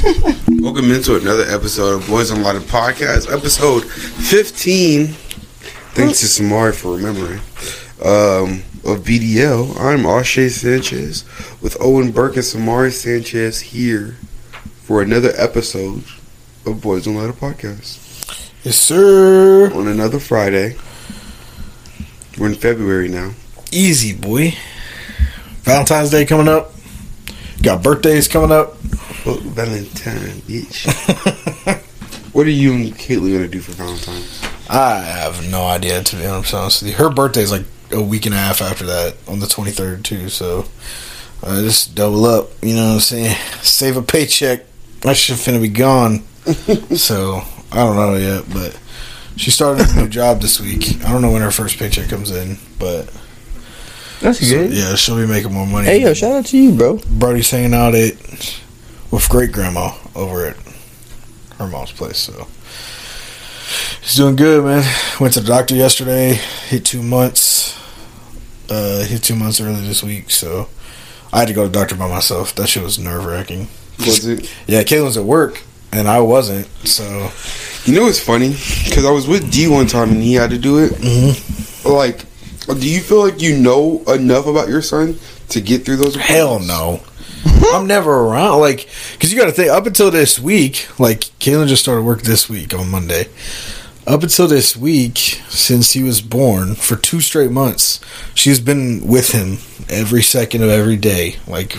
Welcome into another episode of Boys Don't Lie the Podcast, episode 15. Thanks to Samari for remembering. Um, of BDL, I'm Ashay Sanchez with Owen Burke and Samari Sanchez here for another episode of Boys Don't Lie the Podcast. Yes, sir. On another Friday. We're in February now. Easy, boy. Valentine's Day coming up. Got birthdays coming up. Well, Valentine, bitch. what are you and Caitlin gonna do for Valentine's? I have no idea, to be honest with you. Her birthday's like a week and a half after that, on the 23rd, too, so I just double up, you know what I'm saying? Save a paycheck. I should finna be gone. so, I don't know yet, but she started a new job this week. I don't know when her first paycheck comes in, but That's so, good. yeah, she'll be making more money. Hey, yo, shout out to you, bro. Brody's hanging out at with great grandma over at her mom's place. So he's doing good, man. Went to the doctor yesterday. Hit two months. Uh, hit two months early this week. So I had to go to the doctor by myself. That shit was nerve wracking. Was it? Yeah, Caitlin's at work and I wasn't. So You know it's funny? Because I was with D one time and he had to do it. Mm-hmm. Like, do you feel like you know enough about your son to get through those? hell no. I'm never around, like, because you got to think up until this week. Like, Caitlin just started work this week on Monday. Up until this week, since he was born, for two straight months, she's been with him every second of every day. Like,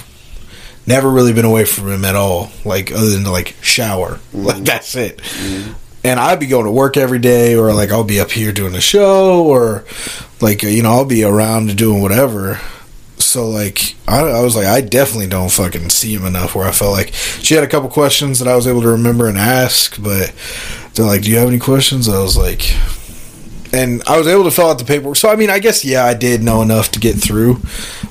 never really been away from him at all. Like, other than to like shower. Like that's it. Mm-hmm. And I'd be going to work every day, or like I'll be up here doing a show, or like you know I'll be around doing whatever. So like I, I was like I definitely don't fucking see him enough where I felt like she had a couple questions that I was able to remember and ask, but they're like, "Do you have any questions?" I was like, and I was able to fill out the paperwork. So I mean, I guess yeah, I did know enough to get through,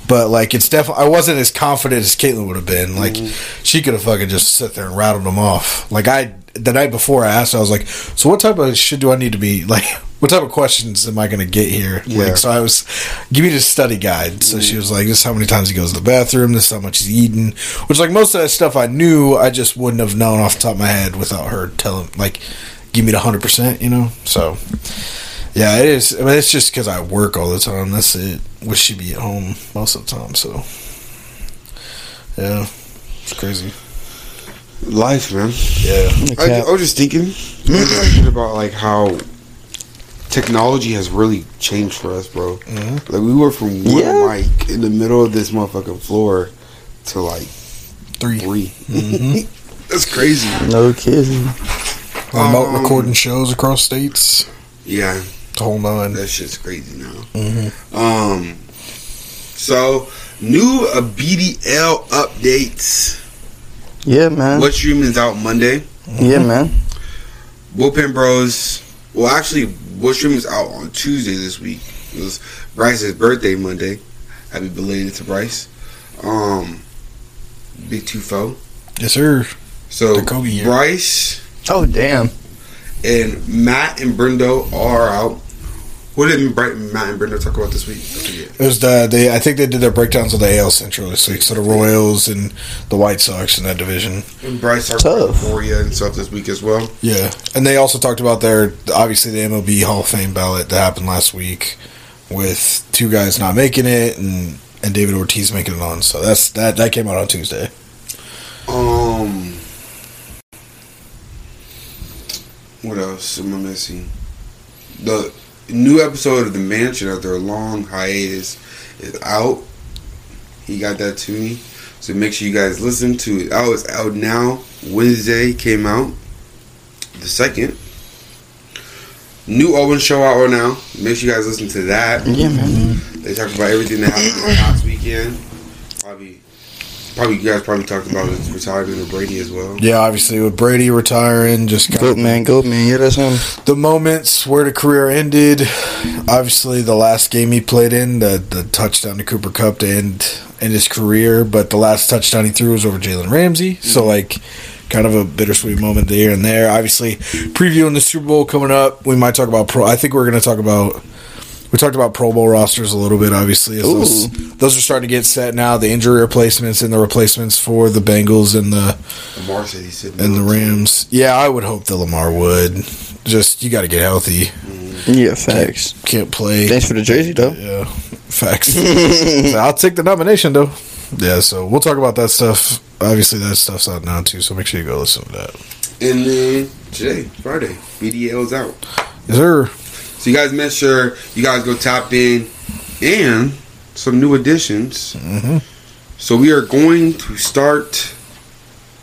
but like it's definitely I wasn't as confident as Caitlin would have been. Mm-hmm. Like she could have fucking just sit there and rattled them off. Like I the night before I asked, her, I was like, "So what type of shit do I need to be like? What type of questions am I going to get here?" Yeah. Like so, I was give me the study guide. So she mm-hmm. was like, "This is how many times he goes to the bathroom. This is how much he's eating." Which like most of that stuff I knew, I just wouldn't have known off the top of my head without her telling like give me the hundred percent. You know, so. Yeah, it is. I mean, it's just because I work all the time. That's it. Wish she'd be at home most of the time. So, yeah, it's crazy. Life, man. Yeah, I, I was just thinking thinking about like how technology has really changed for us, bro. Mhm. Like we were from one Yeah. mic in the middle of this motherfucking floor to like three. 3 Mhm. That's crazy. No kidding. Remote Um, recording shows across states. Yeah, The on. nine. that shit's crazy now. Mm-hmm. Um, so new uh, BDL updates. Yeah, man. What stream is out Monday? Yeah, man. Bullpen Bros. Well, actually, what stream is out on Tuesday this week? It was Bryce's birthday Monday. Happy belated to Bryce. Um, Big Two Foe. Yes, sir. So Kobe year. Bryce Oh, damn. And Matt and Brendo are out. What did Bri- Matt and Brendo talk about this week? It was the they. I think they did their breakdowns of the AL Central this week. So the Royals and the White Sox in that division. And Bryce talked about Tough. And stuff this week as well. Yeah, and they also talked about their obviously the MLB Hall of Fame ballot that happened last week, with two guys not making it and and David Ortiz making it on. So that's that that came out on Tuesday. Um, what else am I missing? The new episode of The Mansion after a long hiatus is out. He got that to me, so make sure you guys listen to it. Oh, it's out now. Wednesday came out, the second. New Owen show out right now. Make sure you guys listen to that. Yeah, man. They talked about everything that happened last weekend. Probably, probably you guys probably talked about his retirement of Brady as well. Yeah, obviously with Brady retiring, just kind Goat of man, goat man. Yeah, that's him. the moments where the career ended. Obviously, the last game he played in, the the touchdown to Cooper Kupp to end end his career, but the last touchdown he threw was over Jalen Ramsey. So mm-hmm. like, kind of a bittersweet moment there and there. Obviously, previewing the Super Bowl coming up, we might talk about pro. I think we're going to talk about We talked about Pro Bowl rosters a little bit. Obviously, as those, those are starting to get set now. The injury replacements and the replacements for the Bengals and the Lamar said he said and the Rams. Yeah, I would hope that Lamar would. Just you got to get healthy. Yeah, facts. Can't play. Thanks for the jersey, though. Yeah, facts. So I'll take the nomination though. Yeah, so we'll talk about that stuff. Obviously, that stuff's out now too. So make sure you go listen to that. And then today, Friday, BDL's out. Is there? So you guys make sure you guys go tap in and some new additions. Mm-hmm. So we are going to start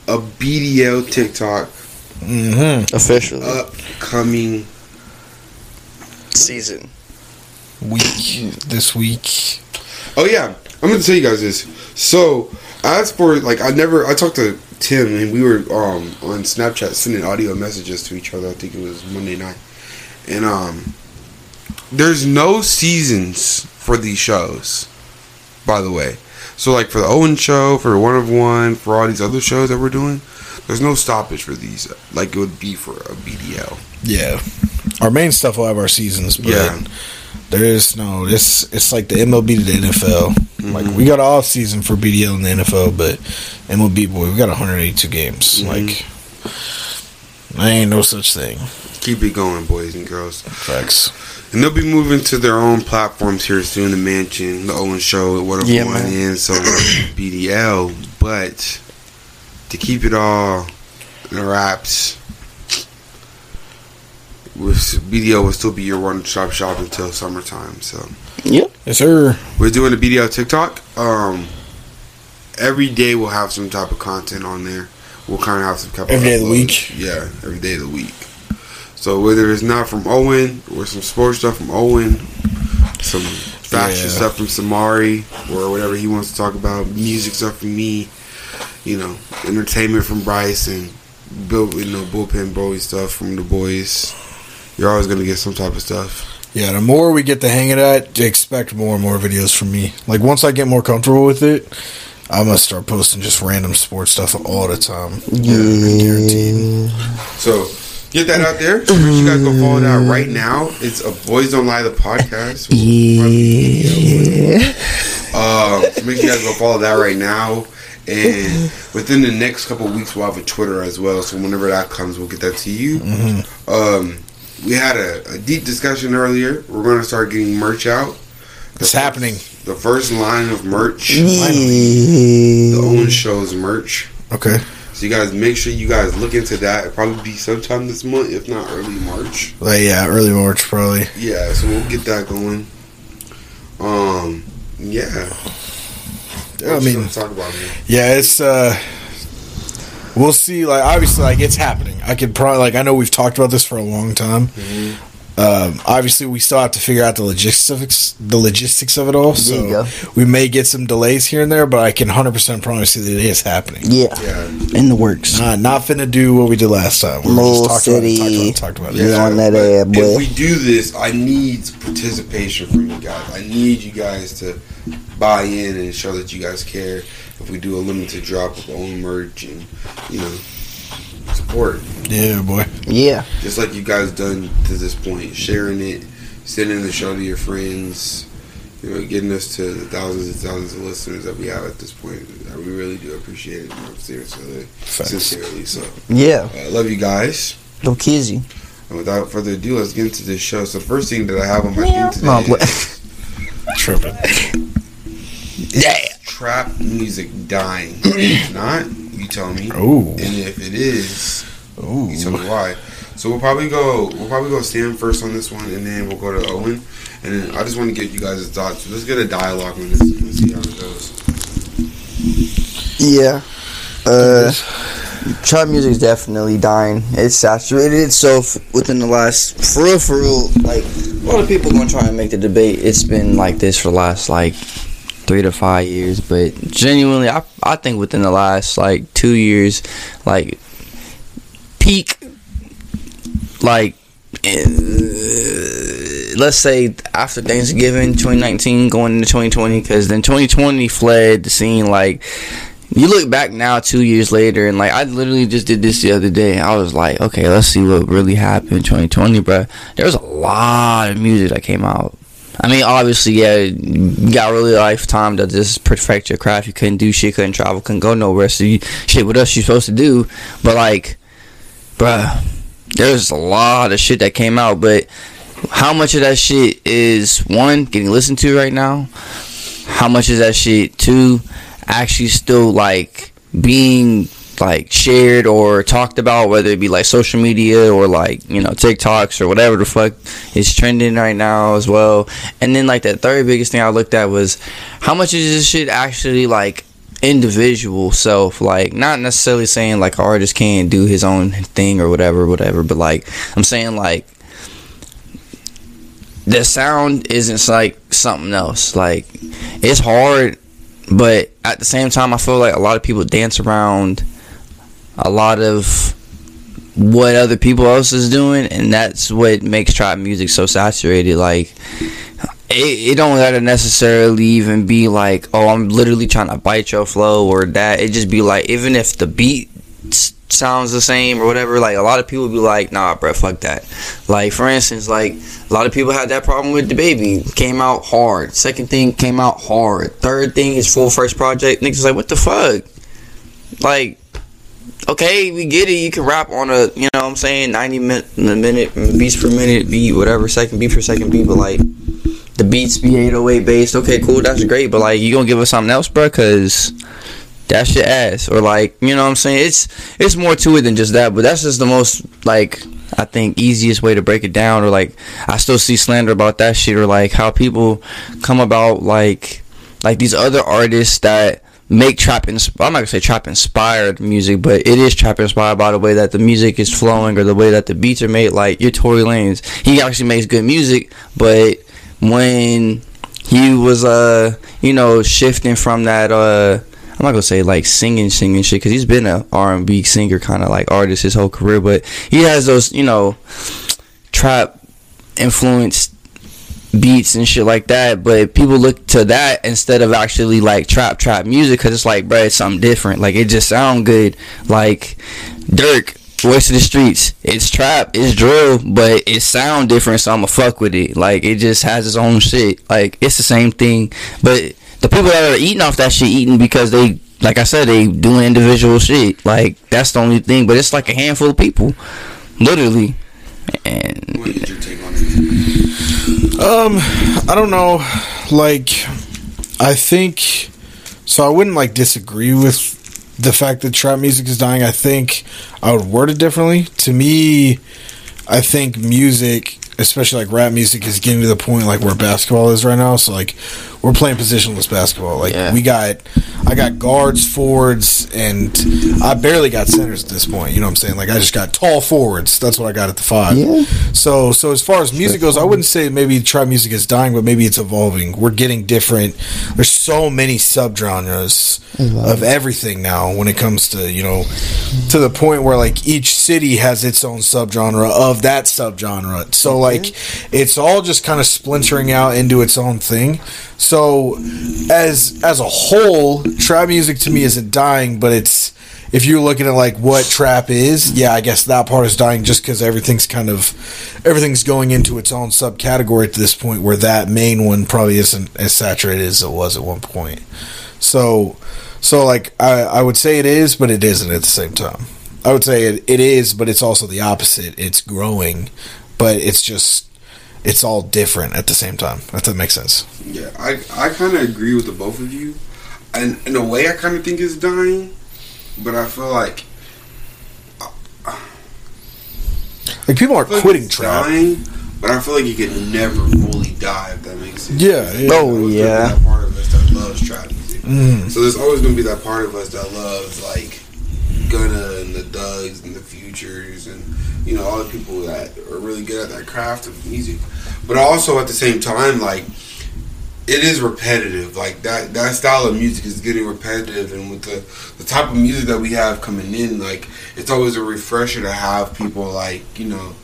a BDL TikTok Mm-hmm. Officially. upcoming. Season. Week this week. Oh yeah, I'm gonna tell you guys this. So as for like, I never I talked to Tim and we were um on Snapchat sending audio messages to each other. I think it was Monday night, and um, there's no seasons for these shows. By the way, so like for the Owen show, for one of one, for all these other shows that we're doing, there's no stoppage for these like it would be for a BDL. Yeah, our main stuff will have our seasons, but Yeah. there is no. It's it's like the MLB to the NFL. Mm-hmm. Like we got an off season for BDL and the NFL, but MLB boy, we got 182 games. Mm-hmm. Like, I ain't no such thing. Keep it going, boys and girls. Facts. And they'll be moving to their own platforms here soon. The Mansion, the Owen Show, whatever Yeah, one man. is, so BDL. But to keep it all in wraps, with BDL will still be your one-stop shop until summertime. So Yep. Yes, sir. we're doing a BDL TikTok. Um, every day we'll have some type of content on there. We'll kind of have some couple Every day of the week? Yeah, every day of the week. So whether it's not from Owen or some sports stuff from Owen, some fashion Yeah. stuff from Samari or whatever he wants to talk about, music stuff from me, you know, entertainment from Bryce and Bill, you know, bullpen boy stuff from the boys. You're always gonna get some type of stuff. Yeah, the more we get the hang of that, expect more and more videos from me. Like once I get more comfortable with it, I'm gonna start posting just random sports stuff all the time. Yeah, guaranteed. So get that out there. Make sure you guys go follow that right now. It's a Boys Don't Lie the podcast. Yeah. Um, so make sure you guys go follow that right now. And within the next couple of weeks, we'll have a Twitter as well. So whenever that comes, we'll get that to you. Um, we had a, a deep discussion earlier. We're going to start getting merch out. The It's first- happening. The first line of merch, the Yeah. Owen Show's merch. Okay. So you guys make sure you guys look into that. It'll probably be sometime this month, if not early March. Like, yeah, early March probably. Yeah, so we'll get that going. Um, yeah. I What you mean, talk about me. Yeah, it's uh we'll see like obviously like it's happening. I could probably like I know we've talked about this for a long time. Um obviously we still have to figure out the logistics the logistics of it all. There you So go. we may get some delays here and there, but I can 100% promise you that it is happening. Yeah. Yeah, In the works. Not not finna do what we did last time. where we Mo just talked about it, City. talked about it, talked about it. Yeah. on that but boy. If we do this, I need participation from you guys. I need you guys to buy in and show that you guys care. If we do a limited drop of own merch and you know support, Yeah, boy. Yeah. just like you guys done to this point, sharing it, sending the show to your friends. You know, getting us to the thousands and thousands of listeners that we have at this point. Uh, We really do appreciate it. You know, seriously, Facts. sincerely. So, Yeah. I love you guys. Go Kizzy. And without further ado, let's get into this show. So, first thing that I have on my Yeah. thing No, today but- is Tripping. Yeah. trap music dying. If not, you tell me. Ooh. And if it is, Ooh. you tell me why. So we'll probably go. We'll probably go Sam first on this one, and then we'll go to Owen. And then I just want to get you guys' thoughts. Let's get a dialogue on this and see how it goes. Yeah. Uh, trap music is definitely dying. It's saturated. So f- within the last, for real, for real, like a lot of people gonna try and make the debate. It's been like this for the last like three to five years, but genuinely, I I think within the last like two years, like peak, like. Uh, let's say after Thanksgiving 2019 going into 2020 because then 2020 fled the scene like you look back now two years later and like I literally just did this the other day. I was like, okay, let's see what really happened in 2020, bro. There was a lot of music that came out. I mean, obviously, yeah, you got really lifetime to just perfect your craft. You couldn't do shit, couldn't travel, couldn't go nowhere. So, you, shit, what else you supposed to do? But, like, bruh, there's a lot of shit that came out. But how much of that shit is, one, getting listened to right now? How much is that shit, two, actually still, like, being like shared or talked about, whether it be like social media or like you know TikToks or whatever the fuck is trending right now as well. And then like that third biggest thing I looked at was how much is this shit actually like individual self like not necessarily saying like artist can't do his own thing or whatever whatever but like i'm saying like the sound isn't like something else like it's hard but at the same time i feel like a lot of people dance around a lot of what other people else is doing and that's what makes trap music so saturated. Like it, it don't gotta necessarily even be like oh i'm literally trying to bite your flow or that. It just be like even if the beat sounds the same or whatever like a lot of people be like nah bro fuck that. Like for instance like a lot of people had that problem with the baby. Came out hard. Second thing came out hard. Third thing is full first project. Niggas like what the fuck? Like okay, we get it. You can rap on a, you know what I'm saying, 90 minute, minute beats per minute beat, whatever, second beat per second beat, but like the beats be 808 based. Okay, cool, that's great, but like you gonna give us something else, bro? Cause that's your ass, or like you know what I'm saying. It's it's more to it than just that, but that's just the most like I think easiest way to break it down. Or like I still see slander about that shit, or like how people come about like like these other artists that make trap ins- I'm not gonna say trap inspired music, but it is trap inspired by the way that the music is flowing or the way that the beats are made. Like your Tory Lanez, he actually makes good music, but when he was uh you know shifting from that uh I'm not gonna say like singing singing shit because he's been a R&B singer kind of like artist his whole career, but he has those you know trap influenced beats and shit like that but people look to that instead of actually like trap trap music because it's like bro it's something different. Like it just sound good. Like Durk voice of the streets it's trap it's drill but it sound different so i'ma fuck with it. Like it just has its own shit. Like it's the same thing. But the people that are eating off that shit eating because they like i said they doing individual shit. Like that's the only thing but it's like a handful of people. Literally and? Um, I don't know. Like, I think so. I wouldn't like disagree with the fact that trap music is dying. I think I would word it differently. To me, I think music, especially like rap music, is getting to the point like where basketball is right now. So like, we're playing positionless basketball. Like Yeah. we got, I got guards, forwards, and I barely got centers at this point. You know what I'm saying? Like I just got tall forwards. That's what I got at the five. Yeah. So so as far as music goes, I wouldn't say maybe trap music is dying, but maybe it's evolving. We're getting different. There's so many subgenres of everything now when it comes to you know to the point where like each city has its own subgenre of that subgenre. So like it's all just kind of splintering out into its own thing. So as as a whole, trap music to me isn't dying, but it's if you're looking at like what trap is, yeah, I guess that part is dying just because everything's kind of everything's going into its own subcategory to this point where that main one probably isn't as saturated as it was at one point. So, so like I, I would say it is, but it isn't at the same time. I would say it, it is, but it's also the opposite. It's growing, but it's just it's all different at the same time. If that makes sense. Yeah, I I kind of agree with the both of you, and in a way, I kind of think it's dying, but I feel like Like people are I like quitting it's trap. dying, but I feel like you can never fully die if that makes sense. Yeah, yeah. Oh, always yeah. be that part of us that loves trap music. Mm. So there's always gonna be that part of us that loves like Gunna and the Dugs and the Futures and you know all the people that are really good at that craft of music. But also at the same time, like it is repetitive. Like that that style of music is getting repetitive, and with the the type of music that we have coming in, like it's always a refresher to have people like you know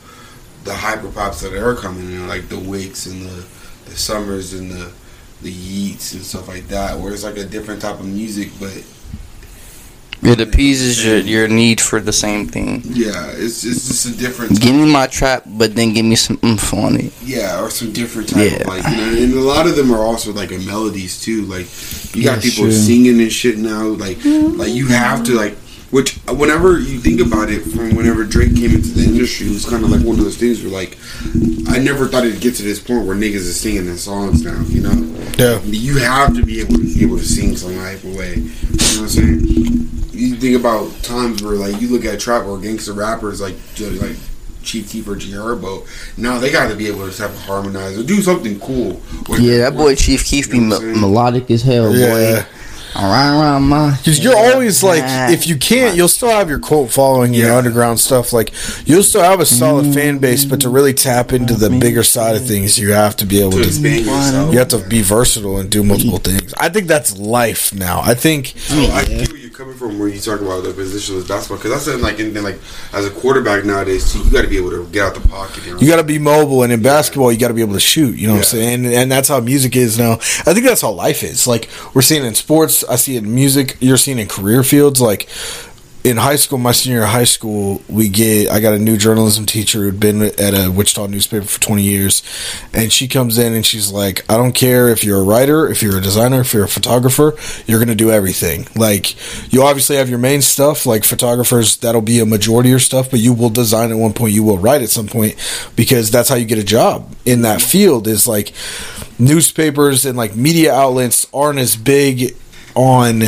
the hyper pops that are coming in, like the Wicks and the the Summers and the the Yeats and stuff like that, where it's like a different type of music, but It appeases your, your need for the same thing. Yeah, it's it's just a different. Give me my trap, but then give me some oomph on it. Yeah, or some different type Yeah. of like, you know, and a lot of them are also like in melodies too. Like you got That's people true. singing and shit now. Like, like you have to like, which whenever you think about it, from whenever Drake came into the industry, it was kind of like one of those things where like, I never thought it'd get to this point where niggas is singing their songs now. You know, Yeah. you have to be able to be able to sing some type of way. You know what I'm saying? You think about times where like you look at trap or gangster rappers like like Chief Keef or G Herbo. Now they got to be able to type of harmonize or do something cool. Yeah, that boy Chief Keef be You know me- what I'm saying? melodic as hell, Yeah. boy. Around, around my. Because you're always like, if you can't, you'll still have your cult following, your Yeah. underground stuff. Like, you'll still have a solid fan base, but to really tap into the bigger side of things, you have to be able to to. expand yourself. You have to be versatile and do multiple things. I think that's life now. I think So I get you're coming from where you talk about the positionless basketball because that's something like in, like as a quarterback nowadays too. You got to be able to get out the pocket. You got to be mobile, and in basketball, you got to be able to shoot. You know what I'm saying? And, and that's how music is now. I think that's how life is. Like we're seeing in sports, I see it in music. You're seeing in career fields. Like in high school, my senior year of high school, we get I got a new journalism teacher who'd been at a Wichita newspaper for 20 years, and she comes in and she's like, "I don't care if you're a writer, if you're a designer, if you're a photographer, you're gonna do everything. Like you obviously have your main stuff, like photographers, that'll be a majority of your stuff, but you will design at one point, you will write at some point, because that's how you get a job in that field. Is like newspapers and like media outlets aren't as big on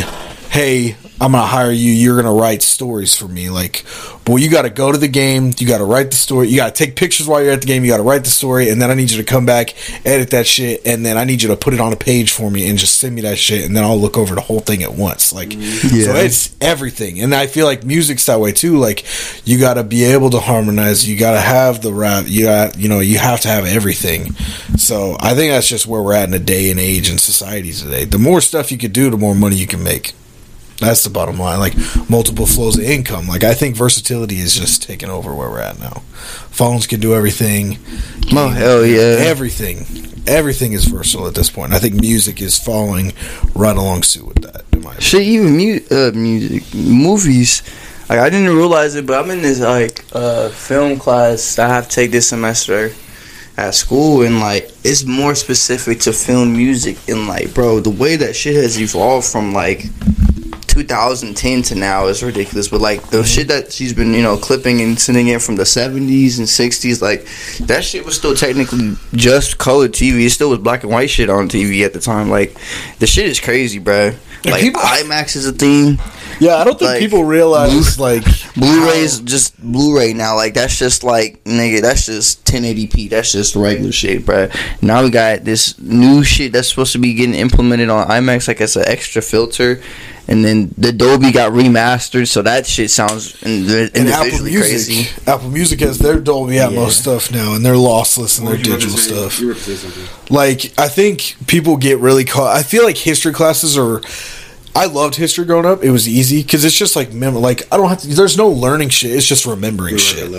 hey i'm gonna hire you. You're gonna write stories for me. Like boy you gotta go to the game. You gotta write the story. You gotta take pictures while you're at the game. You gotta write the story and then i need you to come back edit that shit and then i need you to put it on a page for me and just send me that shit and then i'll look over the whole thing at once. Like so it's everything. And i feel like music's that way too. Like you gotta be able to harmonize. You gotta have the rap. You got you know you have to have everything. So i think that's just where we're at in a day and age and society today. The more stuff you could do the more money you can make that's the bottom line. Like multiple flows of income. Like I think versatility is just taking over where we're at now. Phones can do everything. Oh hell yeah! Everything. Everything is versatile at this point. I think music is following right along suit with that. In my. Shit, even mu- uh, music, movies. Like I didn't realize it, but I'm in this like uh, film class I have to take this semester at school, and like it's more specific to film music. And like, bro, the way that shit has evolved from like 2010 to now is ridiculous. But like the mm-hmm. shit that she's been, you know, clipping and sending in from the 70s and 60s, like that shit was still technically just color TV. It still was black and white shit on TV at the time. Like the shit is crazy, bro. Like people- IMAX is a thing. Yeah, I don't think Like, people realize like Blu-rays just Blu-ray now. Like that's just like nigga. That's just 1080p. That's just regular shit, bruh. Now we got this new shit that's supposed to be getting implemented on IMAX. Like it's an extra filter, and then the Dolby got remastered, so that shit sounds in- and Apple Music. crazy. Apple Music has their Dolby Atmos Yeah. stuff now, and they're lossless and What their were you about to digital stuff. You were about to say something. like I think people get really caught. I feel like history classes are. I loved history growing up. It was easy because it's just like mem- like I don't have to. There's no learning shit. It's just remembering Your shit.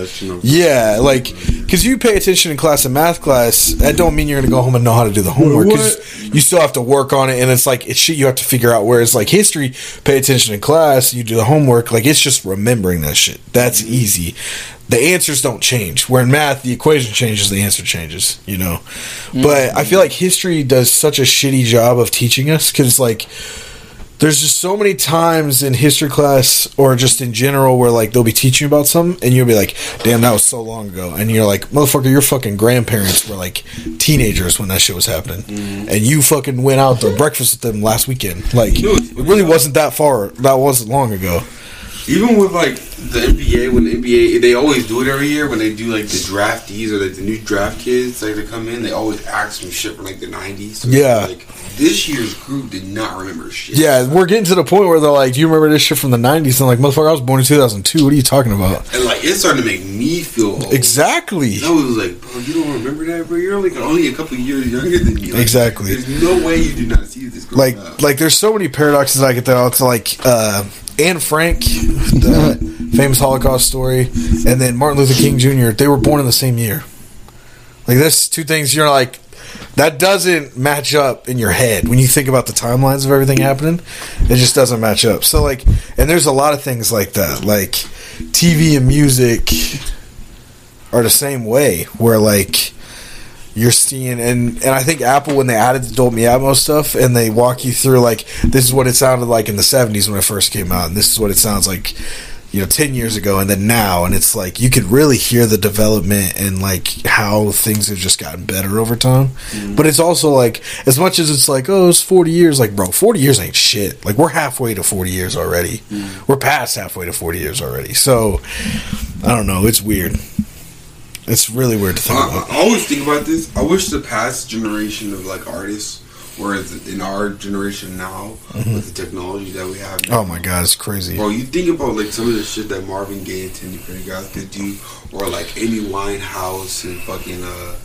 Yeah, like because you pay attention in class and math class, that don't mean you're gonna go home and know how to do the homework. Because you still have to work on it, and it's like it's shit you have to figure out. Whereas like history, pay attention in class, you do the homework. Like it's just remembering that shit. That's easy. The answers don't change. Where in math, the equation changes, the answer changes. You know, but I feel like history does such a shitty job of teaching us because like there's just so many times in history class or just in general where like they'll be teaching about something and you'll be like, damn, that was so long ago. And you're like, motherfucker, your fucking grandparents were like teenagers when that shit was happening. Mm. And you fucking went out to breakfast with them last weekend. Like, it really wasn't that far. That wasn't long ago. Even with like the NBA, when the NBA, they always do it every year when they do like the draftees or like the new draft kids, like they come in, they always ask some shit from like the '90s. So, Yeah. Like this year's group did not remember shit. Yeah, we're getting to the point where they're like, do you remember this shit from the 90s? And I'm like, motherfucker, I was born in 2002. What are you talking about? And like it's starting to make me feel old. Exactly. I was like, bro, you don't remember that, bro? You're like only a couple years younger than me. Like, Exactly. There's no way you do not see this. like up. like there's so many paradoxes I get there. It's like uh, Anne Frank, the famous Holocaust story, and then Martin Luther King Jr. They were born in the same year. Like that's two things you're like. that doesn't match up in your head when you think about the timelines of everything happening. It just doesn't match up. So like, and there's a lot of things like that. Like TV and music are the same way, where like you're seeing and and I think Apple when they added the Dolby Atmos stuff and they walk you through like this is what it sounded like in the 70s when it first came out and this is what it sounds like you know 10 years ago and then now and it's like you could really hear the development and like how things have just gotten better over time. Mm-hmm. But it's also like as much as it's like oh it's 40 years like bro 40 years ain't shit. Like we're halfway to 40 years already. Mm-hmm. We're past halfway to 40 years already. So I don't know. It's weird it's really weird to think about. I, I always think about this. I wish the past generation of like artists, whereas in our generation now, with the technology that we have, now, oh my god it's crazy. Bro, you think about like some of the shit that Marvin Gaye and Teddy Pendergrass could do, or like Amy Winehouse and fucking uh,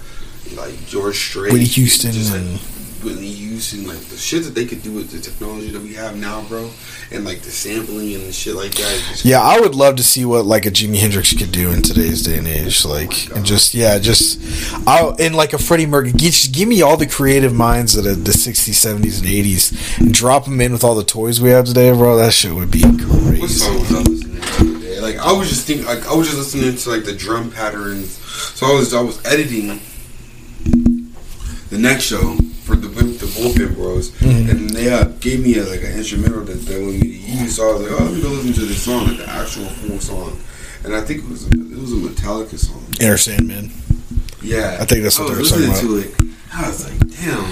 like George Strait, Whitney Houston just, like, and- Whitney Houston, like the shit that they could do with the technology that we have now, bro, and like the sampling and the shit like that. Yeah, I would love to see what like a Jimi Hendrix could do in today's day and age. Oh like, and just yeah, just I in like a Freddie Mercury. Just give me all the creative minds of the, the '60s, '70s, and '80s, and drop them in with all the toys we have today, bro. That shit would be crazy. song was I listening to today? Like I was just thinking, like I was just listening to like the drum patterns. So I was I was editing the next show for the the Bullpen Bros, Mhm. and they uh, gave me a, like an instrumental that they wanted me to use. So I was like, oh, let me go listen to this song, like the actual full song. And I think it was it was a Metallica song. Enter Sandman. Yeah, I think that's what I they're talking listening to it. I was like, damn.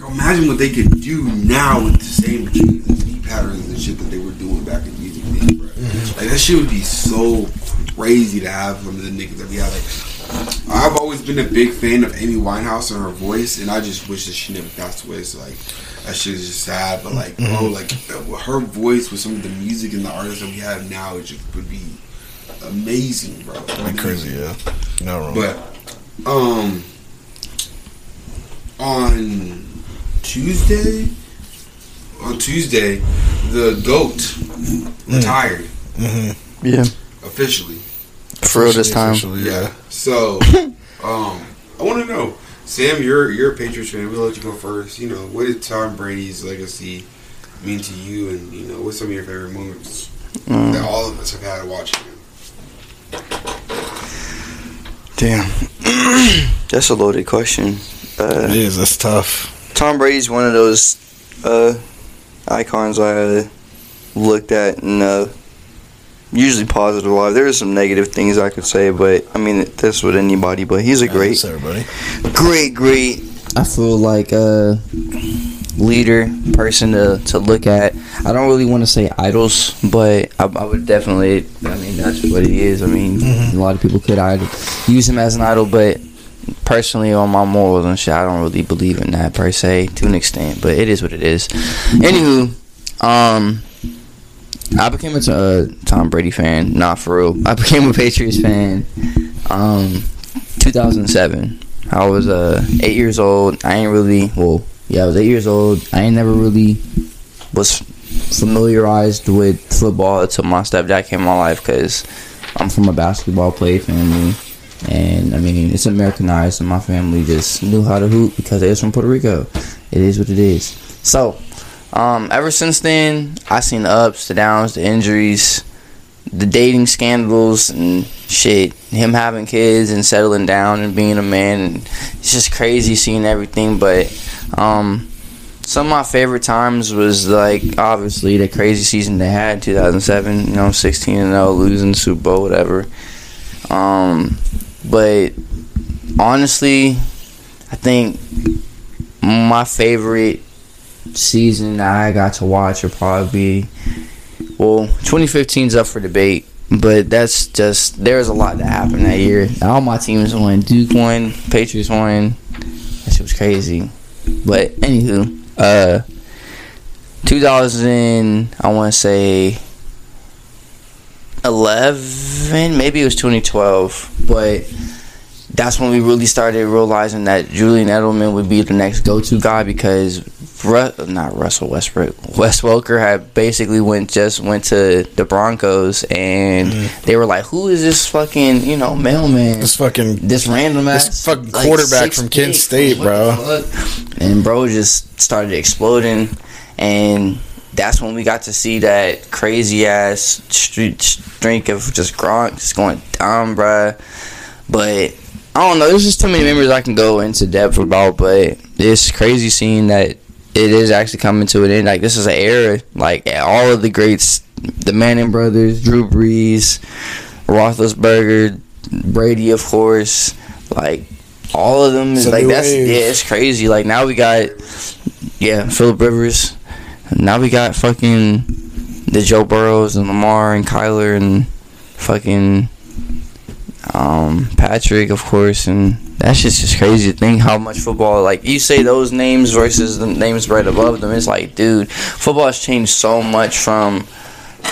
Like, imagine what they could do now with the same beat patterns and shit that they were doing back in music days, bro. Mm-hmm. Like that shit would be so crazy to have from the niggas that we had. Like, I've always been a big fan of Amy Winehouse and her voice, and I just wish that she never passed away. So like, that shit is just sad. But like, bro, Mm-hmm. like uh, her voice with some of the music and the artists that we have now, it just would be amazing, bro. Like crazy, yeah. No wrong. But um on Tuesday on Tuesday the goat retired Mm-hmm. Yeah. officially. For real this time. Officially, Yeah. So um I wanna know. Sam, you're you're a Patriots fan. We'll let you go first. You know, what did Tom Brady's legacy mean to you and you know, what's some of your favorite moments Mm. that all of us have had watching him? Damn. That's a loaded question. Uh, It is. That's tough. Tom Brady's one of those uh, icons I uh, looked at and. uh, usually positive light. There's some negative things I could say, but I mean that's with anybody. But he's a great, Thanks, everybody. great, great. I feel like a leader person to, to look at. I don't really want to say idols, but I, I would definitely. I mean that's what he is. I mean Mhm. a lot of people could idol, use him as an idol, but personally on my morals and shit, I don't really believe in that per se to an extent. But it is what it is. Anywho, um. I became a uh, Tom Brady fan, not for real. I became a Patriots fan, um, 2007. I was uh eight years old. I ain't really well. Yeah, I was eight years old. I ain't never really was familiarized with football until my stepdad came in my life because I'm from a basketball play family, and I mean it's Americanized, and my family just knew how to hoop because they from Puerto Rico. It is what it is. So, um, ever since then, I seen the ups, the downs, the injuries, the dating scandals and shit. Him having kids and settling down and being a man. And it's just crazy seeing everything. But um, some of my favorite times was like obviously the crazy season they had in 2007. You know, 16 and 0, losing Super Bowl, whatever. Um, but honestly, I think my favorite season I got to watch would probably be well, 2015's up for debate, but that's just there's a lot that happened that year. All my teams won. Duke won, Patriots won. That shit was crazy. But anywho, uh, 2000, I want to say 11, maybe it was 2012, but that's when we really started realizing that Julian Edelman would be the next go-to guy because Ru- not Russell Westbrook. Wes Welker had basically went just went to the Broncos, and mm-hmm. they were like, "Who is this fucking you know mailman? This fucking This random This ass fucking quarterback from Kent State, bro." And bro just started exploding, and that's when we got to see that crazy ass street streak of just Gronk just going down, bruh. But I don't know. There's just too many memories I can go into depth about. But it's crazy seeing that it is actually coming to an end. Like this is an era. Like all of the greats, the Manning brothers, Drew Brees, Roethlisberger, Brady, of course. Like all of them is like that's wave. yeah, it's crazy. Like now we got yeah, Philip Rivers. Now we got fucking the Joe Burrows and Lamar and Kyler and fucking um, Patrick, of course, and that's just just crazy to think how much football. Like you say those names versus the names right above them. It's like, dude, football has changed so much from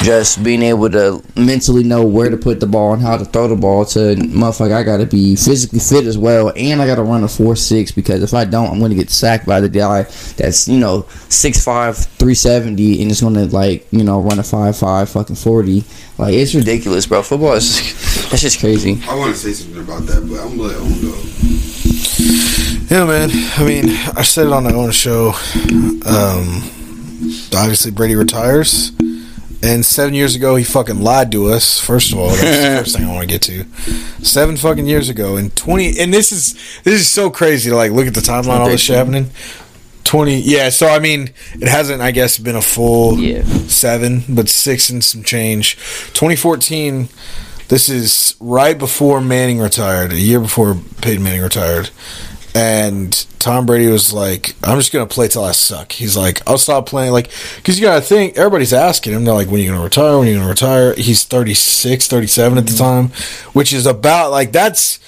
just being able to mentally know where to put the ball and how to throw the ball to motherfucker. I gotta be physically fit as well, and I gotta run a four six because if I don't, I'm gonna get sacked by the guy that's you know 6'5", 370 and it's gonna like you know run a five five fucking forty. Like it's ridiculous, bro. Football is that's just crazy. I want to say something about that, but I'm gonna let Owen go. Yeah, man. I mean, I said it on my own show. Um, obviously, Brady retires, and seven years ago, he fucking lied to us. First of all, that's the first thing I want to get to. Seven fucking years ago, and twenty, and this is this is so crazy to like look at the timeline, all this shit happening. Twenty, yeah. So I mean, it hasn't, I guess, been a full Yeah. seven, but six and some change. 2014. This is right before Manning retired, a year before Peyton Manning retired. And Tom Brady was like, I'm just going to play till I suck. He's like, I'll stop playing. Like, because you got to think, everybody's asking him, they're like, when are you going to retire? When are you going to retire? He's 36, 37 at the mm-hmm. time, which is about, like, that's.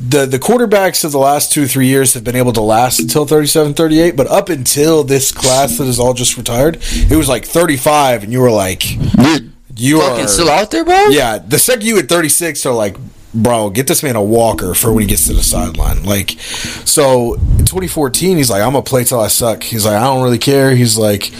The, the quarterbacks of the last two three years have been able to last until 37 38 but up until this class that is all just retired it was like 35 and you were like you Fucking are still out there, bro? yeah, the second you at 36 are like, bro, get this man a walker for when he gets to the sideline. Like, so in 2014, he's like, I'm gonna play till I suck. He's like, I don't really care. He's like,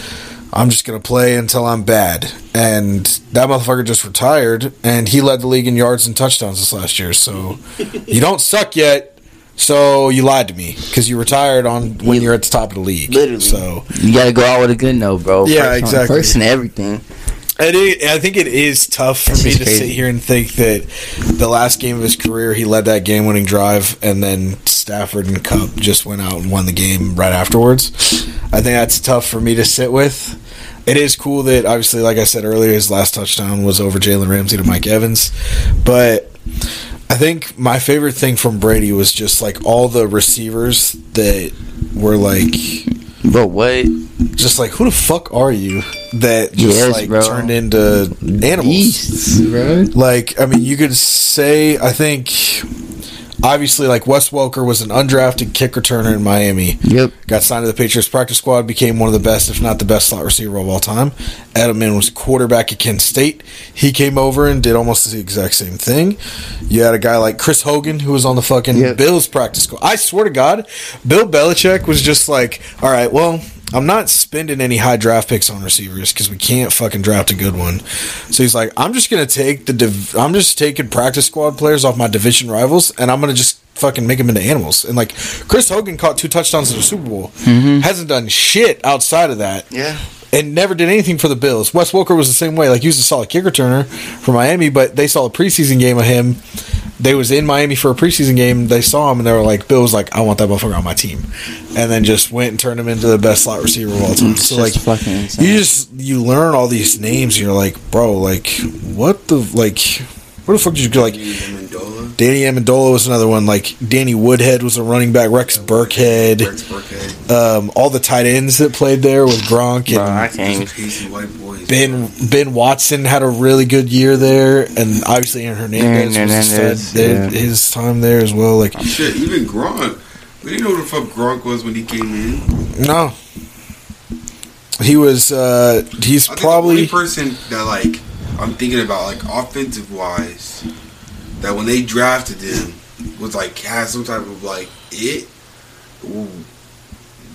I'm just gonna play until I'm bad. And that motherfucker just retired, and he led the league in yards and touchdowns this last year. So you don't suck yet. So you lied to me because you retired on when you're at the top of the league. Literally. So You gotta go out with a good note, bro. Yeah, First on- exactly. First and everything. It is, I think it is tough for It's me just to sit here and think that the last game of his career, he led that game-winning drive, and then Stafford and Kupp just went out and won the game right afterwards. I think that's tough for me to sit with. It is cool that, obviously, like I said earlier, his last touchdown was over Jalen Ramsey to Mike Evans, but I think my favorite thing from Brady was just like all the receivers that were like Bro, what? Just like who the fuck are you that just Yes, like bro. turned into animals Beasts, bro. like i mean you could say i think obviously like wes welker was an undrafted kick returner in miami Yep. got signed to the patriots practice squad became one of the best if not the best slot receiver of all time edelman was quarterback at kent state he came over and did almost the exact same thing you had a guy like chris hogan who was on the fucking Yep. bills practice squad i swear to god bill belichick was just like all right well I'm not spending any high draft picks on receivers because we can't fucking draft a good one. So he's like, I'm just gonna take the div- I'm just taking practice squad players off my division rivals, and I'm gonna just fucking make them into animals. And like Chris Hogan caught two touchdowns in the Super Bowl, mm-hmm. hasn't done shit outside of that Yeah. and never did anything for the Bills. Wes Welker was the same way. Like he was a solid kicker turner for Miami, but they saw a preseason game of him. They was in Miami for a preseason game. They saw him and they were like, "Bill was like, I want that motherfucker on my team," and then just went and turned him into the best slot receiver of all time. Mm, it's So just like, fucking insane. you just you learn all these names. And you're like, bro, like what the like. Where the fuck did you go? Like Amendola, Danny Amendola was another one. Like Danny Woodhead was a running back. Rex Burkhead. Rex Burkhead, Um, all the tight ends that played there with Gronk and Bro, I these white boys. Ben Ben Watson had a really good year there, and obviously Aaron Hernandez, Aaron was a stud there- yeah. his time there as well. Like Shit, even Gronk. We didn't know who the fuck Gronk was when he came in. no, he was. uh He's I think probably the only person that like I'm thinking about like offensive wise that when they drafted him was like had some type of like it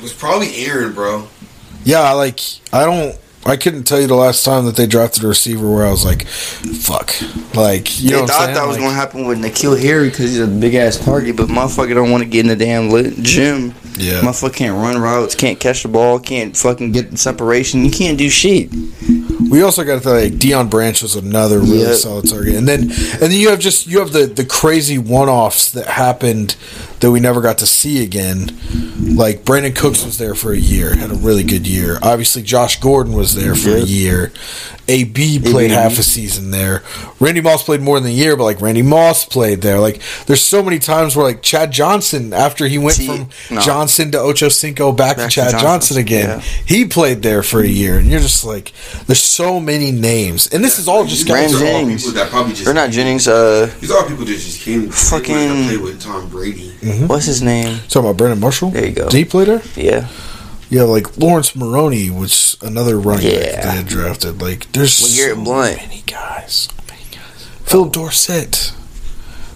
was probably Aaron, bro. Yeah, like I don't. I couldn't tell you the last time that they drafted a receiver where I was like, "Fuck!" Like you they know, thought that was gonna happen with N'Keal Harry because he's a big ass target, but motherfucker don't want to get in the damn gym. Yeah, Motherfucker can't run routes, can't catch the ball, can't fucking get the separation. You can't do shit. we also got to like Deion Branch was another really Yep. solid target, and then and then you have just you have the the crazy one offs that happened that we never got to see again. Like Brandin Cooks was there for a year, had a really good year. Obviously, Josh Gordon was there for a year. AB played AB. half a season there. Randy Moss played more than a year, but like Randy Moss played there. Like there's so many times where like Chad Johnson, after he went See, from no. Johnson to Ocho Cinco back, Back to to Chad Johnson, Johnson, again, yeah. he played there for a year, and you're just like, there's so many names, and this is all just Brand guys. These are all Jennings. people that probably just Or not Jennings. Uh, These are all people that just came Fucking- fucking play with Tom Brady. Mm-hmm. what's his name? Talking about Brandon Marshall. There you go. Did he play there? Yeah, Yeah, like Laurence Maroney was another running back Yeah. they had drafted. Like there's Well, Garrett so Blount. many guys. So many guys. Phillip Dorsett.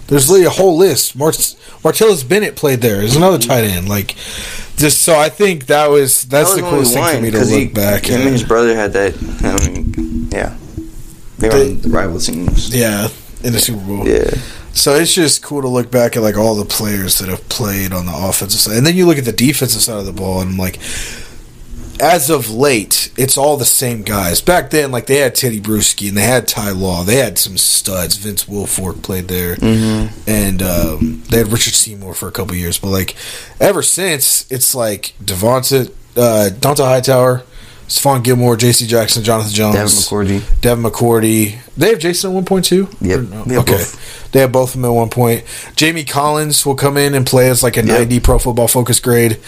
There's literally a whole list. Mart- Martellus Bennett played there. There's another tight end. Like, just so I think that was that's That the coolest thing for me to look he- back Him at. and his brother had that. I mean, yeah, they were on the rival teams. Yeah, in the Super Bowl. Yeah, So it's just cool to look back at like all the players that have played on the offensive side, and then you look at the defensive side of the ball, and like, as of late, it's all the same guys. Back then, like they had Teddy Bruschi and they had Ty Law, they had some studs. Vince Wilfork played there, Mhm. and um, they had Richard Seymour for a couple years. But like, ever since, it's like Devonta, uh, Dont'a Hightower. Stephon Gilmore, J.C. Jackson, Jonathan Jones, Devin McCourty. Devin McCourty. They have Jason at one point too. Yep. No? They okay. both. They have both of them at one point. Jamie Collins will come in and play as like a Yep. 90 Pro Football Focus grade.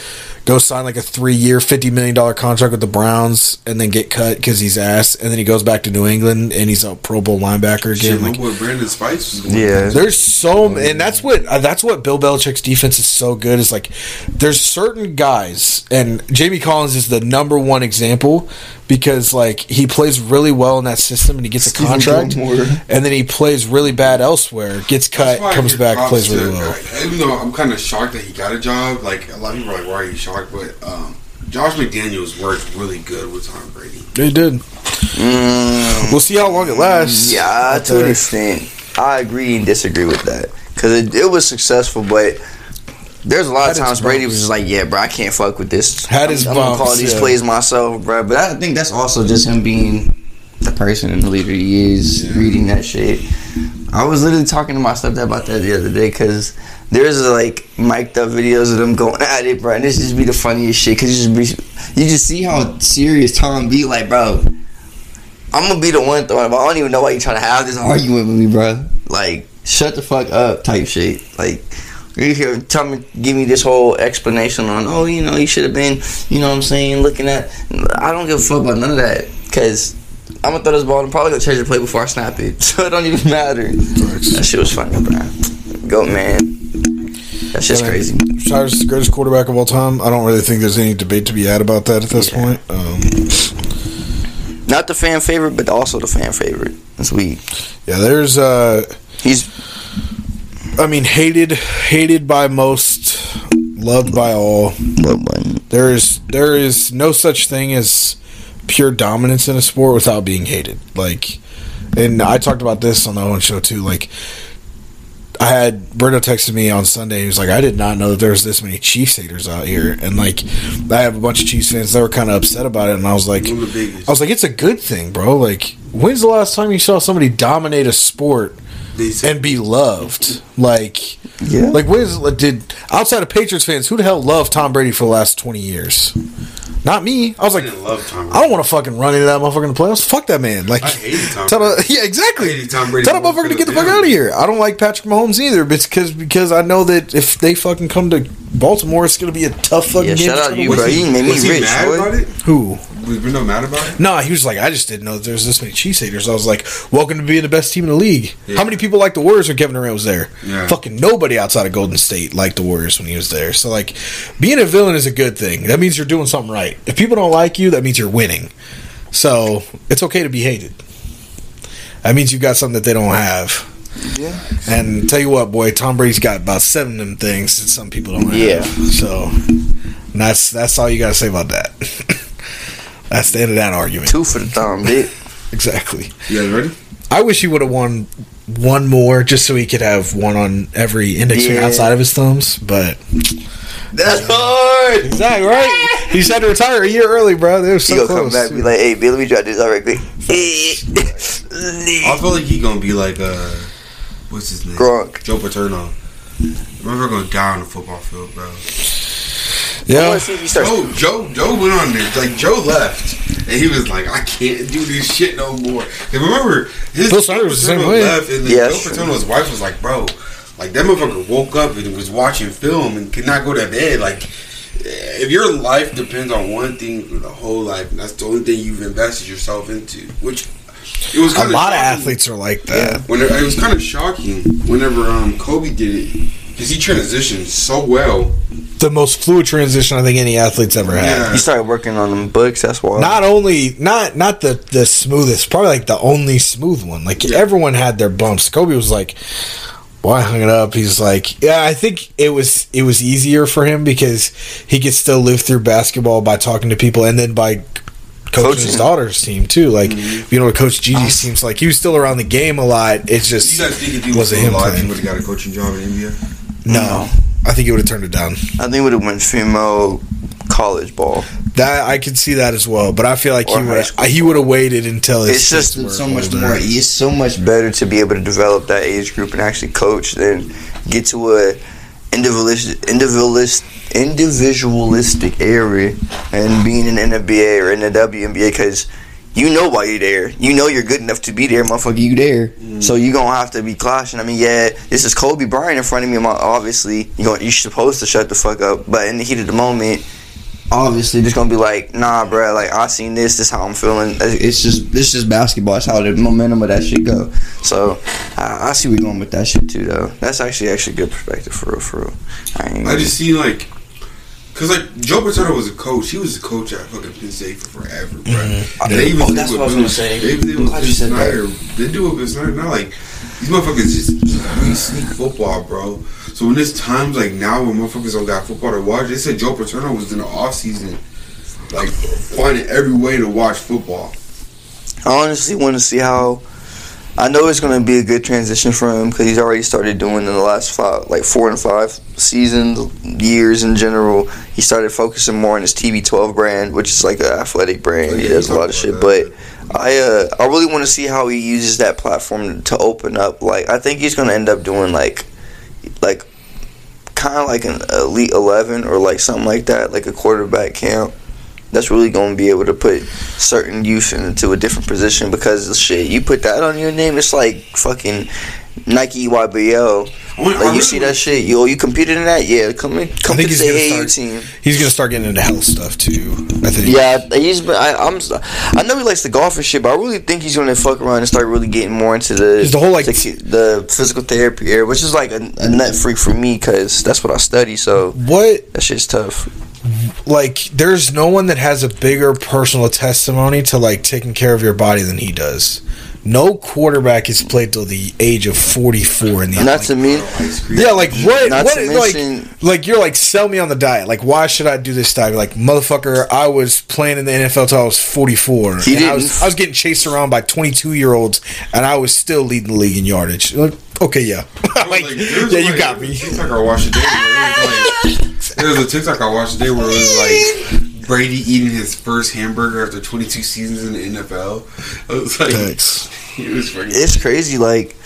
Go sign like a three-year, fifty million dollar contract with the Browns, and then get cut because he's ass. And then he goes back to New England and he's a Pro Bowl linebacker Shit, again. my Like, boy Brandon Spikes was going Yeah. there's so, and that's what uh, that's what Bill Belichick's defense is so good. Is like there's certain guys, and Jamie Collins is the number one example because like he plays really well in that system and he gets a Stephon contract, Gilmore. and then he plays really bad elsewhere, gets cut, That's why I comes back, plays to- really well. Even though I'm kind of shocked that he got a job, like a lot of people are like, "Why are you shocked?" But um, Josh McDaniels worked really good with Tom Brady. He did. Mm, We'll see how long it lasts. yeah, out to an extent, I agree and disagree with that because it, it was successful, but. There's a lot Had of times Brady was just like, "Yeah, bro, I can't fuck with this. Had I'm, his I'm gonna call these yeah. plays myself, bro." But I think that's also just him being the person and the leader he is, Yeah. reading that shit. I was literally talking to my stepdad about that the other day because there's like mic'd up videos of them going at it, bro. And this just be the funniest shit because you just be, you just see how serious Tom be. Like, bro, I'm gonna be the one throwing. it, But I don't even know why you trying to have this argument with me, bro. Like, shut the fuck up, type shit. Like. You here tell me, give me this whole explanation on, oh, you know, you should have been, you know what I'm saying, looking at. I don't give a fuck about none of that, cause I'm gonna throw this ball and probably gonna change the play before I snap it, so it don't even matter. That shit was funny, bro. Go man, that's just Yeah, crazy. Cyrus is the greatest quarterback of all time. I don't really think there's any debate to be had about that at this Yeah. point. Um, Not the fan favorite, but also the fan favorite. That's weak. yeah, there's. Uh, He's I mean, hated, hated by most, loved by all. There is there is no such thing as pure dominance in a sport without being hated. Like, and I talked about this on the own show too. Like, I had Berto texted me on Sunday. He was like, "I did not know that there was this many Chiefs haters out here." And like, I have a bunch of Chiefs fans that were kind of upset about it. And I was like, One of the biggest. I was like, it's a good thing, bro. Like, when's the last time you saw somebody dominate a sport and be loved? Like, yeah. like, what is did outside of Patriots fans? Who the hell loved Tom Brady for the last twenty years? Not me. I was I like, didn't love Tom. I don't want to fucking run into that motherfucker in the playoffs. Fuck that man. Like, I hated Tom tell the, yeah, exactly. I hated Tom Brady Tell that motherfucker to get the the fuck out of here. I don't like Patrick Mahomes either. But it's because because I know that if they fucking come to Baltimore, it's gonna be a tough fucking Yeah, game. shout to out to you, win. bro. was he, You made me rich, mad about it? Who? Was Brendo mad about it? No, he was like, I just didn't know there's this many Chiefs haters. I was like, welcome to being the best team in the league. Yeah. How many people like the Warriors when Kevin Durant was there? Yeah. Fucking nobody outside of Golden State liked the Warriors when he was there. So like, being a villain is a good thing. That means you're doing something right. If people don't like you, that means you're winning. So it's okay to be hated. That means you've got something that they don't have. Yeah. And tell you what, boy, Tom Brady's got about seven of them things that some people don't have. Yeah. So And that's that's all you got to say about that. that's the end of that argument. Two for the thumb, bitch. Exactly. You guys ready? I wish he would have won one more just so he could have one on every index finger Yeah. outside of his thumbs. But That's hard. exactly right. He's had to retire a year early, bro. They were He so gonna close. come back and be like, "Hey, Bill, let me try this all right quick." I feel like he gonna be like uh, what's his name? Gronk. Joe Paterno. Remember going down the football field, bro. I yeah. wanna see if he starts. Joe, Joe, Joe went on there. Like Joe left, and he was like, "I can't do this shit no more." And remember, his Bill Snyder was the same way. Left, and then Yeah, Joe that's true. Paterno's wife was like, "Bro, like that motherfucker woke up and was watching film and could not go to bed. Like, if your life depends on one thing for the whole life, and that's the only thing you've invested yourself into, which it was A kind lot of athletes are like that. When it, it was kind of shocking whenever um, Kobe did it because he transitioned so well. The most fluid transition I think any athlete's ever had. Yeah. He started working on them books. That's why. Not only not not the the smoothest, probably like the only smooth one. Like Yeah. everyone had their bumps. Kobe was like, "Well, I hung it up." He's like, "Yeah, I think it was it was easier for him because he could still live through basketball by talking to people, and then by coaching, his daughter's team too. Like Mhm. you know, coach Gigi's team's like he was still around the game a lot. It's You just guys think if he was wasn't still him alive, he playing. would have got a coaching job in India? No, I think he would have turned it down. I think it would have went female college ball. That I could see that as well, but I feel like Or he high would school he would have waited until his It's just kids were so much older. more. It's so much better to be able to develop that age group and actually coach than get to a individualist, individualist, individualistic area and being in the NBA or in the WNBA because you know why you're there. You know you're good enough to be there, motherfucker. You there, mm. so you gonna have to be clashing. I mean, yeah, this is Kobe Bryant in front of me. Obviously, you going you're supposed to shut the fuck up, but in the heat of the moment. Obviously, just gonna be like, nah, bruh. Like I seen this. This how I'm feeling. It's just, this is basketball. It's how the momentum of that shit go. So, I, I see we going with that shit too, though. That's actually actually good perspective for real, for real. I, I just see like, cause like Joe Paterno was a coach. He was a coach at fucking Penn State for forever, bro. Mhm. And they even Oh, did that's with what I was Bill- gonna say. They even did I'm with glad Bill you said that. They do it with Bill Snyder. Not like these motherfuckers just really sneak football, bro. So when there's times like now when motherfuckers don't got football to watch, they said Joe Paterno was in the off season, like finding every way to watch football. I honestly want to see how. I know it's going to be a good transition for him because he's already started doing in the last five, like four and five seasons, years in general. He started focusing more on his TB12 brand, which is like an athletic brand. He does a lot of shit, about but. I uh, I really want to see how he uses that platform to open up. Like I think he's gonna end up doing like like kind of like an elite eleven or like something like that, like a quarterback camp. That's really gonna be able to put certain youth into a different position because of shit. You put that on your name, it's like fucking Nike YBL. I want- I Like you really see that shit, yo, you competed in that? Yeah, come in, come think to he's the gonna AAU start- team. He's gonna start getting into health stuff too. I think. Yeah, he's. been- I, I'm. I know he likes the golf and shit, but I really think he's gonna fuck around and start really getting more into the the whole, like- the, the physical therapy area, which is like a, a nut freak for me because that's what I study. So What that shit's tough. Like there's no one that has a bigger personal testimony to like taking care of your body than he does. No quarterback has played till the age of 44 in the Not like, to me. Yeah, like what? Not what to like, mention- like you're like sell me on the diet. Like why should I do this diet? Like motherfucker, I was playing in the NFL till I was 44. He and I was didn't- I was getting chased around by 22 year olds, and I was still leading the league in yardage. Like, okay, yeah, like, there's yeah, you got me. TikTok I watched today. Where it was like, there was a TikTok I watched today where it was like Brady eating his first hamburger after 22 seasons in the NFL. I was like, Thanks. it was fucking. It's crazy. Like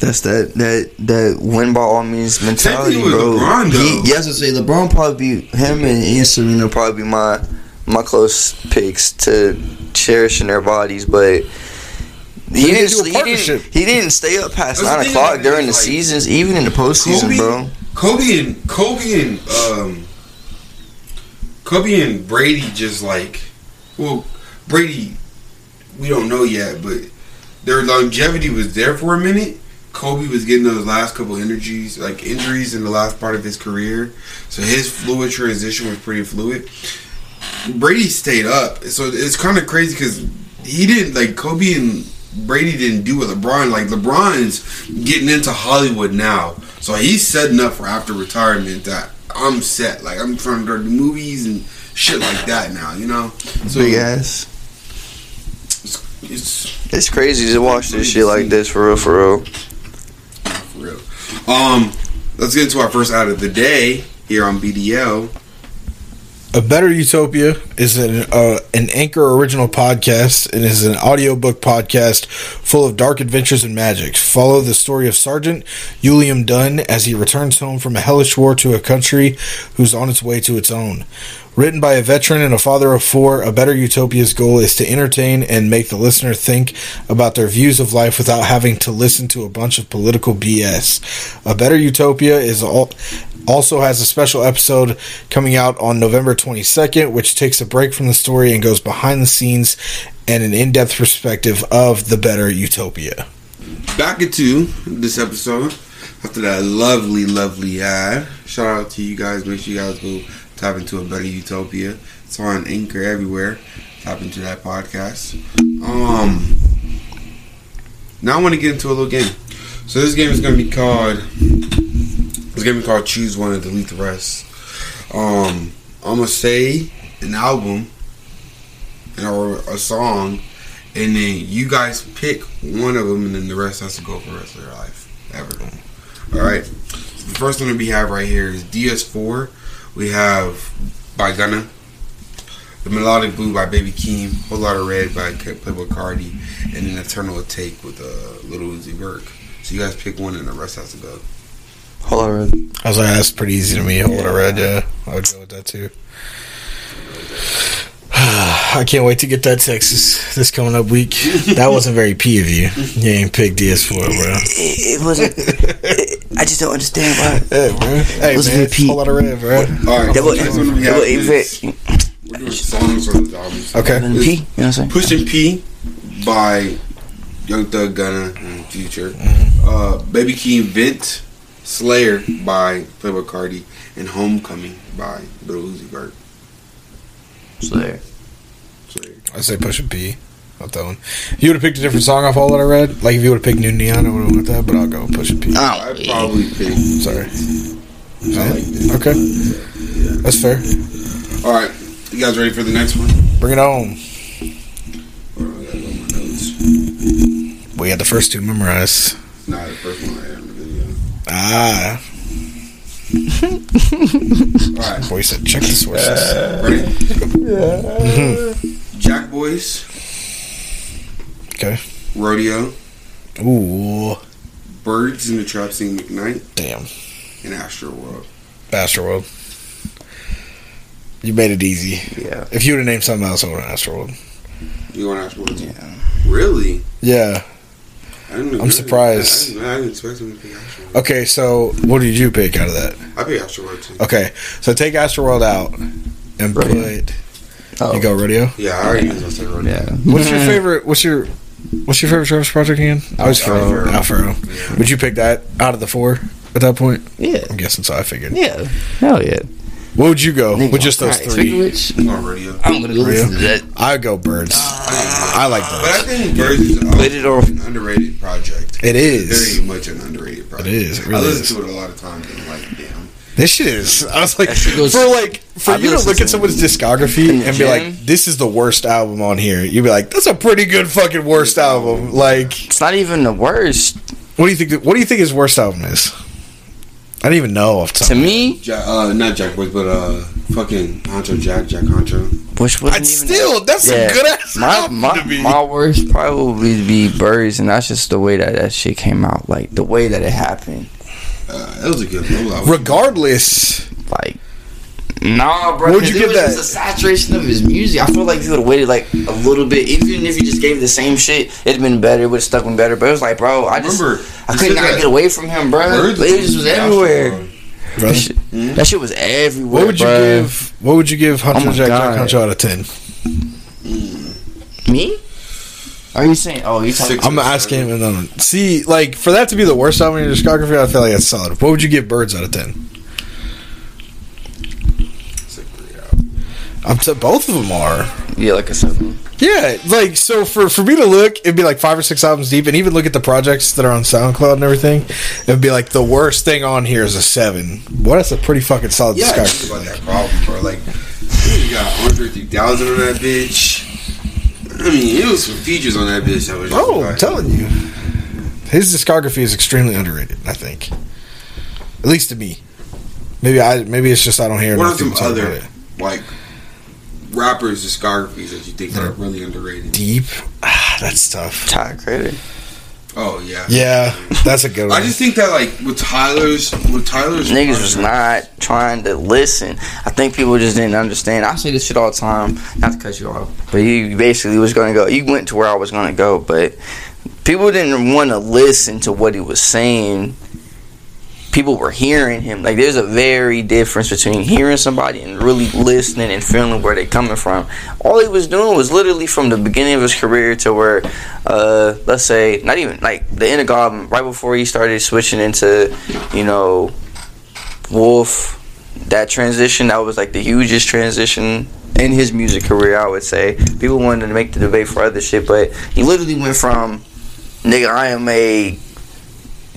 that's that that that win by all means mentality, Same thing with bro. LeBron. He, yes, I say LeBron probably be him and, and Serena probably be my my close picks to cherishing their bodies, but. He didn't, do a he, didn't, he didn't stay up past That's nine o'clock about it during the like, seasons, even in the postseason, Kobe, bro. Kobe and Kobe and um, Kobe and Brady just like, well, Brady, we don't know yet, but their longevity was there for a minute. Kobe was getting those last couple energies, like injuries in the last part of his career, so his fluid transition was pretty fluid. Brady stayed up, so it's kind of crazy because he didn't like Kobe and Brady didn't do what LeBron like. LeBron's getting into Hollywood now, so he's setting up for after retirement that I'm set. Like I'm trying to do the movies and shit like that now. You know. So Big ass. it's It's crazy to watch this shit like this for real, for real. for real. Um, let's get into our first out of the day here on BDL. A Better Utopia is an uh, an Anchor original podcast and is an audiobook podcast full of dark adventures and magic. Follow the story of Sergeant Julian Dunn as he returns home from a hellish war to a country who's on its way to its own. Written by a veteran and a father of four, A Better Utopia's goal is to entertain and make the listener think about their views of life without having to listen to a bunch of political BS. A Better Utopia is all, also has a special episode coming out on November 22nd, which takes a break from the story and goes behind the scenes and an in depth perspective of The Better Utopia. Back into this episode after that lovely, lovely ad. Shout out to you guys. Make sure you guys go tap into a better utopia. It's on Anchor everywhere. Tap into that podcast. Um, now I want to get into a little game. So this game is going to be called. This game is called Choose One and Delete the Rest. Um, I'm gonna say an album or a song, and then you guys pick one of them, and then the rest has to go for the rest of their life ever. All right. The first one that we have right here is DS4. We have by Gunna, The Melodic Blue by Baby Keem, Whole Lotta Red by Playboi Carti, and then Eternal Atake with uh, Lil Uzi Vert. So you guys pick one, and the rest has to go. Hold on, I was like, that's pretty easy to me. Hold it red, yeah. I would go with that too. I can't wait to get that Texas this coming up week. That wasn't very P of you. You ain't pick DS4, bro. it, it wasn't. I just don't understand why. Hey, bro. Hey, Let's man. repeat. Whole lot of red, bro. All right. That so was- the next that was, we're doing songs or the albums. Okay. P, you know what I'm saying? Pushing P by Young Thug Gunna and Future. Mm-hmm. Uh, Baby Keem Vent Slayer by Playboi Carti and Homecoming by Lil Uzi Vert. Slayer. Slayer. I say push a P. Not that one. If you would have picked a different song off all that I read, like if you would have picked New Neon, I would have went with that, but I'll go push a P. Oh, I'd probably pick. Sorry. I like this. Okay. That's fair. All right, you guys ready for the next one? Bring it on. Hold on, I gotta go my notes. We had the first two memorized. Nah, the first one I had in the video. Ah. All right, Boy said check the sources. ready? Jack Boys, Okay. Rodeo, Ooh. Birds in the Trap Sing McKnight, Damn. and Astro World. Astroworld. You made it easy. Yeah. If you would have named something else, I would have Astroworld. You going Astro World? too? Yeah. Really? Yeah. I I'm surprised. I didn't, I didn't expect him to pick Astro Okay, so what did you pick out of that? I pick Astro World too. Okay, so take Astroworld out and put. Rodeo. Oh. You go rodeo. Yeah, I already was gonna say Rodeo. Yeah. What's your favorite? What's your What's your favorite Travis project again? I was Al for Pharaoh. Owl Pharaoh. Yeah. Would you pick that out of the four at that point? Yeah. I'm guessing so. I figured. Yeah. Hell yeah. What would you go Nigga, with just those alright, three? Speaking which, I'm going Rodeo. I'm gonna go listen to that. I'd go birds. I like birds. But I think Birds is uh, it all- an underrated project. It is. Very much an underrated project. It is, it I listen is. to it a lot of times and like, damn. This shit is. I was like, goes- for like, for I've you to look at someone's discography and be like, this is the worst album on here. You'd be like, that's a pretty good fucking worst album. Like, It's not even the worst what do you think? What do you think his worst album is? I don't even know off the top. to me. Jack, uh, not Jack Boys, but uh, fucking Huncho Jack, Jack Huncho. Which wasn't I'd even still, that's Yeah. a good ass my my, to be. my worst probably be birds, and that's just the way that that shit came out, like the way that it happened. Uh, that was a good one. Regardless, Like, nah, bro. What'd 'cause you give was that? The saturation of his music. I feel like if you would have waited like a little bit, even if you just gave the same shit, it'd been better. It would have stuck with better. But it was like, bro, I just Remember, I could not get away from him, bro. Birds it just was everywhere. That brother, shit, that shit was everywhere. what would you bruh. give? What would you give Hunter Oh Jack Jack God. Huncho out of ten? me? Are you saying? Oh, you talking? I'm asking him. And then see, like for that to be the worst album in your discography, I feel like that's solid. What would you give Birds out of ten? It's like three out. I'm t- both of them are. Yeah, like a seven. Yeah, like so for for me to look, it'd be like five or six albums deep, and even look at the projects that are on SoundCloud and everything, it'd be like the worst thing on here is a seven. What? That's a pretty fucking solid Yeah, discography. about that problem, bro. Like, you got Andre 3000 on that bitch. I mean, it was some features on that bitch that was Oh, I'm telling you, his discography is extremely underrated. I think, at least to me. Maybe I maybe it's just I don't hear What are some people talk about other it. like rappers' discographies that you think are really underrated? deep. Ah, that's tough. Ty Creator. Oh yeah, Yeah, that's a good one. I just think that like with Tyler's, with Tyler's Niggas was not trying to listen. I think people just didn't understand. I say this shit all the time, not to cut you off, but you basically was gonna go. You went to where I was gonna go, but people didn't want to listen to what he was saying. People were hearing him. Like there's a very difference between hearing somebody and really listening and feeling where they're coming from. All he was doing was literally from the beginning of his career to where, uh, let's say, not even like the end of album, right before he started switching into, you know, Wolf, that transition, that was like the hugest transition in his music career, I would say. People wanted to make the debate for other shit, but he literally went from, nigga, I am a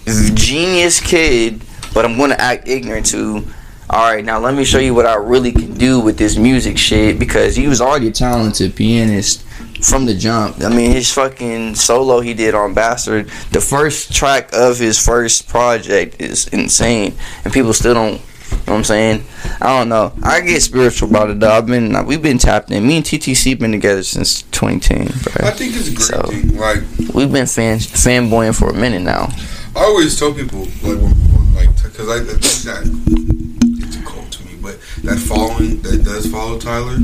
genius kid, but I'm gonna act ignorant to, alright, now let me show you what I really can do with this music shit, because he was already a talented pianist from the jump. I mean, his fucking solo he did on Bastard, the first track of his first project is insane, and people still don't. You know what I'm saying? I don't know. I get spiritual about it, though. I've been, uh, we've been tapped in. Me and TTC been together since 2010, bro. I think it's great So- thing. Like We've been fan fanboying for a minute now. I always tell people, like, when, when, like, because I, I think that it's a cult to me, but that following that does follow Tyler,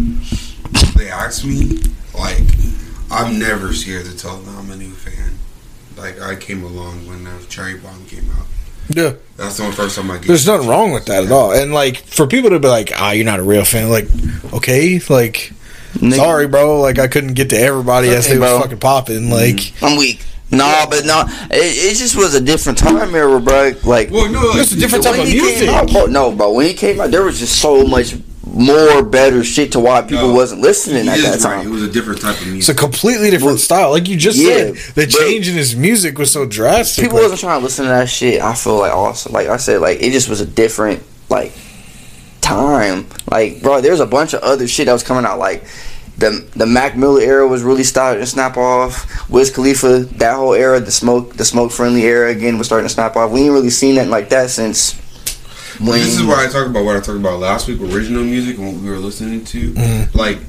they ask me, like, I'm never scared to tell them I'm a new fan. Like, I came along when the Cherry Bomb came out. yeah. That's the first time I get. There's nothing wrong with that at all. And like for people to be like, ah, you're not a real fan. Like, okay, like, Nigga, sorry, bro. Like I couldn't get to everybody as they was bro. fucking popping. Like, I'm weak. Nah, but no, it, it just was a different time era, bro. Like Well, no, like, It's a different type when of music. Out, no, bro. When he came out, there was just so much more better shit to why people No, wasn't listening at is that right. It was a different type of music. it's a completely different style. Like you just Yeah, said, the change in his music was so drastic. People like, wasn't trying to listen to that shit. I feel like also, like I said, like it just was a different like time. Like, bro, there's a bunch of other shit that was coming out. Like the the Mac Miller era was really starting to snap off. Wiz Khalifa, that whole era, the smoke the smoke friendly era again was starting to snap off. We ain't really seen that like that since. When, This is why I talk about what I talked about last week, original music and what we were listening to. Mhm. Like,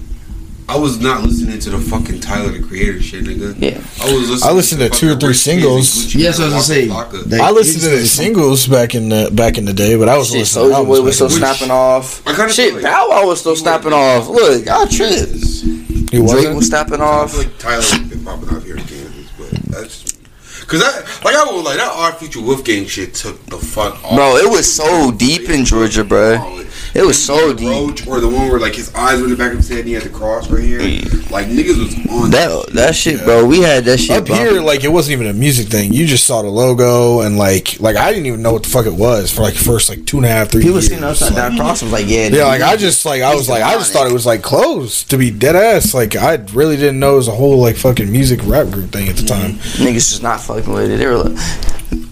I was not listening to the fucking Tyler the Creator shit, nigga. Yeah. I was listening. I listened to two or three Rich Kids and singles. Yes, I was Mane, gonna say, I listened to the singles back in the back in the day, but I was Shit, listening. to Soulja Boy was still back snapping off. I kinda Shit, feel like- Bow Wow was still snapping off. Look, I tripped. He Drake wasn't. was snapping I off. feel like Tyler's been popping off here in Kansas, but that's because that like I was like that Odd Future Wolfgang shit took the fuck off. Bro, it was so deep in Georgia, bro. It was so deep. Roach, or the one where like his eyes were in the back of his head and he had the cross right here. Mm. Like niggas was on That that shit, bro. We had that shit. Up here, like it wasn't even a music thing. You just saw the logo and like like I didn't even know what the fuck it was for like first like two and a half three. people years. seen upside down Like, cross was like, yeah, Yeah, like I just like I was like I just thought it was like clothes to be dead ass. Like I really didn't know it was a whole like fucking music rap group thing at the mm. time. niggas just not fucking with it. They were like,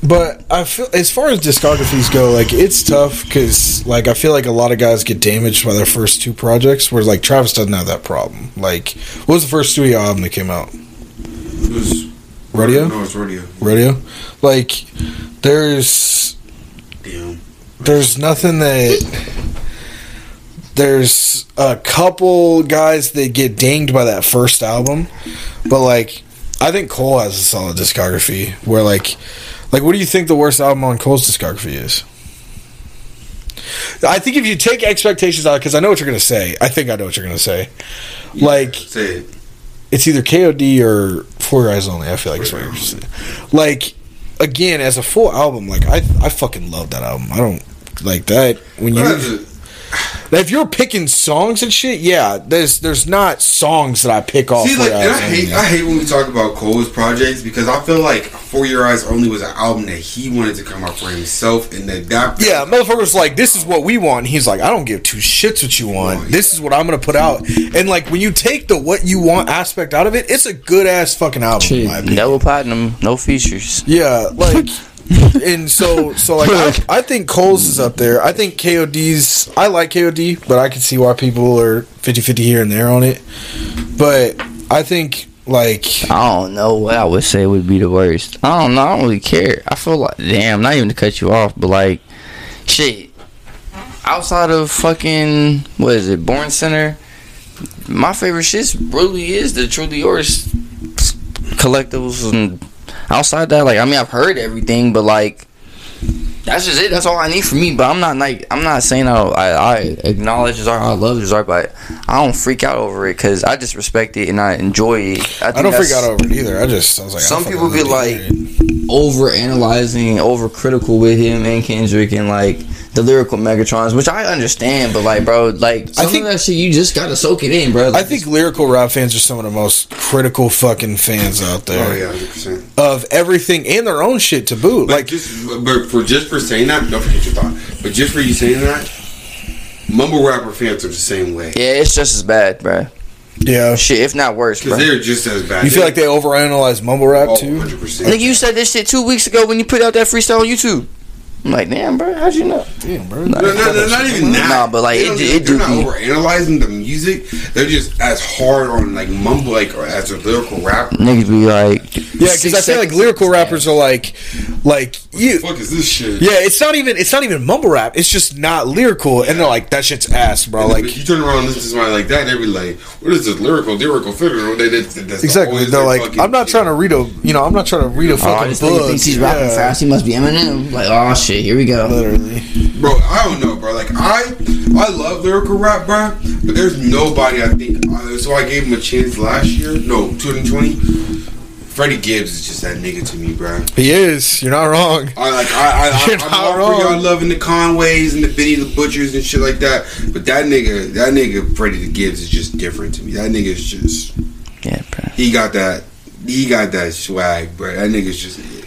But I feel as far as discographies go, like it's tough because like I feel like a lot of guys get damaged by their first two projects, whereas like Travis doesn't have that problem. Like, what was the first studio album that came out? It was Radio. No, it's Radio. Radio. Like, there's Damn. there's nothing that there's a couple guys that get dinged by that first album but like i think cole has a solid discography where like like what do you think the worst album on cole's discography is i think if you take expectations out because i know what you're gonna say i think i know what you're gonna say like Say it. it's either KOD or Four Your Eyes Only. I feel like it's what you're saying. Like again, as a full album, like I I fucking love that album. I don't like that when you. That's a- Now, if you're picking songs and shit, yeah, there's there's not songs that I pick off. See, like, and I hate, I hate when we talk about Cole's projects because I feel like For Your Eyes Only was an album that he wanted to come out for himself, and that that Yeah, motherfuckers like this is what we want. And he's like, I don't give two shits what you want. Oh, yeah. This is what I'm gonna put out. And like when you take the what you want aspect out of it, it's a good ass fucking album. in. Double platinum, no features. Yeah, like, and so so like I, I think Cole's is up there. I think KOD's. I like KOD, but I can see why people are 50-50 here and there on it. But I think like I don't know what I would say would be the worst. I don't know. I don't really care. I feel like damn, not even to cut you off, but like shit. Outside of fucking what is it, Born Sinner? My favorite shit really is the Truly Yours collectibles and outside that, like I mean I've heard everything, but like that's just it. That's all I need for me. But I'm not like I'm not saying I I, I acknowledge his art, I love his art, but I don't freak out over it because I just respect it and I enjoy it. I think don't freak out over it either. I just I was like Some people be like over analyzing, over critical with him and Kendrick and like the lyrical Megatrons, which I understand, but like, bro, like some I think- of that shit you just gotta soak it in, bro. I think lyrical rap fans are some of the most critical fucking fans out there Oh yeah, hundred percent. of everything and their own shit to boot. Like Like just, but for just for saying that, don't forget your thought. But just for you saying that, mumble rapper fans are the same way yeah, it's just as bad, bro. yeah, Shit, if not worse, bro. because they're just as bad. you feel like they overanalyze mumble rap oh, too. hundred percent. Nigga, you said this shit two weeks ago when you put out that freestyle on YouTube. I'm like, damn, bro, how'd you know? Damn, bro. No, no, no, not even that. Nah, but, like, They it don't- do- it they're do not be- over analyzing the music. They're just as hard on like mumble, like or as a lyrical rapper. Niggas be like, Yeah, because I feel like lyrical rappers are like, like you. Fuck is this shit? Yeah, it's not even it's not even mumble rap. It's just not lyrical, and they're like that shit's ass, bro. And Like you turn around and listen to somebody like that, they be like, "What is this lyrical, lyrical figure?" They, they, that's exactly. always They're like, I'm not shit. trying to read a, you know, I'm not trying to read a oh, fucking this book. nigga thinks he's rapping Yeah, fast. He must be Eminem. Like, oh shit, here we go. Literally. bro. I don't know, bro. Like I, I love lyrical rap, bro. But there's nobody I think. Uh, so I gave him a chance last year. No, 2020. Freddie Gibbs is just that nigga to me, bro. He is. You're not wrong. I like I I, You're I I'm not all for y'all loving the Conways and the Benny the Butchers and shit like that. But that nigga, that nigga Freddie Gibbs is just different to me. That nigga is just Yeah, bro. he got that he got that swag, bro. That nigga's just it, bro.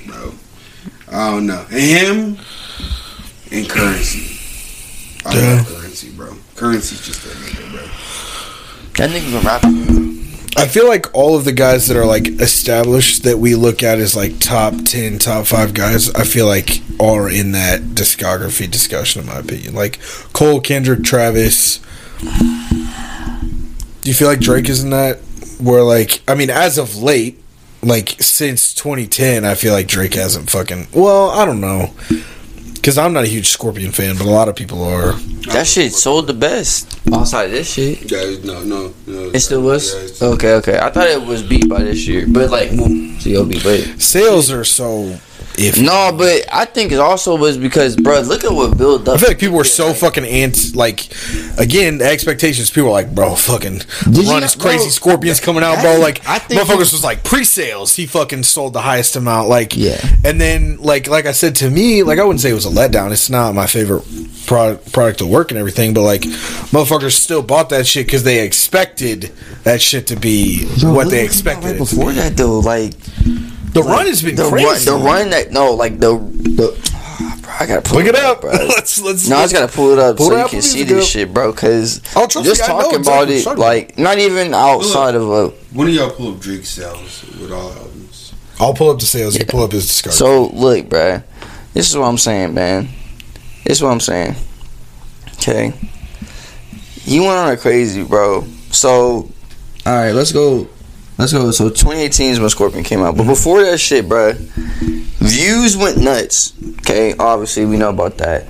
I don't know. And him and Curren$y. I Yeah. love Curren$y, bro. Curren$y's just that nigga, bro. That nigga been rapping. I feel like all of the guys that are like established that we look at as like top ten, top five guys, I feel like are in that discography discussion, in my opinion. Like Cole, Kendrick, Travis. Do you feel like Drake is in that? Where like, I mean, as of late, like since 2010, I feel like Drake hasn't fucking. Well, I don't know, because I'm not a huge Scorpion fan, but a lot of people are. That shit sold the best. Outside of this shit. Yeah, no, no, no. It still was? Yeah, it's- Okay, okay. I thought it was beat by this year. But like mm, COB, but Sales are so iffy. No, but I think it also was because bro, look at what built I up. feel like people were so fucking ant like again the expectations. People were like, bro, fucking run is crazy. bro, Scorpions coming out, bro. Like I think motherfuckers he- was like pre-sales. He fucking sold the highest amount. Like Yeah. and then like like I said to me, like I wouldn't say it was a letdown. It's not my favorite product product to work and everything, but like motherfuckers still bought that shit because they expected that shit to be what they expected. Right it to before be. that though, like The run has been the run, crazy. the run that no, like the the. bro, I gotta pull Look it up. bro. let's let's. No, I just gotta pull it up Pull so it you up, can see this shit, bro. Cause Oh, trust just me, I know talking exactly about it, talking like not even outside of a. When do y'all pull up Drake sales with all albums? I'll pull up the sales. You pull up his discography. So look, bro, This is what I'm saying, man. This is what I'm saying. Okay. you went on a crazy, bro. So, all right, let's go. Let's go. So 2018 is when Scorpion came out, but before that shit, bruh, views went nuts. Okay, obviously we know about that.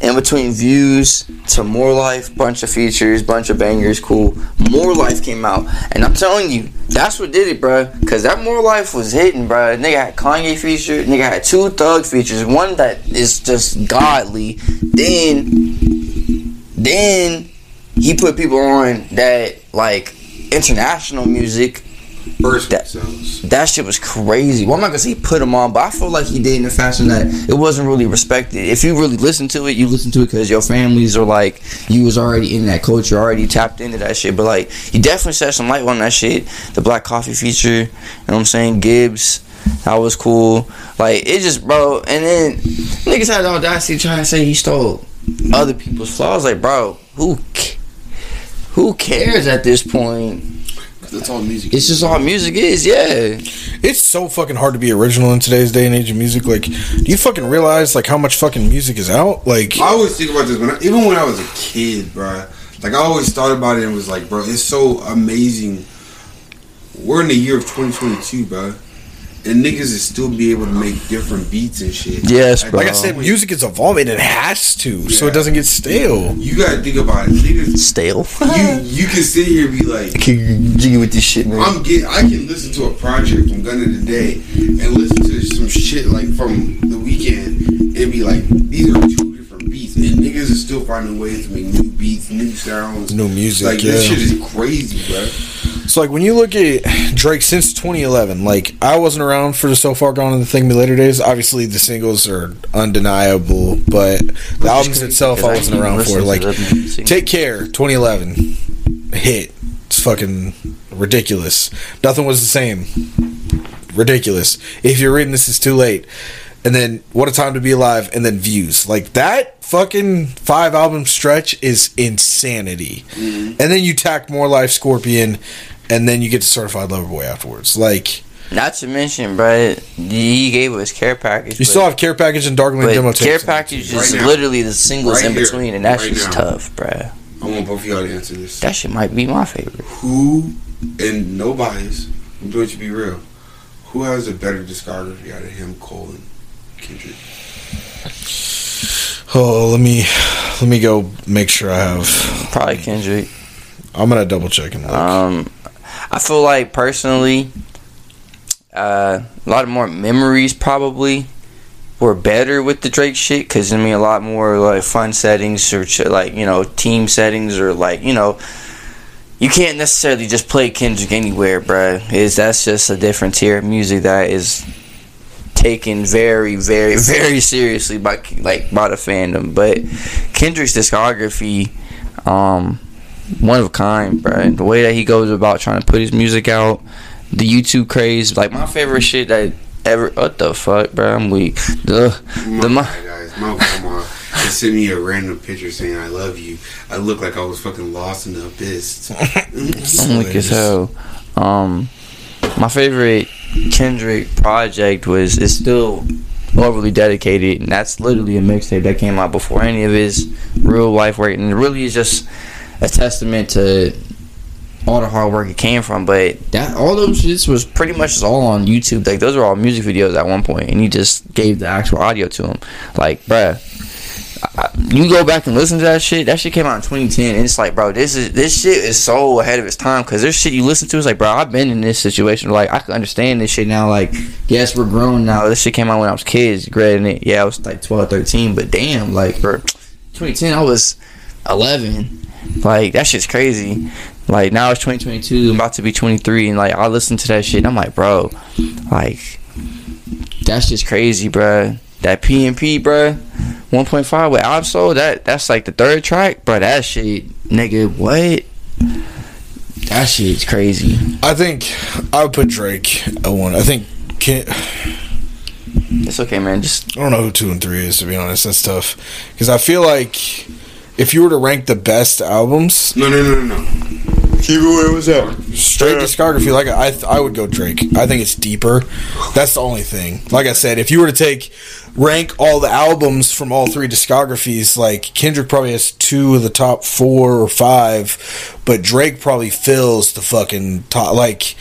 In between views to More Life, bunch of features, bunch of bangers, cool. More Life came out, and I'm telling you, that's what did it, bruh. Cause that More Life was hitting, bruh. Nigga had Kanye feature, nigga had two Thug features, one that is just godly. Then, then he put people on that like international music First That- songs. that shit was crazy. Well, I'm not gonna say he put them on, but I feel like he did in a fashion that it wasn't really respected. If you really listen to it, you listen to it because your families are like you was already in that culture, already tapped into that shit. But like, he definitely set some light on that shit. The Black Coffee feature, you know what I'm saying? Giggs, that was cool. Like it just, bro. And then niggas had the audacity trying to say he stole other people's flaws. Like, bro, who, who cares at this point? That's all music. It's just all music is, yeah. It's so fucking hard to be original in today's day and age of music. Like, do you fucking realize like how much fucking music is out? Like, I always think about this when I, even when I was a kid, bro. Like I always thought about it and was like, bro, it's so amazing. We're in the year of 2022, bro, and niggas is still be able to make different beats and shit. Yes, bro. like I said, music is evolving. It has to, so it doesn't get stale. You gotta think about it, niggas. Stale. You you can sit here and be like, can Jiggy with this shit, man. I'm get I can listen to a project from Gun of the Day and listen to some shit like from the Weeknd and be like, these are two different beats, and niggas is still finding ways to make new beats, new sounds, New music, Like yeah. this shit is crazy, bro. So like when you look at Drake since 2011, like I wasn't around for the So Far Gone and the Thank Me Later days. Obviously the singles are undeniable, but the albums itself I wasn't around for. Like Take Care 2011 hit. It's fucking ridiculous. Nothing was the same. Ridiculous. If you're reading this, it's too late. And then What a Time to Be Alive, and then Views. Like that fucking five album stretch is insanity. And then you tack More Life, Scorpion, and then you get to Certified Lover Boy afterwards. Like Not to mention, bro, he gave us care package. you but- still have Care Package and Dark Lane demo tapes. care package is Right literally the singles Right in here. between, and that's Right shit's now. tough, bro. I want both of y'all to answer this. That shit might be my favorite. Who and no bias, I'm going to be real. Who has a better discography out of him, Cole and Kendrick? Oh, let me let me go make sure I have. Probably Kendrick. I'm gonna double check and look. Um, I feel like personally, uh, a lot of more memories probably were better with the Drake shit because I mean a lot more like fun settings or like you know team settings or like you know you can't necessarily just play Kendrick anywhere, bruh. Is that's just a different tier of music that is taken very, very, very seriously by like by the fandom. But Kendrick's discography, um, one of a kind, bro. The way that he goes about trying to put his music out, the YouTube craze, like my favorite shit that ever. What the fuck, bro? I'm weak. The My the my, bad, guys. My grandma just sent me a random picture saying I love you. I look like I was fucking lost in the abyss. I'm weak as hell. Um, my favorite Kendrick project was is still overly dedicated, and that's literally a mixtape that came out before any of his real life work, and it really is just a testament to all the hard work it came from. But that all those shits was pretty much all on YouTube. Like those were all music videos at one point, and he just gave the actual audio to him. Like, bruh. I- you go back and listen to that shit. That shit came out in 2010, and it's like, bro, this is this shit is so ahead of its time. Cause there's shit you listen to. It's like, bro, I've been in this situation. Like, I can understand this shit now. Like, yes, we're grown now. This shit came out when I was kids. Granted, yeah, I was like 12, 13, but damn, like, bro, 2010, I was 11. Like, that shit's crazy. Like, now it's 2022. I'm about to be 23, and like, I listen to that shit. And I'm like, bro, like, that's just crazy, bro. That PMP, bro. 1.5 with Ab-Soul, that that's like the third track, bro. That shit, nigga, what? That shit's crazy. I think I would put Drake at one. I think can, It's okay, man. Just I don't know who two and three is to be honest. That's tough because I feel like if you were to rank the best albums, no, no, no, no, no. Keep it where it was at. straight uh, discography, like I I would go Drake. I think it's deeper. That's the only thing. Like I said, if you were to take rank all the albums from all three discographies, like Kendrick probably has two of the top four or five, but Drake probably fills the fucking top. Like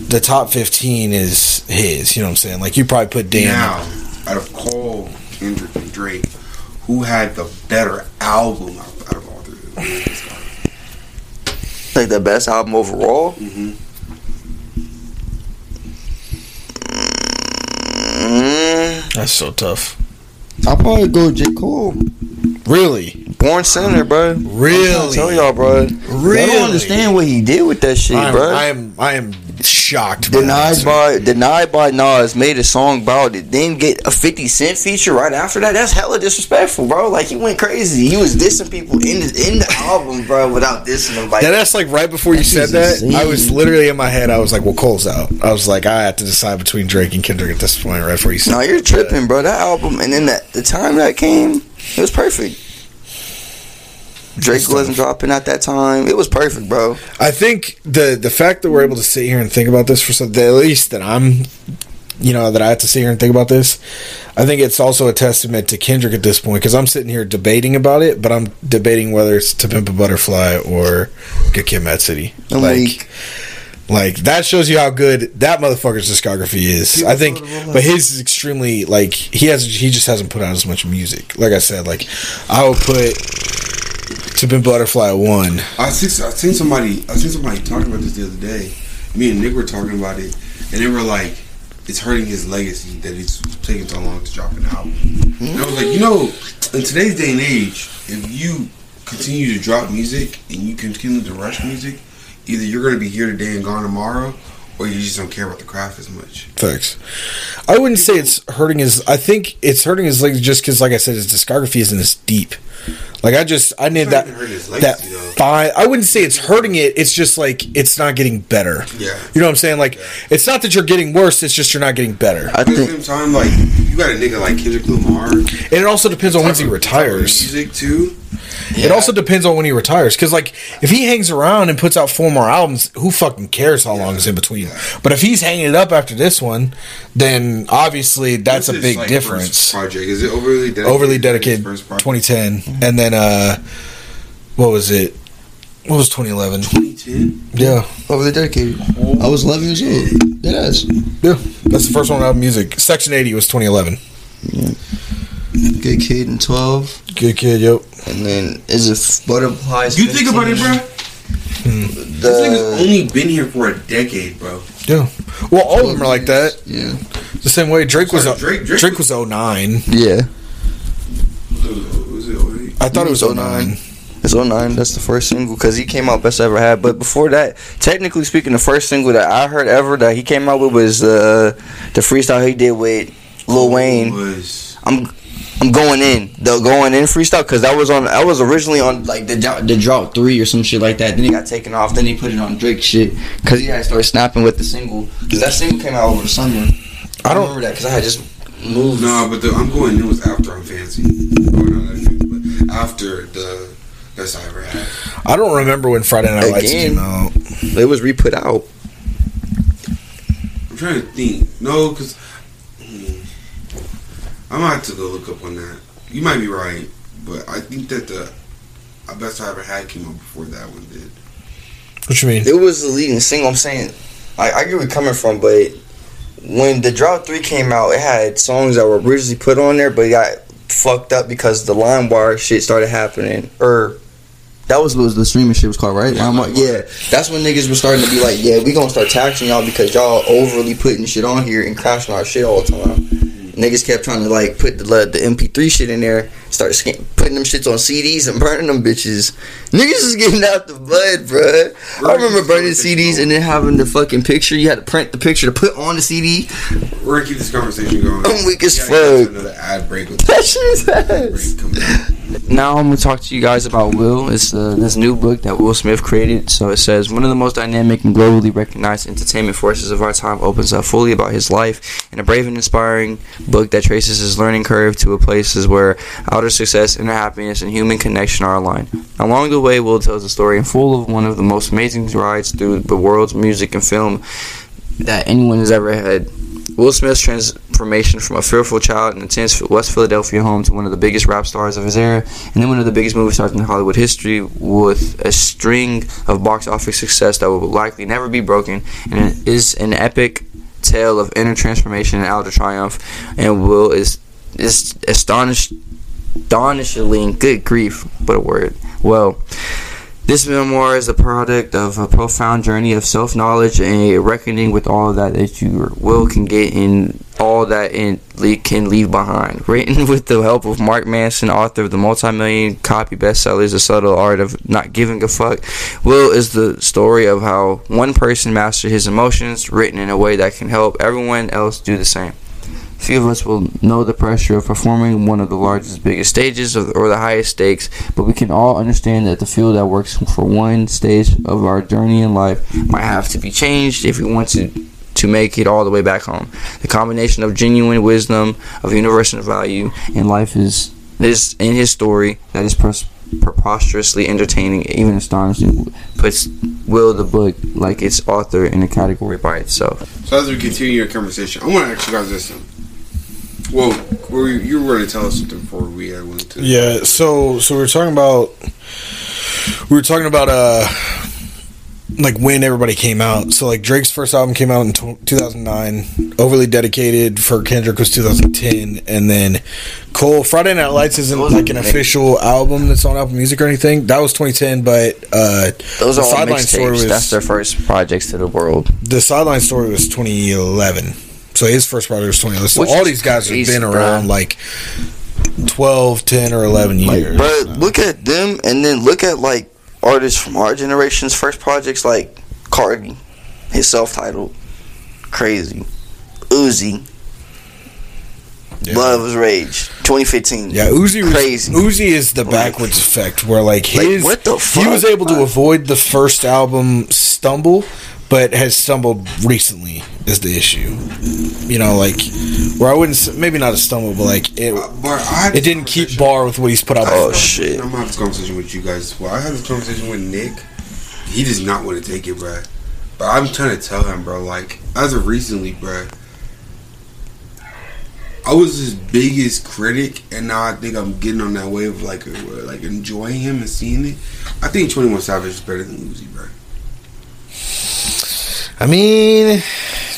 the top fifteen is his. You know what I'm saying? Like you probably put Damn. Now, out of Cole, Kendrick, and Drake, who had the better album out, out of all three? of them? like the best album overall. Mhm. Mm, That's so tough. I'll probably go J Cole. Really, Born Sinner, bro. really, Tell y'all, bro. really. I don't understand what he did with that shit, I'm, bro. I am I am shocked. Denied by Denied by Nas made a song about it, then get a 50 Cent feature right after that. That's hella disrespectful, bro. Like he went crazy. He was dissing people in the in the album, bro, without dissing them. Like Yeah, that's like right before you said that. I was literally in my head. I was like, "Well, Cole's out." I was like, I have to decide between Drake and Kendrick at this point. Right before you said, no, you're tripping, bro. That album, and then that the time that came, it was perfect. Drake wasn't dropping at that time. It was perfect, bro. I think the the fact that we're able to sit here and think about this for some, at least that I'm, you know, that I have to sit here and think about this. I think it's also a testament to Kendrick at this point because I'm sitting here debating about it, but I'm debating whether it's To Pimp a Butterfly or Good Kid, Mad City. I'm like, weak. like that shows you how good that motherfucker's discography is. I think, but his is extremely like he has he just hasn't put out as much music. Like I said, like I would put A Butterfly one. I seen I seen somebody I seen somebody talking about this the other day. Me and Nick were talking about it, and they were like, "It's hurting his legacy that he's taking so long to drop an album." And I was like, you know, in today's day and age, if you continue to drop music and you continue to rush music, either you're going to be here today and gone tomorrow, or you just don't care about the craft as much. Thanks. I wouldn't say it's hurting his. I think it's hurting his legs just because, like I said, his discography isn't as deep. Like I just, I need that. not even hurting his That fine. I wouldn't say it's hurting it. It's just like it's not getting better. Yeah. You know what I'm saying? Like it's not that you're getting worse. It's just you're not getting better. I At the same time, like you got a nigga like Kendrick Lamar, And it also depends on when he retires. music too. It also depends on when he retires. Because like if he hangs around and puts out four more albums, who fucking cares how long is in between? But if he's hanging it up after this one, then obviously that's What's a big like, difference. first Project is it overly dedicated? overly dedicated first project? 2010 and then uh what was it what was 2011 2010. yeah overly dedicated. I was 11 years old. That is. yeah that's the first one out of music section 80 was 2011 Good kid in 12. good kid yep And then is it butterflies? You think about it, bro. Hmm. This nigga's The, only been here for a decade, bro. yeah well all of them are like that yeah. the same way drake was Sorry, Drake, Drake- Drake, Drake was 09 Yeah. Was it 08? i thought it was 09 It's 09. That's the first single because he came out best I ever had. But before that, technically speaking, the first single that I heard ever that he came out with was uh, the freestyle he did with Lil Wayne. was I'm I'm going in the going in freestyle because that was on I was originally on like the dou- the drought three or some shit like that. Then he got taken off. Then he put it on Drake shit because he had started snapping with the single because that single came out over the summer. I don't- remember that because I had just moved. no, but the I'm going in was after I'm fancy. Oh no, that's it, but after the best I ever had. i don't remember when friday night lights came out It was re put out. I'm trying to think. No, because I'm gonna have to go look up on that. You might be right, but I think that the best I ever had came out before that one did. what you mean It was the leading single. I'm saying, I, I get where you're coming from, but when the Drought 3 came out, it had songs that were originally put on there, but it got fucked up because the LimeWire shit started happening. Or, that was what the streaming shit was called, right? Yeah, LimeWire. LimeWire. Yeah, that's when niggas were starting to be like, yeah, we gonna start taxing y'all because y'all overly putting shit on here and crashing our shit all the time. Niggas kept trying to like put the the MP3 shit in there, start putting them shits on CDs and burning them bitches. Niggas is getting out the bud, bruh. I remember burning CDs and then having the fucking picture. You had to print the picture to put on the CD. We're gonna keep this conversation going. I'm weak as We gotta get to fuck. Another ad break with That shit is ass. break coming up. Now I'm gonna talk to you guys about Will. It's uh, this new book that Will Smith created. So it says one of the most dynamic and globally recognized entertainment forces of our time opens up fully about his life in a brave and inspiring book that traces his learning curve to a places where outer success, inner happiness, and human connection are aligned. Along the way, Will tells a story full of one of the most amazing rides through the world's music and film that anyone has ever had. Will Smith's transformation from a fearful child in a tense West Philadelphia home to one of the biggest rap stars of his era, and then one of the biggest movie stars in Hollywood history, with a string of box office success that will likely never be broken, and is an epic tale of inner transformation and outer triumph. And Will is is astonished, astonishingly good grief, what a word. Well. This memoir is a product of a profound journey of self knowledge and a reckoning with all that that you will can get in all that it can leave behind. Written with the help of Mark Manson, author of the multi-million copy bestsellers, The Subtle Art of Not Giving a Fuck. Will is the story of how one person mastered his emotions, written in a way that can help everyone else do the same. Few of us will know the pressure of performing one of the largest, biggest stages of, or the highest stakes, but we can all understand that the field that works for one stage of our journey in life might have to be changed if we want to to make it all the way back home. The combination of genuine wisdom, of universal value, and life is this in his story that is preposterously entertaining, even astonishing, puts Will the book like its author in a category by itself. So as we continue your conversation, I want to ask you guys this. Thing. Well, were you, you were going to tell us something before we uh, went to. Yeah, so so we were talking about we were talking about uh like when everybody came out. So like Drake's first album came out in tw 2009. Overly Dedicated for Kendrick was 2010, and then Cole Friday Night Lights isn't like an official album that's on Apple Music or anything. That was 2010, but uh Those the are all Sideline Story mixtapes. was That's their first projects to the world. the Sideline Story was 2011. So his first project was 2011. So Which all these guys have crazy, been bro. around like 12, 10, or 11 years. But look at them, and then look at like artists from our generation's first projects, like Carti, his self-titled, crazy, Uzi, Yeah. Luv is Rage, 2015. Yeah, Uzi was, Crazy. Uzi is the Like- backwards effect where like Like, his what the fuck? he was able to avoid the first album stumble, but has stumbled recently is the issue. You know, like where I wouldn't s- maybe not a stumble, but like it Uh, but it didn't keep bar with what he's put out. Oh, before. shit. I'm gonna have this conversation with you guys well. I had this conversation with Nick. He does not want to take it, bruh. But I'm trying to tell him, bro. Like as of recently, bro. I was his biggest critic, and now I think I'm getting on that wave of like, uh, like enjoying him and seeing it. I think 21 Savage is better than Uzi, bruh. I mean,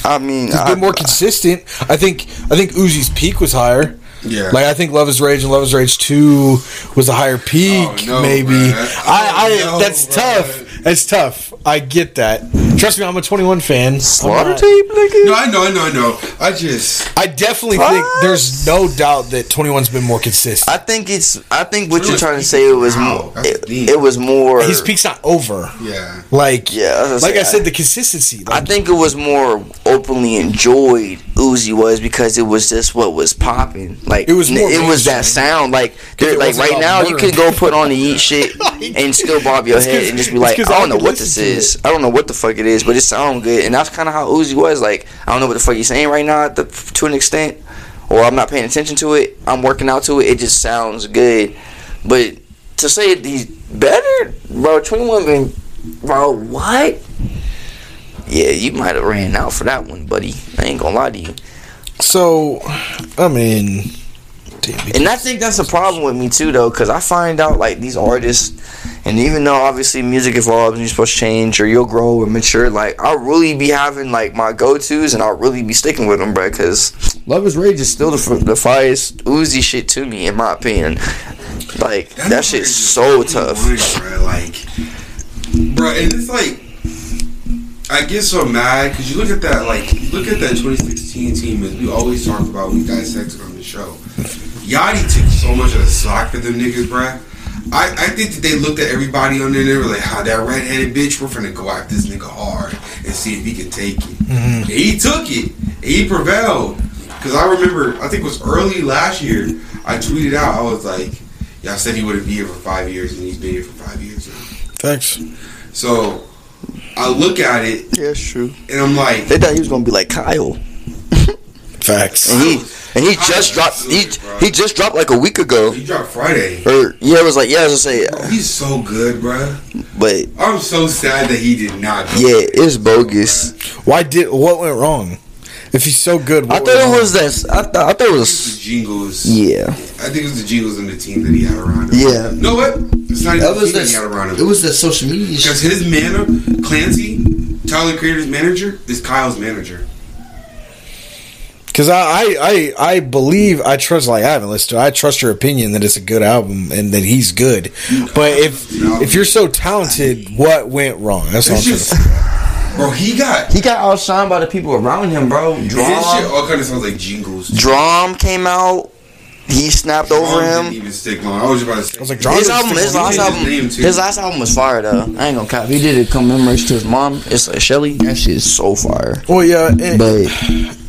I mean, he's I, been more consistent. I think I think Uzi's peak was higher. Yeah. Like I think Luv Is Rage and Luv Is Rage Two was a higher peak, Oh, no, maybe. bruh. I, I Oh, no, that's bruh. tough. That's tough. I get that. Trust me, I'm a 21 fan. slaughter I'm tape, nigga. no, I know, I know, I know. I just I definitely What? think there's no doubt that 21's been more consistent. I think it's. I think what you're trying to say it was now. more. It, it was more. His peak's not over. yeah. Like, Yeah, I like say, I said, the consistency. I think it was more openly enjoyed. Uzi was because it was just what was popping. Like It was more it was that sound. Like like right now, you could go put on the eat shit and still bob your head and just be like, I I don't know what this is. I don't know what the fuck it is, but it sounds good. And that's kind of how Uzi was. Like I don't know what the fuck he's saying right now to, to an extent, or I'm not paying attention to it. I'm working out to it. It just sounds good, but to say he's better, bro. Twenty one been, bro. What? Yeah, you might have ran out for that one, buddy. I ain't gonna lie to you. so, I mean, And I think that's a problem with me too, though, because I find out like these artists, and even though obviously music evolves and you're supposed to change or you'll grow and mature, like I'll really be having like my go tos and I'll really be sticking with them, bro. Because Luv Is Rage is still the, f- the finest Uzi shit to me, in my opinion. Like that, shit's so tough. Bro. Like, bro, and it's like, I get so mad because you look at that, like, look at that 2016 team, as we always talk about, we dissected on the show. Yachty took so much of the slack for them niggas, bruh. I, I think that they looked at everybody on there and they were like, how that redheaded bitch, we're finna go after this nigga hard and see if he can take it. Mm-hmm. And he took it. And he prevailed. Because I remember, I think it was early last year, I tweeted out, I was like, y'all said he wouldn't be here for five years and he's been here for five years now. thanks. So I look at it Yeah, it's true. and I'm like, They thought he was gonna be like Kyle, Facts. and he and he just dropped. He he just dropped like a week ago. he dropped Friday. Or yeah, it was like yeah, I was gonna say, Bro, he's so good, bro. but I'm so sad that he did not. yeah, it's bogus. Why did what went wrong? If he's so good, I thought it was this. I thought I thought it It was was the jingles. yeah. I think it was the jingles and the team that he had around him. Yeah. You know what? It's not even the team that he had around him. It was the social media Because his manner, Clancy, Tyler Creator's manager, is Kyle's manager. Because I, I, I, I believe I trust. Like I haven't listened to. it. I trust your opinion that it's a good album and that he's good. But if if you're so talented, what went wrong? That's all I'm It's to just, bro. He got He got outshined by the people around him, bro. his shit. Drum, All kind of sounds like jingles. Drum came out. He snapped over Drum Didn't him. even stick long. I was about to say. I was like, Drum His album, his last album, name, his last album was fire though. I ain't gonna cap. He did a commemoration to his mom. It's like Shelly. That shit is so fire. Well, yeah. and- But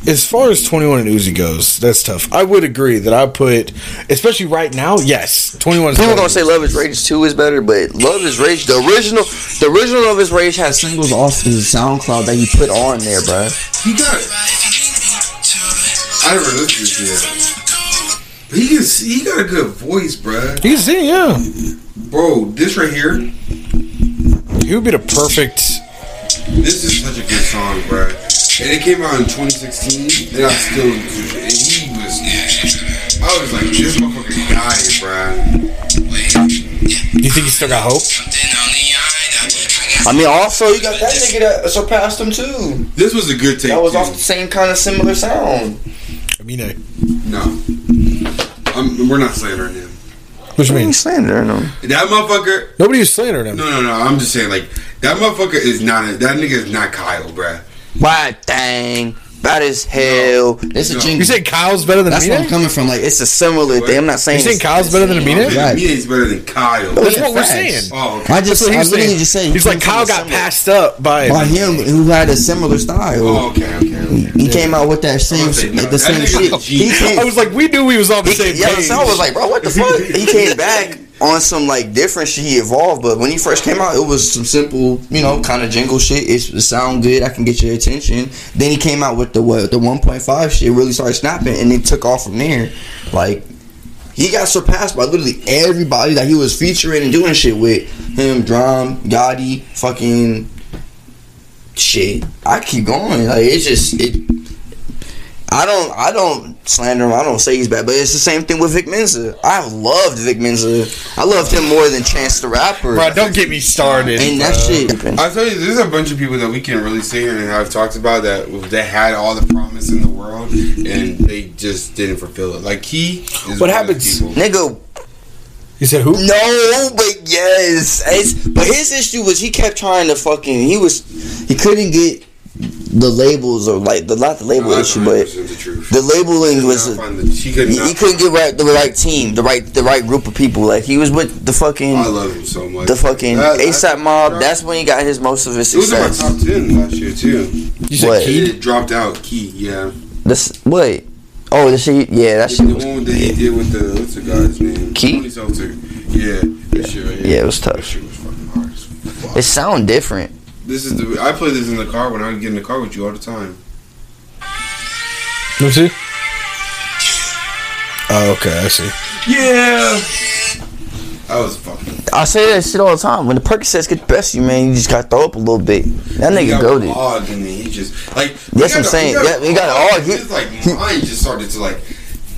as far as 21 and Uzi goes, that's tough. I would agree that I put, especially right now, yes, 21 people better. gonna say Luv Is Rage two is better, but Luv Is Rage, the original, the original Luv Is Rage has singles off his SoundCloud that he put on there, bro. He got. I never listened to this yet. But he can. He got a good voice, bruh. You can see, yeah. Bro, this right here. He would be the perfect. This is such a good song, bruh. And it came out in 2016, and I still. And he was. I was like, this motherfucker died, bruh. Do you think he still got hope? I mean, also you got that nigga that surpassed him too. This was a good take. That was too. off the same kind of similar sound. I mean, uh, No. I'm, we're not slandering him. what you mean? slandering him. That motherfucker. Nobody was slandering him. No, no, no. I'm just saying, like, that motherfucker is not. A, that nigga is not Kyle, bruh. Why dang, bad as hell. It's a No. jingle. You say Kyle's better than That's where I'm Mine? coming from. Like it's a similar thing. I'm not saying You saying it's- Kyle's it's better than the same. Aminé? Right. Me is better than Kyle. That's yeah, what we're facts. saying. Oh, okay. I just, That's what I he's literally saying. just saying. He's like Kyle got passed up by. by him who had a similar style. Oh, okay, okay, okay. He came out with that same, gonna say, no, the that same nigga's shit. a He came, I was like, we knew we was on the he, same yeah, page. so I was like, bro, what the fuck? He came back on some like different shit. He evolved, but when he first came out, it was some simple, you know, kind of jingle shit. It's, it sound good. I can get your attention. Then he came out with the what the 1.5 shit. Really started snapping, and then took off from there. Like he got surpassed by literally everybody that he was featuring and doing shit with. Him, Drum, Gotti, fucking shit. I keep going. Like it's just it. I don't I don't slander him. I don't say he's bad, but it's the same thing with Vic Mensa. I loved Vic Mensa. I loved him more than Chance the Rapper. Bro, don't get me started. and that bro. shit. I tell you, there's a bunch of people that we can really sit here and have talked about that that had all the promise in the world and they just didn't fulfill it. Like he is What one of those happens- Nigga, You said who? no, but yes. It's, but his issue was he kept trying to fucking. He was he couldn't get the labels or like the not the label No, issue, but the the labeling was. She could not find the- she could He, he couldn't get right the right team, the right the right group of people. Like he was with the fucking I love him so much. the fucking That- that- ASAP mob. That's when he got his most of his it was in my top ten last year too. You said What? Keed? It dropped out. Key, yeah. This wait. Oh, the shit. Yeah, that shit The was. one that he did with the what's the guy's name? Key? Tony Seltzer. Yeah, that shit right. Yeah, it was tough. That was fucking hard. It sound different. This is the I play this in the car when I get in the car with you all the time. Let me see. Oh, okay, I see. Yeah. I was fucking. I say that shit all the time. When the Percocets get the best of you, man, you just gotta throw up a little bit. That He nigga got goaded. logged and he just like. That's what I'm saying. Yeah, he got all- he- His like mind just started to like,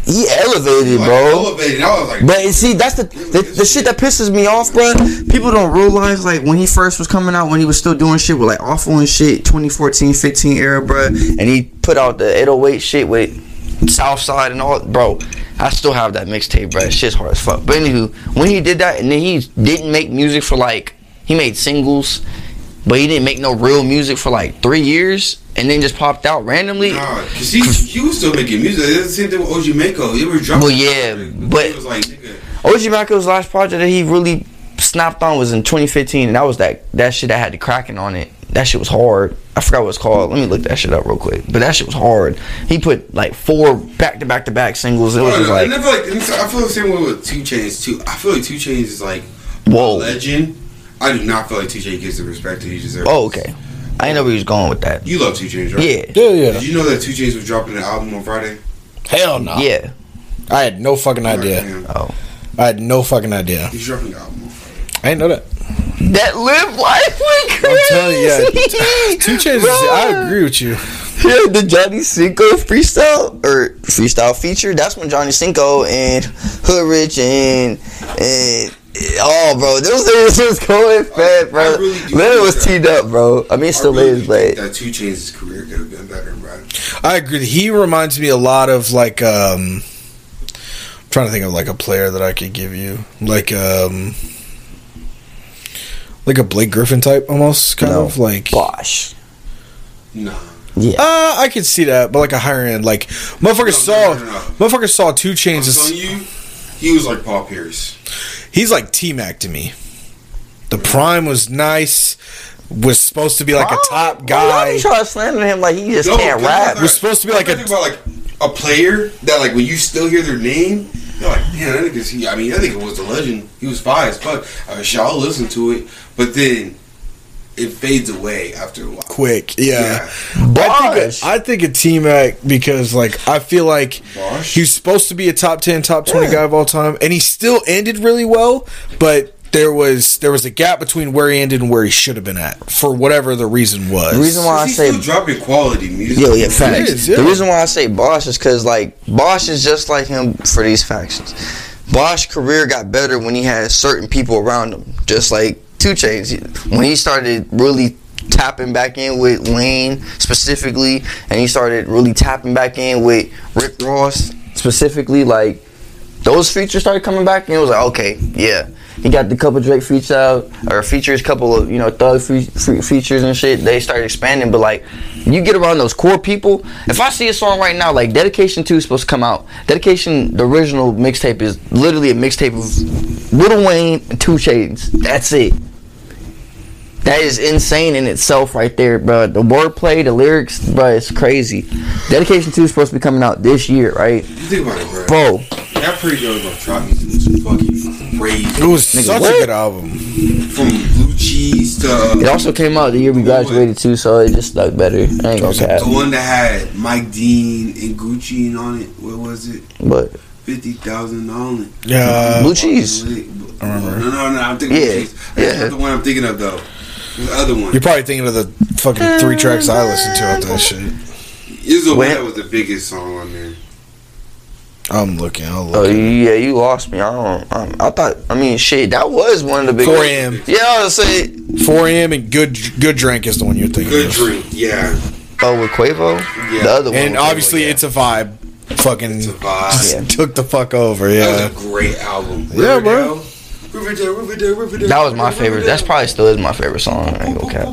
He elevated, like bro. elevated. I was like, But see, that's the, the the shit that pisses me off, bro. People don't realize like when he first was coming out, when he was still doing shit with like awful and shit, 2014, 15 era, bro, and he put out the 808 shit with Southside and all, bro. I still have that mixtape, bro. Shit's hard as fuck. But anywho, when he did that, and then he didn't make music for like he made singles, but he didn't make no real music for like three years, and then just popped out randomly. Nah, cause he he was still making music. It's the same thing with OG Maco. They were dropping. Well, yeah, but- was like, OG Maco's last project that he really snapped on was in 2015, and that was that that shit that had the cracking on it. That shit was hard. I forgot what it's called. Let me look that shit up real quick. But that shit was hard. He put like four back to back to back singles. It was just and like, I feel like I feel the same way with Two Chains too. I feel like Two Chains is like a whoa. legend. I do not feel like TJ gets the respect that he deserves. Oh, okay. I didn't know where he was going with that. You love Two Chains, right? Yeah, Yeah, yeah. Did you know that Two Chains was dropping an album on Friday? Hell no. yeah. I had no fucking idea. Damn. Oh, I had no fucking idea. He's dropping an album on Friday. I didn't know that. that live life went crazy. I'm telling you, yeah. Two chains. I agree with you. Yeah, the Johnny Cinco freestyle or freestyle feature. That's when Johnny Cinco and Hood Rich and and Oh, bro, those niggas was going fat, bro. I really Leonard was that. teed up, bro. I mean, I still really is, but that Two Chains' career could have been better, bro. I agree. He reminds me a lot of like um I'm trying to think of like a player that I could give you. Like um like a Blake Griffin type almost kind No. of like Bosh. No. Yeah. uh, I could see that, but like a higher end, like motherfucker No, saw, no, no, no. motherfucker saw two I'm chains. telling you, he was like Paul Pierce. He's like T Mac to me. The prime was nice. Was supposed to be like a oh, top oh, guy. You try to slander him like he just No, can't rap. I'm Was supposed to be like a- about like a player that like when you still hear their name, you're like, damn, that nigga's he. I mean, that nigga was a legend. He was fire as fuck. I wish y'all listen to it, but then it fades away after a while. Quick, yeah. I Bosh. think I think a T Mac because like I feel like Bosh. he's supposed to be a top ten, top twenty Yeah. guy of all time, and he still ended really well, but there was there was a gap between where he ended and where he should have been at for whatever the reason was. The reason why I say still dropping quality music. Yo, yeah, facts. is, yeah. The reason why I say Bosh is because like Bosh is just like him for these factions. Bosh's career got better when he had certain people around him, just like Two Chains. When he started really tapping back in with Wayne specifically, and he started really tapping back in with Rick Ross specifically, like those features started coming back, and it was like, okay, yeah. He got the couple Drake features out, or features, couple of you know Thug fe- fe- features and shit. They started expanding, but like you get around those core people. If I see a song right now, like Dedication Two is supposed to come out. Dedication, the original mixtape is literally a mixtape of Lil Wayne and Two Chains. That's it. That is insane in itself, right there, bro. The wordplay, the lyrics, bro, it's crazy. Dedication Two is supposed to be coming out this year, right, You think about it, bro. bro? That pretty girl about trap music was fucking crazy. it was Nigga, such what? a good album. From blue cheese to uh, It also came out the year we graduated too, so it just stuck better. I ain't gonna cap. the one that had Mike Dean and Gucci on it. What was it? But Fifty thousand on it. Yeah, Blue cheese. I remember. No, no, no. I'm thinking Yeah, blue cheese. That's yeah. not the one I'm thinking of though. The other one. you're probably thinking of the fucking three tracks I listened to after that shit. Is the one that was the biggest song on there. I'm looking. I'll look. oh yeah, you lost me. I don't. I, I thought. I mean, shit, that was one of the big. 4 a.m. Yeah, I was say. 4 a.m. and good good drink is the one you're thinking Good of. drink. Yeah. Oh, with Quavo. Yeah. The other one. And obviously, Quavo, yeah. it's a vibe. Fucking It's a vibe. Yeah. took the fuck over. That Yeah. was a great album. Yeah, bro. Riverdale. Riverdale, Riverdale, Riverdale. that was my favorite. That's probably still is my favorite song. I ain't gonna cap.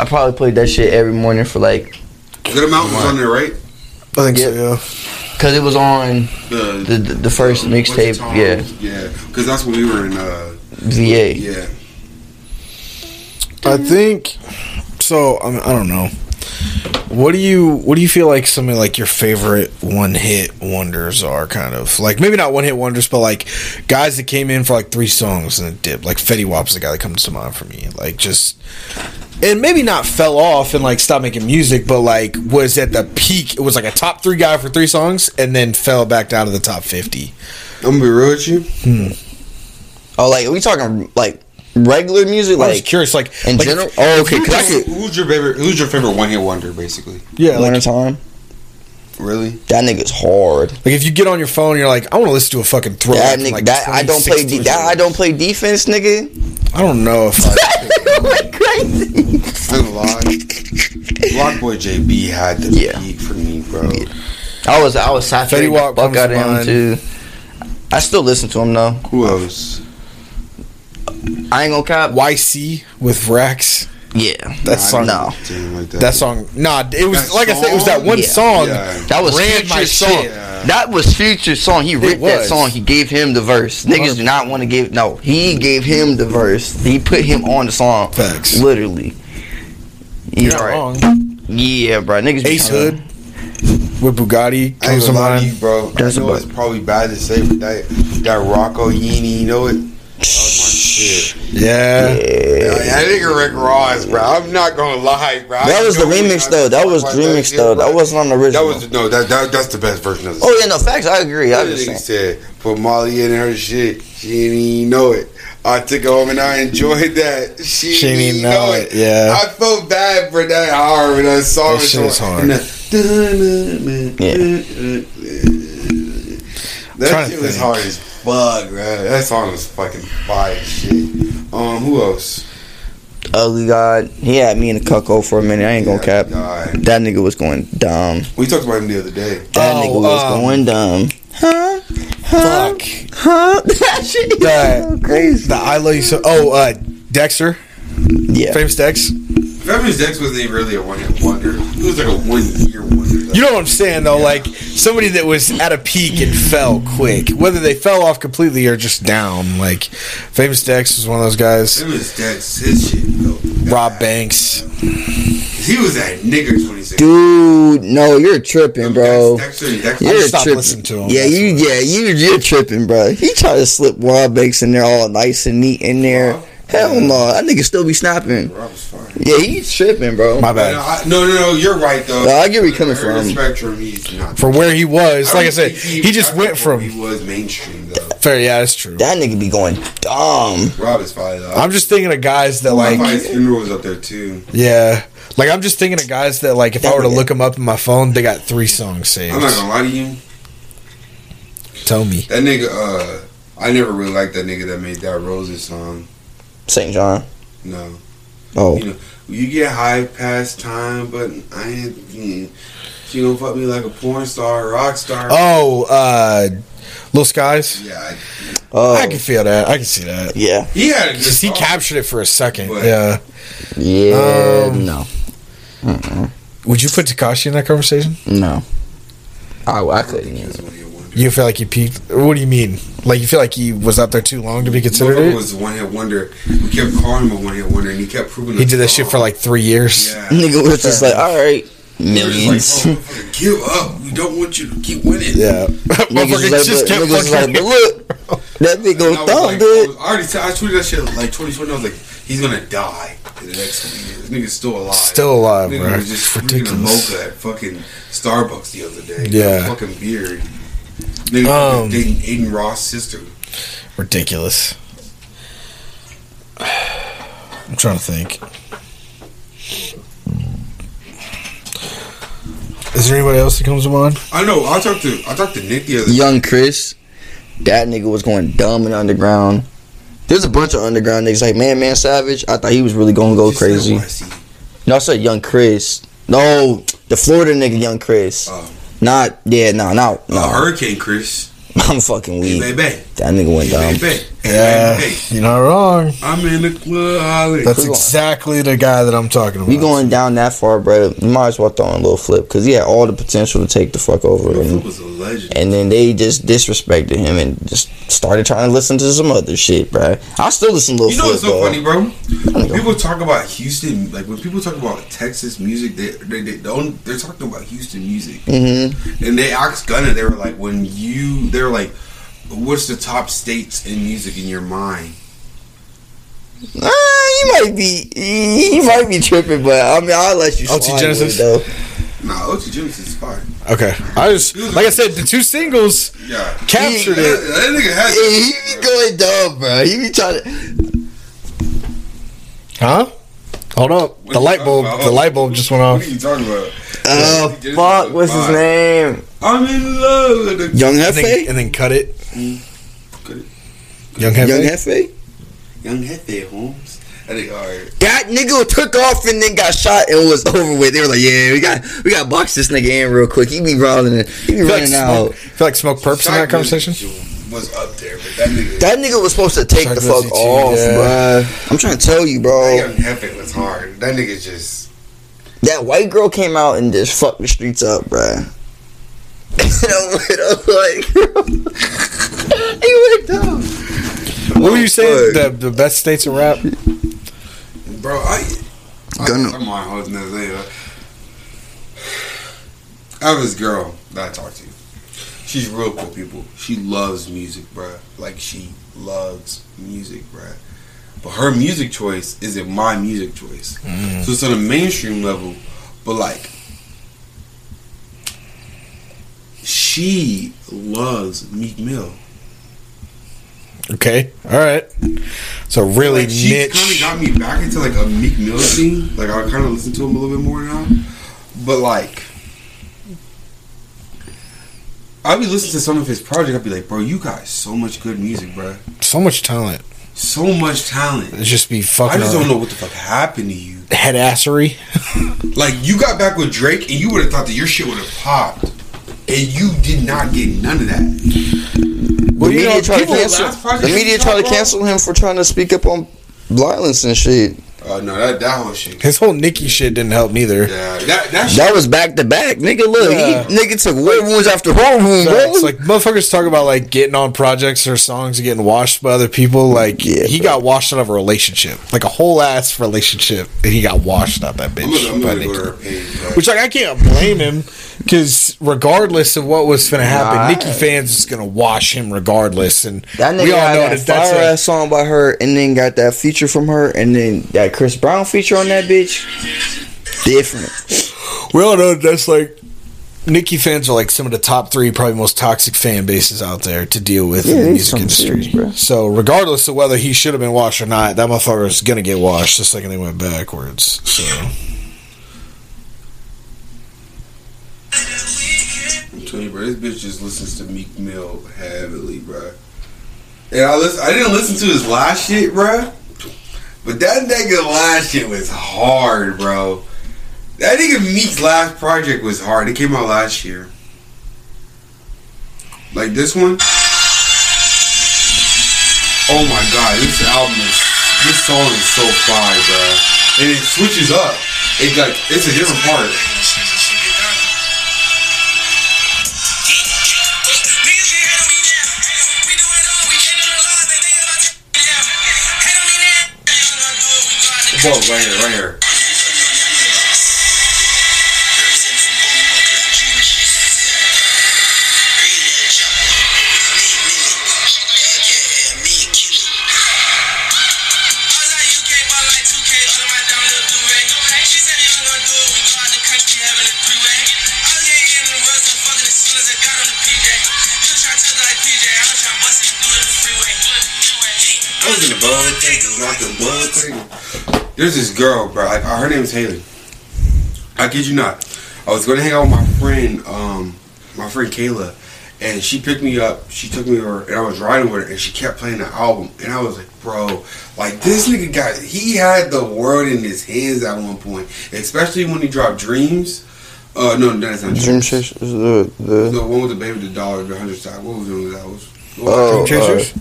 I probably played that shit every morning for like, Good amount was on there, right? I think so. Yeah. Yeah. cause it was on The the the, the first what's mixtape. Yeah, Yeah. Because that's when we were in. uh VA. Yeah. I think so. I, mean, I don't know. What do you What do you feel like some of like your favorite one hit wonders are? Kind of like maybe not one hit wonders, but like guys that came in for like three songs and it dipped. Like Fetty Wap is the guy that comes to mind for me. Like just and maybe not fell off and like stopped making music, but like was at the peak. It was like a top three guy for three songs and then fell back down to the top fifty. I'm gonna be real with you. Hmm. Oh, like are we talking like regular music? I was Like curious, like in like, general? Oh, okay. Cause I Who's, could who's your favorite? Who's your favorite one hit wonder? Basically, yeah, one like, at time. really? That nigga's hard. like if you get on your phone, you're like, I want to listen to a fucking throwback. That nigga, like, that I don't play. De- that I don't play defense, nigga. I don't know if I. like crazy. I'm gonna lie. BlocBoy JB had the Yeah. beat for me, bro. I was I was saturated Fetty the Wap fuck out of him too. I still listen to him though. Who else? I ain't gonna cap. YC with Racks. Yeah, That song. no. Like that. That song. Nah, it was That like I said. It was that one Yeah. song. Yeah. That was Ran my Future's song. shit. That was Future's song. He ripped that song. He gave him the verse. Niggas do not want to give. No, he gave him the verse. He put him on the song. Facts. Literally. You're Yeah, right. wrong. Yeah, bro. Niggas. be Ace tryna- Hood with Bugatti I ain't comes to gonna lie to you, mind. bro. That's I know it's probably bad to say, but that that Rocko Yini, you know it? That was my shit. Yeah. Yeah, that nigga Rick Ross, bro. I'm not gonna lie, bro. That was the remix though. That was the remix shit, though. That wasn't on the original. That was no. That, that that's the best version of the Oh yeah, no facts. I agree. I That nigga understand. said, put Molly in her shit. She didn't even know it. I took her home and I enjoyed that. She, She didn't even know it. yeah. I felt bad for that hard when that song That was shit so- is hard. and the- That Trying to shit was hard as fuck, bro. That song was fucking fire shit. Um, who else? Ugly God. He had me in the cucko for a minute. I ain't gonna cap. guy. That nigga was going dumb. We talked about him the other day. That Oh, nigga was um, going dumb. Huh? Huh? Fuck. Huh? That shit is That- so crazy. The I love you so. Oh, uh, Dexter, Yeah. famous Dex. Famous Dex wasn't even really a one hit wonder. It was like a one year wonder. You know what I'm saying though? Like somebody that was at a peak and fell quick, whether they fell off completely or just down. Like famous Dex was one of those guys. Famous Dex, his shit, though. Rob Banks. He was that nigga 26. Dude, no, you're tripping, bro. Dexter Dexter. You're just tripping. listening to him. Yeah, you, yeah, you, you're tripping, bro. He tried to slip Rob Banks in there all nice and neat in there. Rob? Hell no, that nigga still be snapping. Rob was fine. Yeah, he's tripping, bro. My No, bad. I- no, no, no, you're right though. No, I get where you're coming On the from. spectrum, he's not. For where he was, like I don't said, think he just went from He was mainstream though. fair. Yeah, that's true. That nigga be going dumb. Rob is fine though. I'm just thinking of guys that like, like, his funeral was up there too. yeah, like I'm just thinking of guys that like, if I were to look them up in my phone, they got three songs saved. I'm not gonna lie to you. Tell me. That nigga, uh, I never really liked that nigga that made that Roses song. St. John. No. Oh, You know, you get high past time, but I ain't. You, she gonna fuck me like a porn star, rock star. Oh, uh, Lil Skies. Yeah, I, oh, I can feel that. I can see that. yeah, he had a good. He song. captured it for a second. But- yeah. yeah. Um, no, Would you put Tekashi in that conversation? no. I, I I think couldn't. He even. was one hit wonder. You feel like he peaked? What do you mean? Like you feel like he was out there too long to be considered Motherfucker it? was a one hit wonder. We kept calling him a one hit wonder, and he kept proving. He did that shit for like three years. Yeah. Nigga was just like, all right, millions. Like, oh, give up. We don't want you to keep winning. Yeah. Niggas Motherfucker was like, just but, kept niggas was like, but look, that big And I go was thumb, like, I, dude. was, I already said I tweeted that shit like 2020. I was like, he's gonna die in the next couple years. This nigga's still alive. Still alive, Nigga bro. was just It's drinking a ridiculous. mocha at fucking Starbucks the other day. Yeah. fucking beard. Nigga Um, dating Adin Ross' sister. Ridiculous. I'm trying to think. Is there anybody else that comes to mind? I know. I talked to I talked to Nick the other day. Young Chris, that nigga was going dumb in underground. There's a bunch of underground niggas like Man Man Savage. I thought he was really gonna go crazy. No, I said Young Chris. No, the Florida nigga Young Chris. Oh. Not yeah, no, no, no. Uh, Hurricane Chris. I'm fucking weak. That nigga went dumb. Baby. Yeah, Hey, you're not wrong. I'm in the club. hollering. That's We're going- exactly the guy that I'm talking about. We going down that far, bro. You might as well throw in a little flip because he had all the potential to take the fuck over. Lil Flip And, was a legend. and then they just disrespected him and just started trying to listen to some other shit, bro. I still listen to Lil Flip. You know Flip, what's so though. funny, bro? When people talk about Houston, like when people talk about Texas music, they they, they don't. They're talking about Houston music, Mm-hmm. and they asked Gunna. They were like, when you, they were like, what's the top states in music in your mind? Uh, you might be, you might be tripping, but I mean, I'll let you. OT slide with Genesis? it, though. Nah, OT Genesis is fine. Okay, I just like I said, the two singles Yeah, captured that, it. that nigga has. Hey, he be going dumb, bro. He be trying to. Huh? Hold up, What the light bulb, about? the light bulb just went off. What are you talking about? Oh OT Genesis fuck! What's his name? I'm in love with the Young And then, and then cut it. Cut it. Young Hefe. Young Hefe. Young Hefe Holmes. I think alright. That nigga took off and then got shot and was over with. They were like, "Yeah, we got we got box this nigga in real quick. He be running, he be feel like running smoke, out." feel like smoke perps in that conversation. was up there, but that nigga. That nigga was supposed to take the fuck off, yeah. bruh. I'm trying to tell you, that bro. young Hefe was hard. That nigga just. That white girl came out and just fucked the streets up, bruh. And I'm with- like, he went down. What were you saying? The the best states of rap. Bro, I. I Gunna. I'm on holding that later. Uh, I have this girl that I talk to. She's real cool, people. She loves music, bruh. Like, she loves music, bruh. But her music choice isn't my music choice. Mm. So it's on a mainstream level, but like, she loves Meek Mill. Okay, all right. So really like, she niche. kind of got me back into like a Meek Mill scene. Like I kind of listen to him a little bit more now. But like, I'll be listening to some of his project. I'll be like, bro, you got so much good music, bro. So much talent. So much talent. It's just be I fucking just don't know what the fuck happened to you. head assery. Like you got back with Drake, and you would have thought that your shit would have popped, and you did not get none of that. Well, the you media know, tried to cancel. The media dropped, tried to cancel him for trying to speak up on violence and shit. Oh no, that that whole shit. His whole Nicki shit didn't help neither. Yeah, that that shit. That was back to back, nigga. Look, Yeah. he nigga took war wounds after war wounds, bro. It's like motherfuckers talk about like getting on projects or songs and getting washed by other people. Like Yeah, he bro. got washed out of a relationship, like a whole ass relationship, and he got washed out that I'm bitch. gonna, I'm by gonna go Nicki. to her page. but- Which like I can't blame him because regardless of what was gonna happen, Nah. Nicki fans is gonna wash him regardless, and that nigga we all had know that that fire ass song by her, and then got that feature from her, and then that Chris Brown feature on that bitch. Different. we all know that's like Nicki fans are like some of the top three probably most toxic fan bases out there to deal with Yeah, in the music industry. serious, so regardless of whether he should have been washed or not, that motherfucker is gonna get washed the second they went backwards. So I'm telling you, bro, this bitch just listens to Meek Mill heavily, bro. And I listen, I didn't listen to his last shit, bro. But that nigga last shit was hard, bro. That nigga Meek's last project was hard. It came out last year. Like this one. Oh my god, this album is this song is so fire, bro. And it switches up. It's like it's a different part. Whoa, right here, right here. I was in the bud taking, not the. There's this girl, bro. Like, her name is Haley. I kid you not. I was going to hang out with my friend, um, my friend Kayla, and she picked me up. She took me over, and I was riding with her, and she kept playing the album, and I was like, bro, like this nigga got, he had the world in his hands at one point, especially when he dropped Dreams. Uh, no, that's not Dream Dreams. Chasers, the the The one with the baby, the dollar, the hundred side. What was it? That was. Oh, Dream Chasers?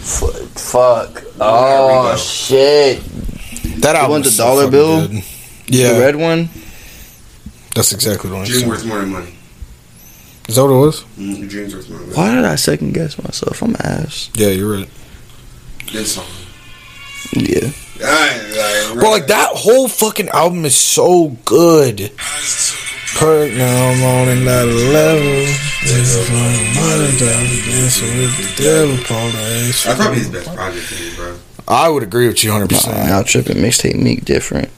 f- fuck. Oh shit. That album want was the so dollar bill? good. Yeah, The red one. that's exactly what I'm Dreams saying. worth more than money. Is that what it was? Mm, Dreams worth more than money. Why did I second guess myself? I'm ass. Yeah, you're right. This song. Yeah. I, like, Bro, like that whole fucking album is so good. Perk now I'm on another level. This is my money down dancing with the devil, Paul Ace. That's probably his best project to me, bro. I would agree with you 100. Nah, percent out tripping mixtape Meek different.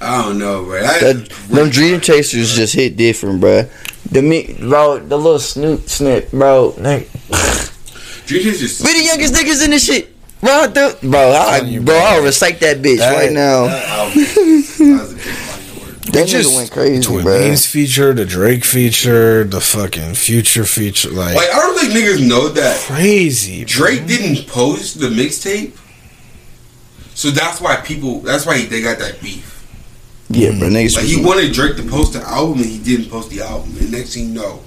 I don't know, bro. That, That them Dream Chasers just hit different, bro. The Meek, bro, the little Snoop snip, bro. Nigga. Dream Chasers. We the youngest niggas in this shit. Bro, the, bro, I, telling you, bro, bro. I'll recite that bitch That- right now. That album. that was a big fucking word. That just- nigga went crazy, Twin bro. Beans feature, the Drake feature, the fucking Future feature, like, Like I don't think niggas know that crazy. bro. Drake didn't post the mixtape, so that's why people. That's why they got that beef. Yeah, bro, niggas. Like he wanted Drake to post the album, and he didn't post the album. And next thing you know,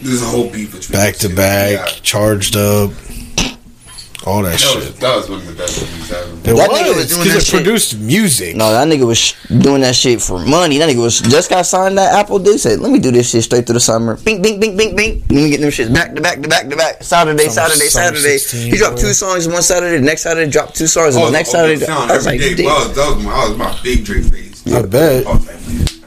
there's a whole beef between back to back, charged up, all that, That shit. was, that was one of the best movies ever. It That nigga was doing because that it shit- produced music. No, that nigga was doing that shit for money. That nigga was just got signed that Apple Dude said, "Let me do this shit straight through the summer." Bing, bing, bing, bing, bing. Let me get them shits back to back to back to back. Saturday, Summer- Saturday, summer Saturday. 16, he dropped bro. two songs one Saturday. The next Saturday dropped two songs. And Oh, the next oh, Saturday, sound I was like, Well, that was my, that was my big Drake phase. I bet. I was like,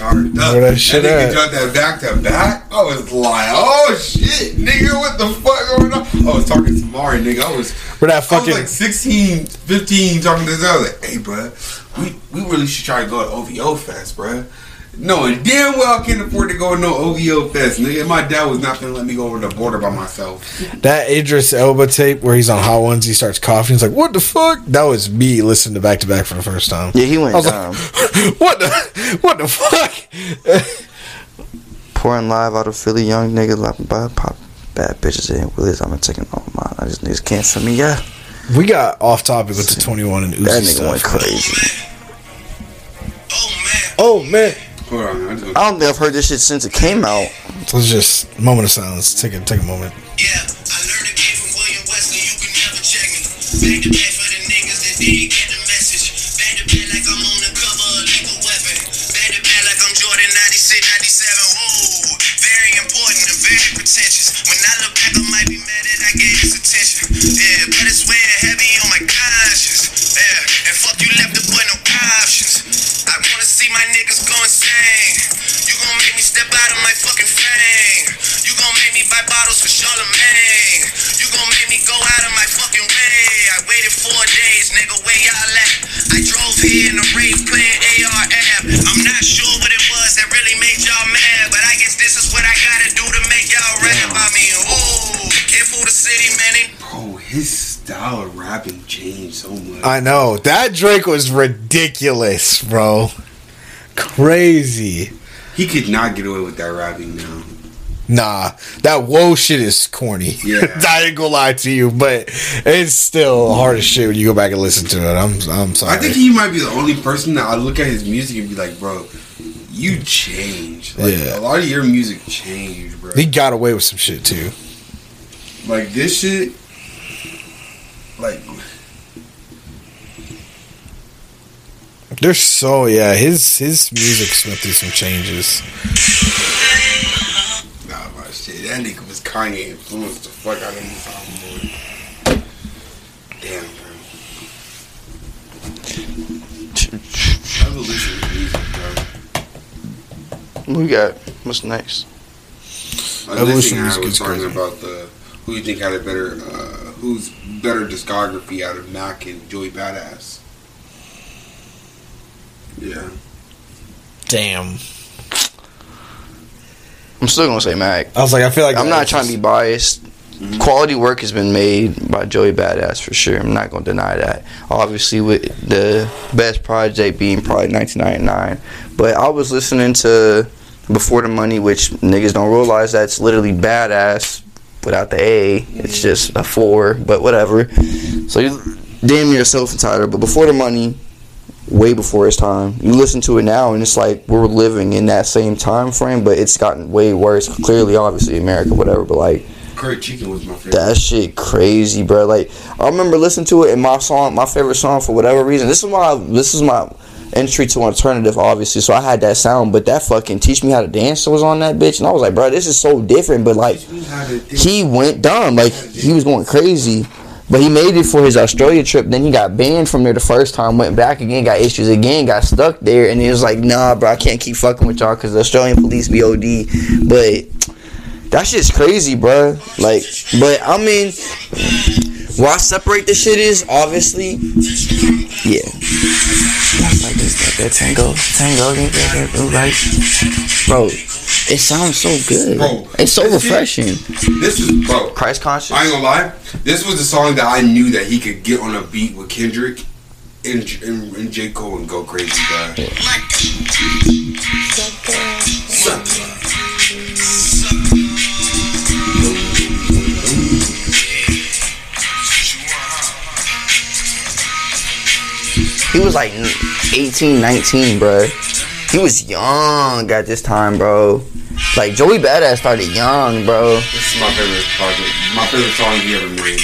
charged up. Where that shit nigga at? dropped that back to back. I was like, oh shit, nigga, what the fuck going on? I was talking to Mari, nigga. I was, But that I was fucking like 16, 15, talking to this. I was like, hey, bro, we, we really should try to go to OVO Fest, bro. Knowing damn well I can't afford to go to no OVO Fest, nigga. My dad was not gonna let me go over the border by myself. that Idris Elba tape where he's on Hot Ones, he starts coughing. He's like, "What the fuck?" That was me listening to back to back for the first time. Yeah, he went I was dumb. like, "What the? What the fuck?" Pouring live out of Philly, young nigga, laughing by pop bad bitches in Willis. I'm taking all mine. I just niggas can't for me. Yeah, We got off topic with the 21 and Uzi that nigga went stuff. crazy. Oh man. Hold on, I just I don't think I've heard this shit since it came out. Let's just moment of silence. Take a take a moment. Yeah, I learned a game from William Wesley. You can never check me. Back to back for the niggas that didn't get the message. Back to back like I'm on the cover of Lethal Weapon. Back to back like I'm Jordan 96, 97. Ooh, very important and very pretentious. When I look back, I might be mad that I gave this attention. Yeah, but it's weighing heavy on my conscience. Yeah, and fuck you my niggas go insane. You gon' make me step out of my fucking fame. You gon' make me buy bottles for Charlemagne. You gon' make me go out of my fucking way. I waited four days, nigga, where y'all at? I drove here in a rave playing ARM. I'm not sure what it was that really made y'all mad, but I guess this is what I gotta do to make y'all rap about me. Ooh, can't fool the city, man. They bro, his style of rapping changed so much. I know that Drake was ridiculous, bro. Crazy. he could not get away with that rapping now. Nah, that whoa shit is corny. Yeah. I ain't gonna lie to you, but it's still hard as shit when you go back and listen to it. I'm I'm sorry. I think he might be the only person that I look at his music and be like, bro, you changed. Like, Yeah. A lot of your music changed, bro. he got away with some shit too. Like this shit, like There's so yeah, his his music's went through some changes. nah, my shit. That nigga was Kanye influenced the fuck out of this album, boy. Damn, bro. Evolution of music, bro. We got? What's next? Evolution Evolution of music was is talking crazy. about the who you think had a better, uh, who's better discography out of Mac and Joey Badass. Yeah. Damn. I'm still gonna say Mac. I was like, I feel like I'm not trying to be biased. Mm-hmm. Quality work has been made by Joey Badass for sure. I'm not gonna deny that. Obviously, with the best project being probably 1999, but I was listening to Before the Money, which niggas don't realize that's literally Badass without the A. It's mm. just a four, but whatever. So you damn yourself self entitled. But Before the Money, way before its time. You listen to it now, and it's like we're living in that same time frame, but it's gotten way worse. Clearly, obviously, America, whatever. But like Curry Chicken was my favorite. that shit, crazy, bro. Like I remember listening to it, and my song, my favorite song for whatever reason. This is my, this is my entry to alternative, obviously. So I had that sound, but that fucking teach me how to dance was on that bitch, and I was like, bro, this is so different. But like, he went dumb. Like he was going crazy. But he made it for his Australia trip. Then he got banned from there the first time. Went back again, got issues again, got stuck there, and he was like, "Nah, bro, I can't keep fucking with y'all because the Australian police be OD." But that shit's crazy, bro. Like, but I mean, why separate the shit is obviously, yeah. Like this, like that tango, tango, like, bro, it sounds so good. Bro, it's so this shit- refreshing. This is bro. Christ conscious. I ain't gonna lie. This was the song that I knew that he could get on a beat with Kendrick and, and, and J Cole and go crazy, bro. He was like 18, 19, bro. He was young at this time, bro. Like Joey Badass started young, bro. This is my favorite project. My favorite song he ever made.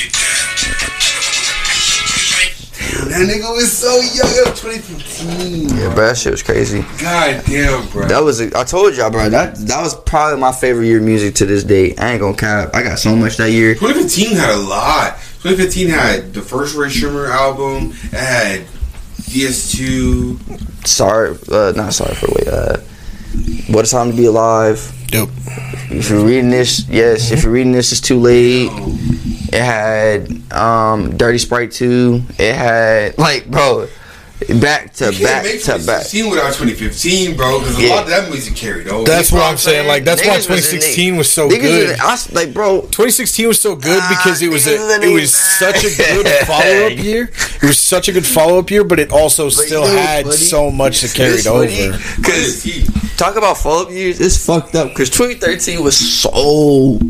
Damn, that nigga was so young. That was 2015. Yeah, bro, that shit was crazy. God damn, bro. That was I told y'all, bro. That that was probably my favorite year of music to this day. I ain't gonna cap. I got so much that year. 2015 had a lot. 2015 had the first Rae Sremmurd album. It had DS2. Sorry, uh, not sorry for wait. Uh, what a time to be alive. Dope. If you're reading this, yes. If you're reading this, it's too late. It had um, Dirty Sprite 2. It had like, bro, back to You back can't make to back. 2016 without 2015, bro. Because a lot of that music carried over. That's what I'm saying. Like that's why Niggas was 2016 was so Niggas good. was- I s- like, bro. 2016 was so good Ah, because it was a, it was was such a good follow up year. It was such a good follow up year, but it also still you know had funny? so much that carried over. Cause talk about follow up years, it's fucked up. Cause 2013 was so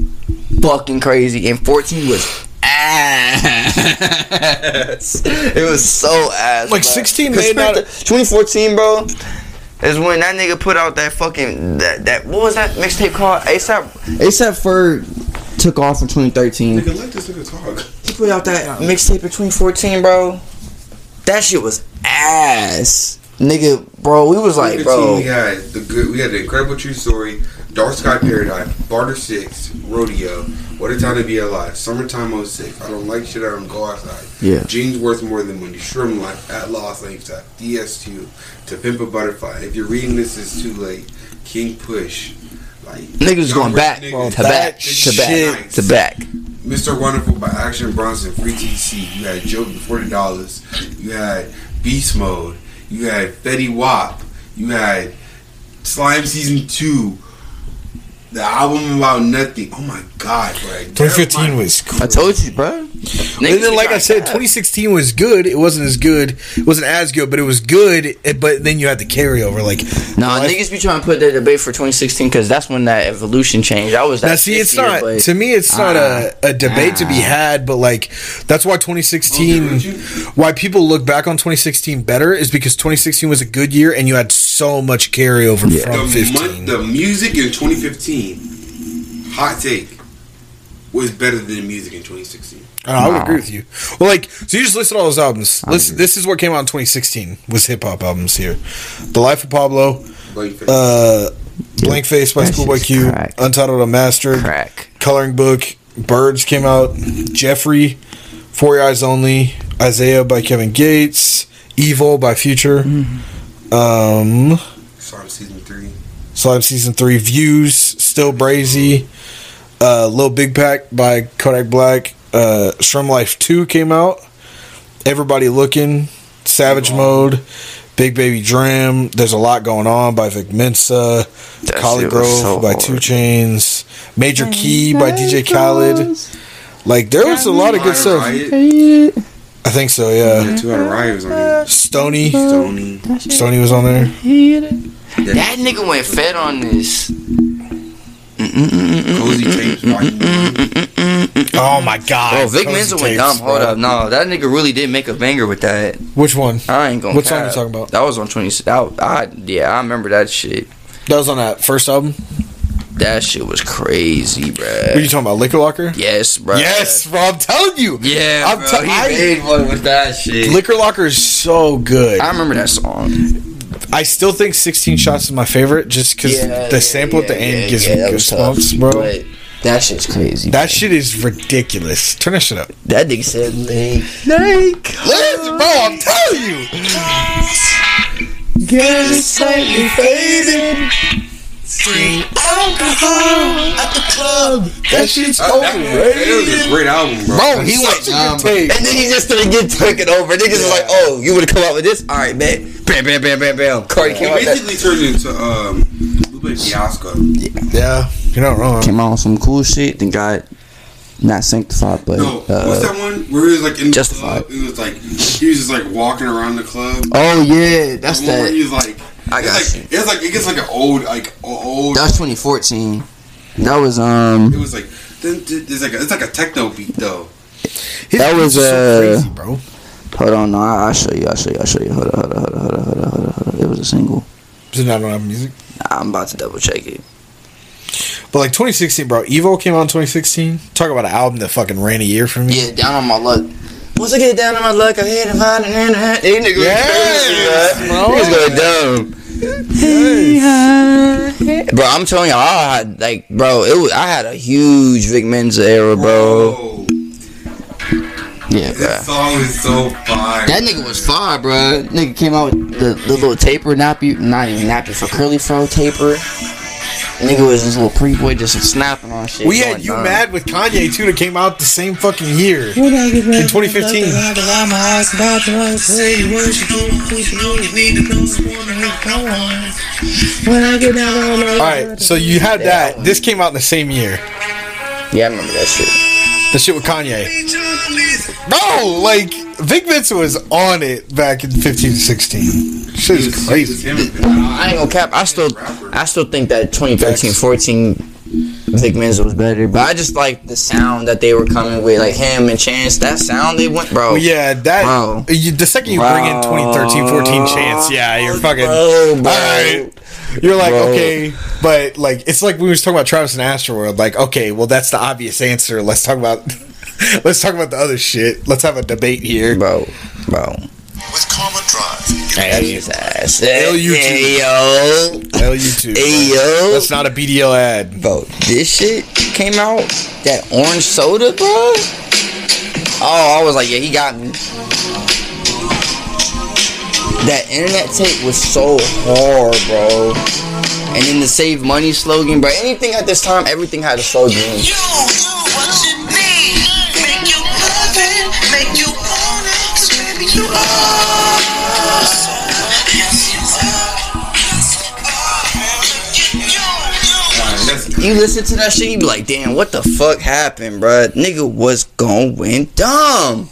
fucking crazy, and 14 was ass. it was so ass. Like, bro. 16 'Cause made not- 2014, bro. Is when that nigga put out that fucking that, that what was that mixtape called? ASAP ASAP Ferg took off in 2013. Nigga, let this nigga talk. He put out that mixtape in 2014, bro. That shit was ass. Nigga, bro, we was like, bro. we had the good. We had the incredible true story, Dark Sky Paradise, Barter Six, Rodeo, What a Time to Be Alive, Summertime 06, I Don't Like Shit, I Don't Go Outside, Yeah. Jeans Worth More Than Money, SremmLife, At Lost Lifestyle, DS2, To Pimp a Butterfly. If you're reading this, it's too late. King Push, like Niggas going back Niggas, to back to back to back. Mr. Wonderful by Action Bronson, Free TC. You had Joke for forty dollars. You had Beast Mode. You had Fetty Wap. You had Slime Season Two. The album about nothing. Oh my god, bro! 2015 was cool. I told you, bro. And then, like I said, 2016 was good. It wasn't as good. It wasn't as good, but it was good. eh, But then you had the carryover. Like, Nah, life- niggas be trying to put that debate for 2016 because that's when that evolution changed. I was that Now, see, it's 50 year not play. to me. It's not a, a debate to be ah. had, but like that's why 2016, Okay, why people look back on 2016 better is because 2016 was a good year and you had so much carryover from the, 15. mon- the music in 2015, hot take, was better than the music in 2016. Uh, I would Nah. agree with you. Well, like, so you just listed all those albums. Listen, this is what came out in 2016 was hip hop albums here. The Life of Pablo, Like, uh, Blank Face by Schoolboy Q, crack. Untitled Unmastered, crack. Coloring Book, Birds came out, Jeffrey, Four Eyes Only, Isaiah by Kevin Gates, Evil by Future, um, Slime Season Three. Slime Season 3, Views, Still Brazy, uh, Lil Big Pack by Kodak Black, uh, SremmLife 2 came out, Everybody Looking, Savage Mode, Big Baby Dram, There's a Lot Going On by Vic Mensa, That Collie shit was Grove so by hard. 2 Chainz, Major Key by DJ Khaled. Like, there was a lot of good stuff. Riot. I think so, yeah. Yeah, two out of Riot was on there. Stoney. Stoney. Stoney was on there. That nigga went fed on this. Cozy Tapes. Volume Oh my god. Bro, Vic Cozy Mensa went dumb. Hold bro. up, no, that nigga really did make a banger with that. Which one? I ain't gonna. What song cap. you talking about? That was on 20. I, I yeah, I remember that shit. That was on that first album. That shit was crazy, What are you talking about? Liquor Locker? Yes, bro. Yes, bro. I'm telling you. Yeah, I'm bro. tell- he I- made one with that shit. Liquor Locker is so good. I remember that song. I still think 16 Shots is my favorite just because Yeah, the yeah, sample at the end yeah, gives yeah, me that was goosebumps, bro. But that shit's crazy. that shit is ridiculous. Turn that shit up. That nigga said Lake. Lake. Listen, bro, I'm telling you. Get slightly faded. Free alcohol at the club. That shit's That, that, that was a great album, bro. Bro, he Such went a dumb. tape. And then he just started getting taken over. Niggas was like, oh, you would have come out with this? All right, man. Bam, bam, bam, bam, bam. Cardi He came out with that. basically turned into um, Lupe Fiasco. Yeah, you're not wrong. Came out with some cool shit. Then got not sanctified, but No, what's uh, that one where he was like in the Justified. club? It was like he was just like walking around the club. oh yeah, that's the one where that. he was like, I it's got like, you. It's like it gets like an old, like o- old. That's 2014. That was um. It was like dun, dun, it's like a, it's like a techno beat though. His That was, beats are so uh, crazy, bro. Hold on, no, I- I'll show you. I'll show you. I'll show you. Hold on, hold on, hold on, hold on, hold on, hold on, hold on. It was a single. Is it not on Apple Music? Nah, I'm about to double check it. But like 2016, bro. Evo came out in 2016. Talk about an album that fucking ran a year for me. Yeah, down on my luck. Once I get down on my luck, I hit a find and hand in hand. These niggas Yes, crazy, bro. Bro. Niggas go dumb. Bro, I'm telling you, I had like, bro, it was, I had a huge Vic Mensa era, bro. Bro, Yeah, bro. that song is so fire. That nigga was fire, bro. Nigga came out with the, the little taper nappy, not even nappy for curly fro taper. Nigga was this little pretty boy just snapping on shit. We had you dumb. mad with Kanye too that came out the same fucking year in 2015. All right, so you had that. This came out in the same year. Yeah, I remember that shit. The shit with Kanye. Bro, like Vic Vincent was on it back in 15 16. Shit is crazy. I ain't gonna cap. I still, I still think that 2013, 14, Vic Mensa was better. But I just like the sound that they were coming with, like him and Chance. That sound they went, bro. Yeah, that Bro. you, the second you bring in 2013 14 chance, yeah, you're fucking. Bro, bro. Alright. You're like, Bro. okay, but like it's like we was talking about Travis and Astroworld. Like, okay, well that's the obvious answer. Let's talk about let's talk about the other shit. Let's have a debate here. bro, bro. With Karma Drive. Hey, his ass. Hell, you Hey, yo. Hell, you. Hey, yo. That's not a BDL ad. Bro, this shit came out. That orange soda, bro. Oh, I was like, yeah, he got me. That internet tape was so hard, bro. And then the save money slogan, bro. Anything at this time, everything had a slogan. You, you, what you need? Make you love it, make you want it, 'cause baby you are. So, yes, you are. Yes, you are. You, you. You listen to that shit, you be like, damn, what the fuck happened, bro? Nigga was going dumb.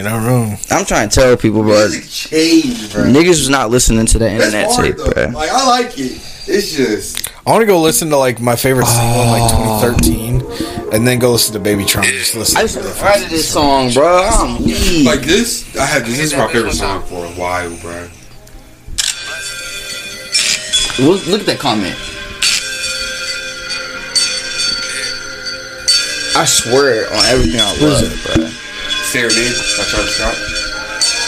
You know, wrong. I'm trying to tell people, bro. Music changed, bro. Niggas was not listening to the That's internet hard, tape, though. bro. Like I like it. It's just I want to go listen to like my favorite single in Oh. like 2013, and then go listen to Baby Tron. Just listen. I to used to the cry to this song, bro. I'm weak. like this. I had this is my favorite song for a while, bro. Look, look at that comment. I swear on everything I love, bro. Serenade by Travis Scott.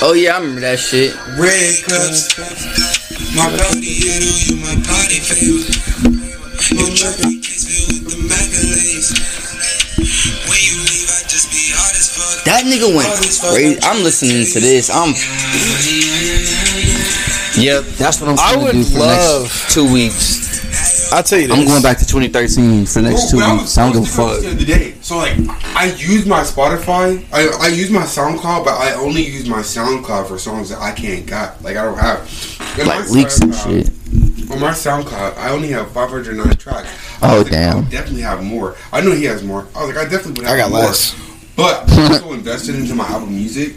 Oh yeah, I remember that shit. Red cups. My body, you know you my body favorite. Your jerky kiss filled with the accolades. When you leave, I just be hard as fuck. That nigga went crazy. I'm listening to this. I'm. Yep, that's what I'm I gonna would do for the love- next two weeks. I'll tell you this. I'm going back to 2013 for the next two Bro, when weeks. I don't give a fuck. The other day, so like, I use my Spotify. I I use my SoundCloud, but I only use my SoundCloud for songs that I can't got. Like I don't have. And Like leaks and shit. On my SoundCloud, I only have 509 tracks. Oh, I was like, damn. I definitely have more. I know he has more. I was like, I definitely would have I got more. less. But I'm so invested into my album Music.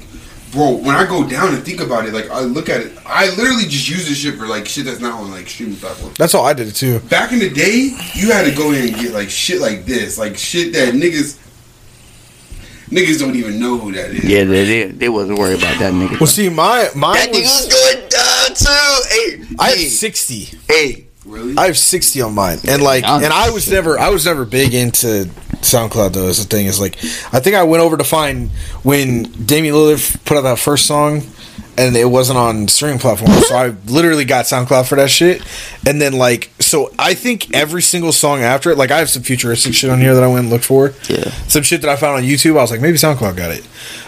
Bro, when I go down and think about it, like I look at it, I literally just use this shit for like shit that's not on like streaming platforms. That's all I did it too. Back in the day, you had to go in and get like shit like this, like shit that niggas niggas don't even know who that is. Yeah, they, they they wasn't worried about that nigga. Well, see, my mine That nigga was. was going down too. Hey, I have 60. hey. Really? I have 60 on mine, and like, and I was never, I was never big into SoundCloud though. Is the thing is like, I think I went over to find when Damian Lillard put out that first song, and it wasn't on streaming platforms, so I literally got SoundCloud for that shit, and then like, so I think every single song after it, like, I have some futuristic shit on here that I went and looked for, Yeah. some shit that I found on YouTube. I was like, maybe SoundCloud got it.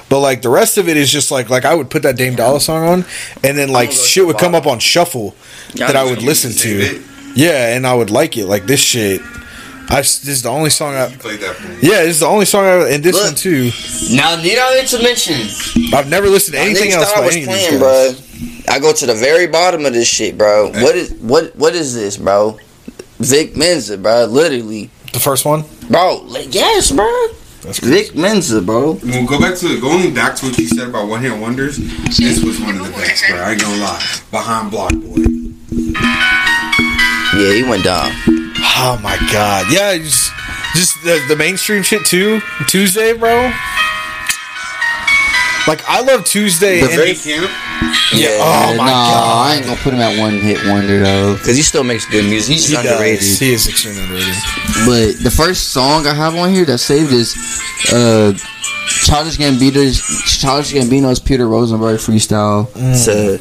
But like the rest of it is just like like I would put that Dame Dollar song on, and then like shit would come up on shuffle that I would listen to. Yeah, and I would like it. Like this shit. I this is the only song I. You played that for me. Yeah, this is the only song I. And this Look. one too. Now, need I to mention? I've never listened to anything else thought I by was any of these playing, guys. bro. I go to the very bottom of this shit, bro. What is what? What is this, bro? Vic Mensa, bro. Literally, The first one. bro. Like, yes, bro. That's crazy. Vic Mensa, bro. We'll go back to going back to what you said about one hit wonders. This was one of the best, bro. I ain't gonna lie. Behind BlocBoy. Yeah, he went down. Oh my god. Yeah, just just the, the mainstream shit too. Tuesday, bro. Like I love Tuesday. The and very- Camp. yeah. Oh my nah, god. I ain't gonna put him at one hit wonder though, because he still makes good music. He's He just underrated. does. He is extremely underrated. But the first song I have on here that saved is uh Childish Gambino's Childish Gambino's Peter Rosenberg freestyle. It's uh,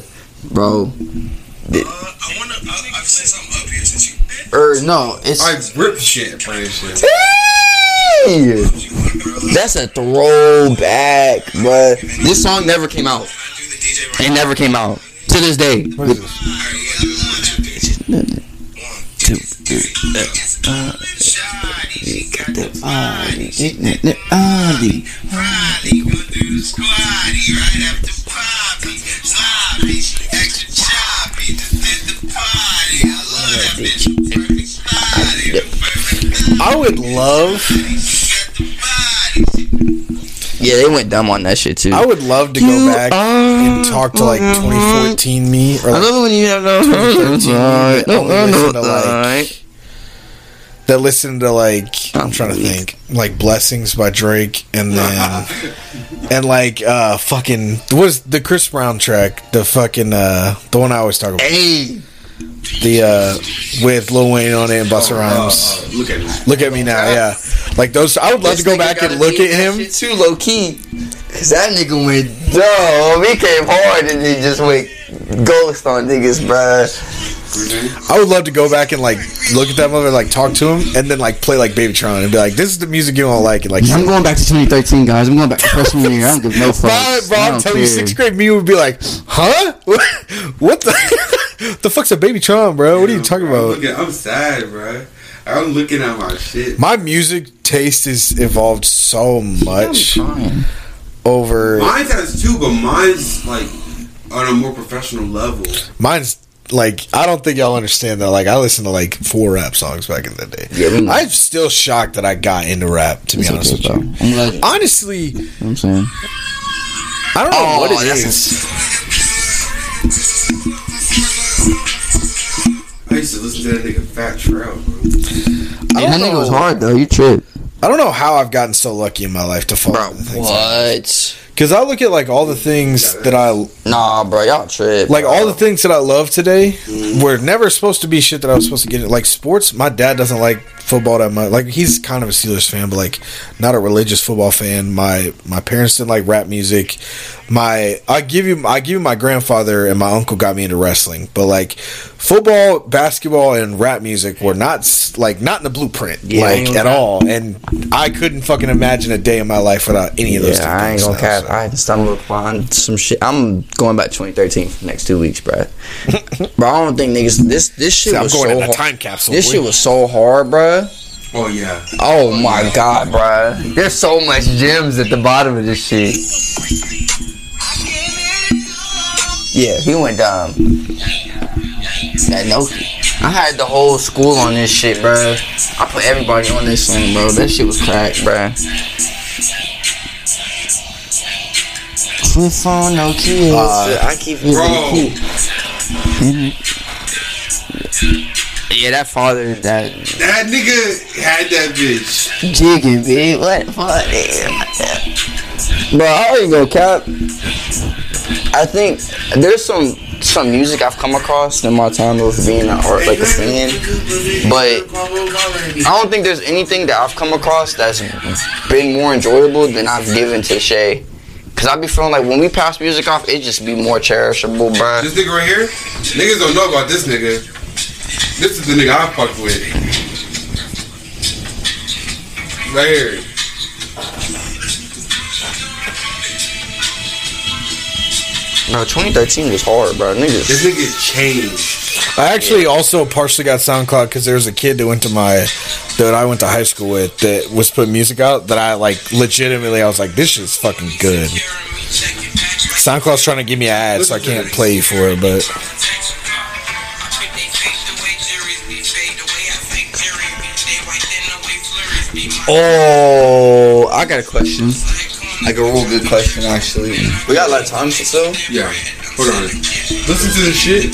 bro. Uh, I wanna, I, I, since I'm up here, since you Or no, it's I ripped shit for shit. Hey! That's a throwback, but This song never came out. It never came out to this day. What is this? two. Uh, got that body, that that body. Friday, go through the squatty right after poppy. Sloppy, I would love, got the body. Yeah, they went dumb on that shit too. I would love to go back and talk to like 2014 me or I like, love it when you have no. Alright, No, only no, listen to, like, that listen to like I'm trying to think like Blessings by Drake and then and like uh fucking what was the Chris Brown track the fucking uh the one I always talk about Hey, the uh with Lil Wayne on it and Busta Rhymes. Uh, look at me. Look at me now, yeah. Like those, I would love to go back and look at him. Too low key, cause that nigga went dumb. He came hard and he just went ghost on niggas, bruh. I would love to go back and like look at that mother, like talk to him, and then like play like Baby Tron and be like, "This is the music you don't like." And like, I'm going back to 2013, guys. I'm going back to freshman year. I don't give no bro, fucks. bro, I I'm don't telling you, sixth grade me would be like, "Huh? what the? The fuck's a Baby Tron, bro? What are you talking I'm, about?" looking, I'm sad, bro. I'm looking at my shit. My music taste has evolved so much over. Mine has too, but mine's like on a more professional level. Mine's like I don't think y'all understand that. Like I listened to like four rap songs back in the day. Yeah, we know. I'm still shocked that I got into rap. To be honest okay, with bro. you, I'm glad. honestly, You know what I'm saying. I don't know Oh, what it that's is. I used to listen to that nigga Fat Trout, bro. Yeah, that nigga was hard though. You tripped. I don't know how I've gotten so lucky in my life to fall Bro, into things. what? Because I look at like all the things that I Nah, bro, y'all trip. like bro. all the things that I love today mm. were never supposed to be shit that I was supposed to get. in. Like sports, my dad doesn't like football that much. Like he's kind of a Steelers fan, but like not a religious football fan. My my parents didn't like rap music. My I give you I give you my grandfather and my uncle got me into wrestling, but like football, basketball, and rap music were not like not in the blueprint Yeah, like at all. And I couldn't fucking imagine a day in my life without any of those. two Yeah, I ain't gonna now, cap. so. I had to stumble upon some shit. I'm going back 2013 for the next two weeks, bro. bro, I don't think niggas. This this shit See, I'm was going so in a hard. time capsule. This boy. shit was so hard, bro. Oh yeah. Oh my god, bro. There's so much gems at the bottom of this shit. Yeah, he went down. That Noki. I had the whole school on this shit, bro. I put everybody on this thing, bro. That shit was crack, bro. Flip phone, no kids. Uh, I keep Bro. Yeah, that father, that That nigga had that bitch. jigging, bitch. What the fuck? Bro, I ain't gonna cap. I think there's some some music I've come across in my time of being an art like a fan, but I don't think there's anything that I've come across that's been more enjoyable than I've given to Shay. Cause I be feeling like when we pass music off, it just be more cherishable, bruh. This nigga right here, niggas don't know about this nigga. This is the nigga I fucked with. Right here. Bro, 2013 was hard, bro. This Niggas. nigga changed. I actually also partially got SoundCloud because there was a kid that went to my that I went to high school with that was putting music out that I like legitimately I was like this shit's fucking good. SoundCloud's trying to give me ads so I can't play for it, but Oh, I got a question. Like a real good question, actually. We got a lot of time still. Yeah. Hold on. Listen to this shit,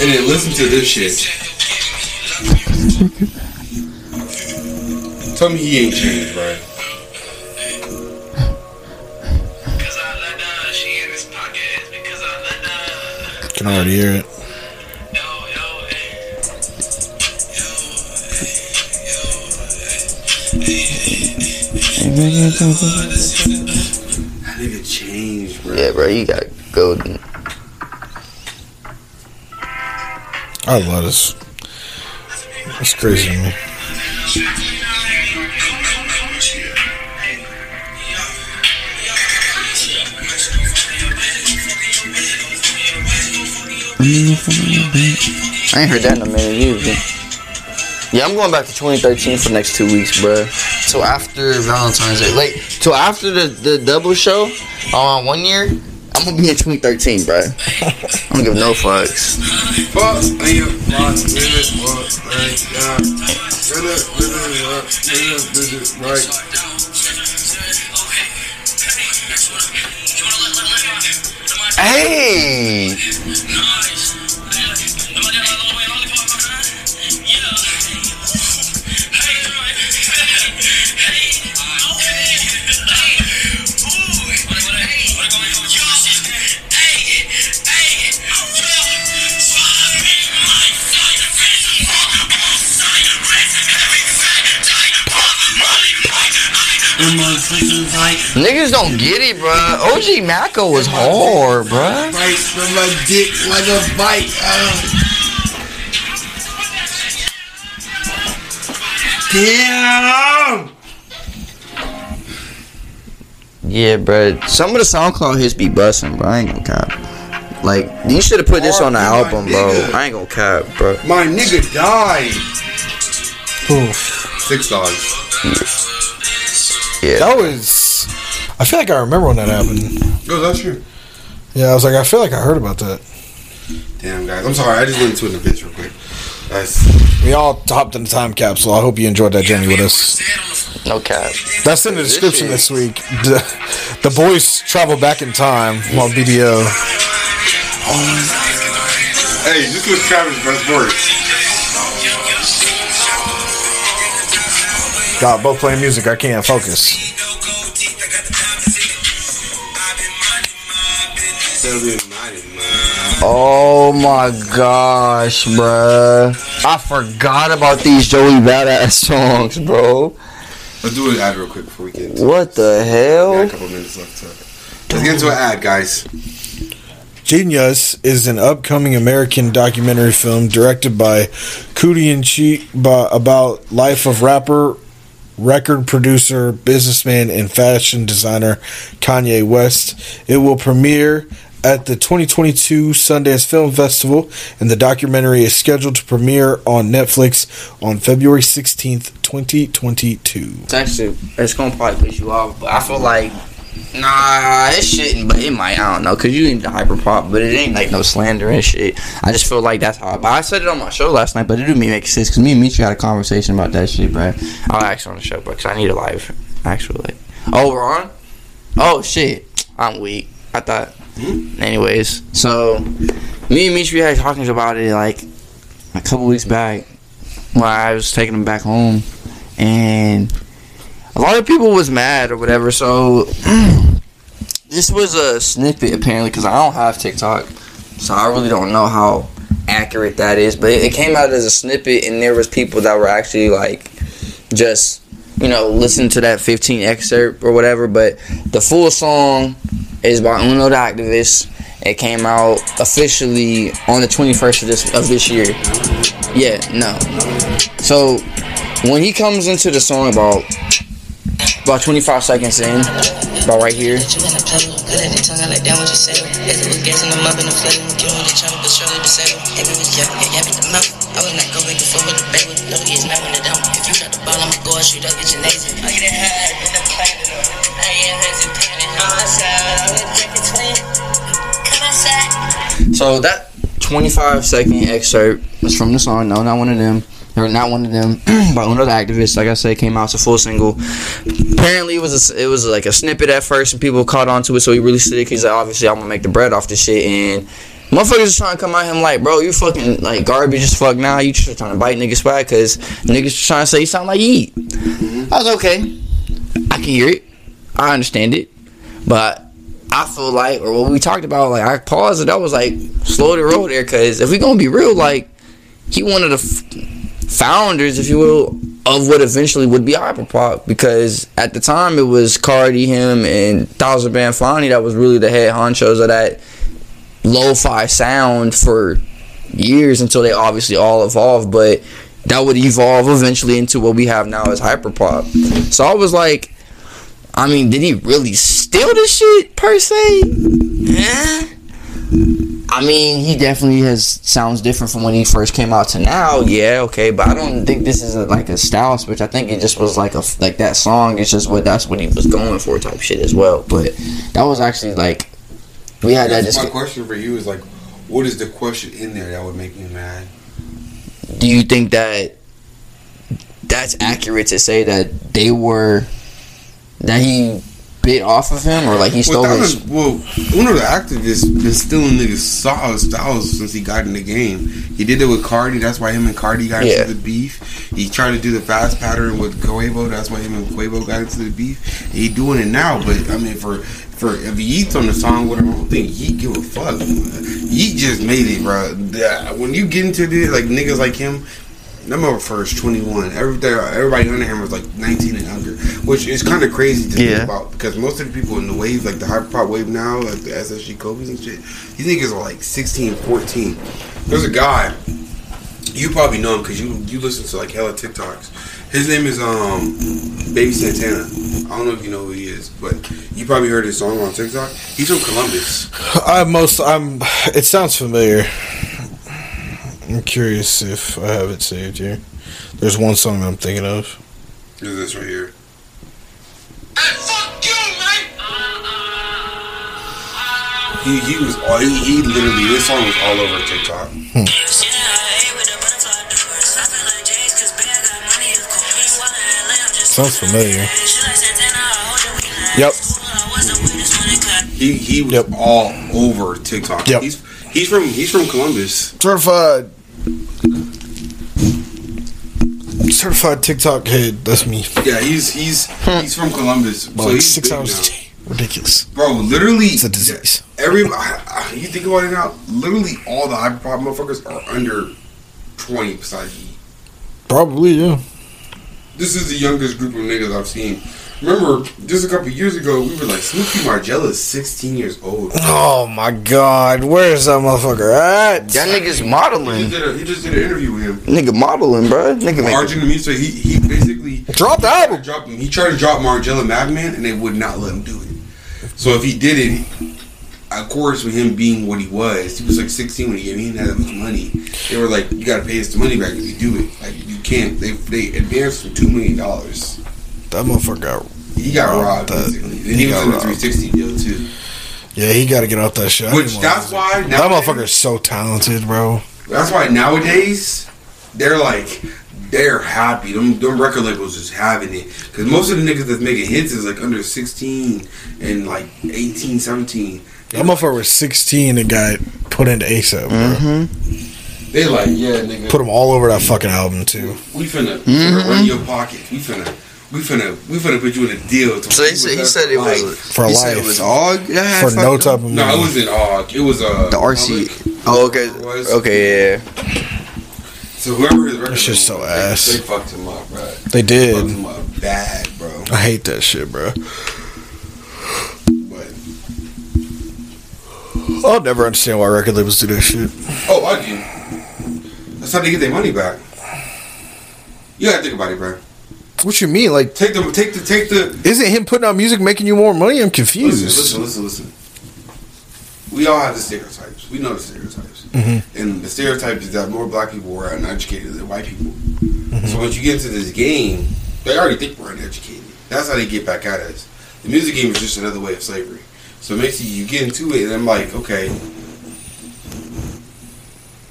and then listen to this shit. Tell me he ain't changed, bro. can already hear it. That nigga changed, bro. Yeah, bro, you got golden. I love this. It's crazy to me. I ain't heard that in a minute either. Yeah, I'm going back to 2013 for the next two weeks, bro. So after Valentine's Day. Like, so after the, the double show on one year, I'm gonna be in 2013, bro. I don't give no fucks. Fuck, and fuck with fuck, right, yeah. With it, with it, yeah. With it, with it, right. Hey! Niggas don't get it, bro. OG Maco was hard, bro. Right from my dick like a bite. Damn! Yeah, bro. Some of the SoundCloud hits be busting, bro. I ain't gonna cap. Like, you should have put this on the album, bro. I ain't gonna cap, bro. My nigga died. Oof. Six dollars. Yeah. That was. I feel like I remember when that happened. Oh, that's true. Yeah, I was like, I feel like I heard about that. Damn, guys. I'm sorry. I just went into an abyss real quick. That's We all hopped in the time capsule. I hope you enjoyed that journey with us. No cap. That's in the description this week. The, the boys travel back in time while BDO. hey, this was Travis' best work. God, both playing music. I can't focus. Oh my gosh, bruh. I forgot about these Joey Badass songs, bro. Let's do an ad real quick before we get into What the We got a couple minutes left. So. Let's get into an ad, guys. Genius is an upcoming American documentary film directed by Coodie and Chike about life of rapper, record producer, businessman, and fashion designer Kanye West. It will premiere at the 2022 Sundance Film Festival, and the documentary is scheduled to premiere on Netflix on February 16th, 2022. It's actually, it's gonna probably piss you off, but I feel like, nah, it shouldn't, but it might. I don't know, cause you ain't the hyper pop, but it ain't like no slander and shit. I just feel like that's how. But I said it on my show last night, but it didn't make sense, cause me and Mitch had a conversation about that shit, bro. I'll ask on the show, bro, cause I need a live, actually. Oh, we're on. Oh shit, I'm weak. I thought. Hmm? Anyways, so me and Mitch we had talking about it like a couple weeks back when I was taking him back home, and a lot of people was mad or whatever. So this was a snippet apparently because I don't have TikTok, so I really don't know how accurate that is. But it, it came out as a snippet, and there was people that were actually like just you know listen to that 15 excerpt or whatever. But the full song is by Uno the Activist. It came out officially on the 21st of this of this year. Yeah, no. So when he comes into the song about about 25 seconds in, about right here. So that 25 second excerpt was from the song. No, not one of them. Or not one of them but one of the activists, Like I said, came out as a full single. Apparently, it was a, it was like a snippet at first, and people caught on to it. So he released it because obviously I'm gonna make the bread off this shit. And motherfuckers trying to come at him like, bro, you fucking like garbage as fuck now. You just trying to bite niggas swag because niggas trying to say you sound like Yeat. Mm-hmm. I was okay. I can hear it. I understand it, but I feel like, or what we talked about, like I paused it. I was like, slow the road there, because if we gonna be real, like he wanted to. f- founders, if you will, of what eventually would be hyperpop. Because at the time, it was Cardi, him, and Thouxanbanfauni that was really the head honchos of that lo-fi sound for years until they obviously all evolved. But that would evolve eventually into what we have now as hyperpop. So I was like. I mean, did he really steal the shit per se? Eh. I mean, he definitely has sounds different from when he first came out to now. Yeah, okay, but I don't think this is a, like a style switch. I think it just was like a like that song. It's just what that's what he was going for type shit as well. But that was actually like we had that. That's my question for you is like, what is the question in there that would make me mad? do you think that that's accurate to say that they were that he bit off of him or like he stole well, his? Well, one of the activists been stealing niggas' styles, styles since he got in the game. He did it with Cardi. That's why him and Cardi got Yeah. into the beef. He tried to do the fast pattern with Quavo. That's why him and Quavo got into the beef. He doing it now, but I mean, for for if Yeat's on the song with him, I don't think Yeat give a fuck. Yeat just made it, bro. When you get into this, like niggas like him. Them over first twenty one. Everybody, everybody under him was like nineteen and younger, which is kind of crazy to Yeah. think about because most of the people in the wave, like the hyper pop wave now, like the SSG Kobe's and shit, these niggas are like 16, 14. There's a guy, you probably know him because you you listen to like hella TikToks. His name is um Baby Santana. I don't know if you know who he is, but you probably heard his song on TikTok. He's from Columbus. I most I'm. It sounds familiar. I'm curious if I have it saved here. There's one song that I'm thinking of. Is this right here. Hey, fuck you, man! He he was all he, he literally this song was all over TikTok. Hmm. Sounds familiar. Yep. He he was Yep. all over TikTok. Yep. He's he's from he's from Columbus. Certified. Certified TikTok head. That's me. Yeah, he's he's he's from Columbus. About so like he's six big hours now. a day. Ridiculous. Bro, literally, It's a disease. Every you think about it now, literally all the hyper pop motherfuckers are under twenty besides me. Probably, yeah. This is the youngest group of niggas I've seen. Remember, just a couple years ago, we were like, Smooky MarGielaa is 16 years old. Oh my god. Where's that motherfucker at? That nigga's He modeling. did a, he just did an interview with him. Nigga modeling, bro. Nigga make Margin and me, so he, he basically Dropped the album. dropped him. He tried to drop Margella Madman, and they would not let him do it. So if he did it, of course, with him being what he was, he was like 16 when he came in, he didn't have that much money. They were like, you gotta pay us the money back if you do it. Like, you can't. They, they advanced for $2 million. That motherfucker got. He got Robbed robbed, that. basically. And He he, was got in the 360 deal, too. Yeah, he got to get off that shit. Which, that's wanna- why. That motherfucker is so talented, bro. That's why nowadays they're like they're happy. Them, them record labels just having it because most of the niggas that's making hits is like under sixteen and like 18, 17. That motherfucker was 16 and got put into ASAP, bro. Mm-hmm. They like yeah, nigga. Put him all over that fucking album, too. we finna, Mm-hmm. finna run your pocket. We finna. We finna, we finna put you in a deal. To So he said he said it was For he life. said it was all yeah, For no type of money. No, it wasn't AUG. It was uh the RC. Public. Oh, okay, okay, yeah. So whoever his record That shit's label so was, they- ass. They fucked him up, bro. They Fucked did. him up bad, bro. I hate that shit, bro. But I'll never understand why record labels do that shit. Oh, I do. That's how they get their money back. You gotta think about it, bro. What you mean? Like, Take the take the take the isn't him putting out music making you more money? I'm confused. listen, listen, listen, listen. We all have the stereotypes. We know the stereotypes, Mhm. and the stereotype is that more black people are uneducated than white people. So once you get into this game, they already think we're uneducated. That's how they get back at us. The music game is just another way of slavery. So it makes you you get into it, and I'm like, okay,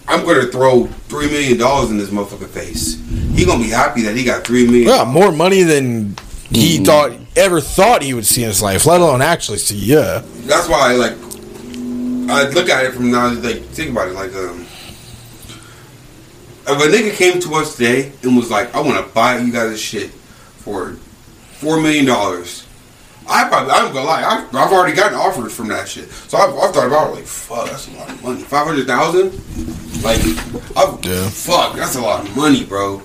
I'm gonna throw three million dollars in this motherfucker face. He gonna be happy that he got three million. Yeah, more money than he thought ever thought he would see in his life, let alone actually see. Yeah, That's why, like, I look at it from now. Like, think about it. Like, um, if a nigga came to us today and was like, "I want to buy you guys this shit for four million dollars," I probably, I'm gonna lie, I've, I've already gotten offers from that shit. So I've, I've thought about it. Like, fuck, that's a lot of money. Five hundred thousand. Like, I've, Yeah. fuck, that's a lot of money, bro.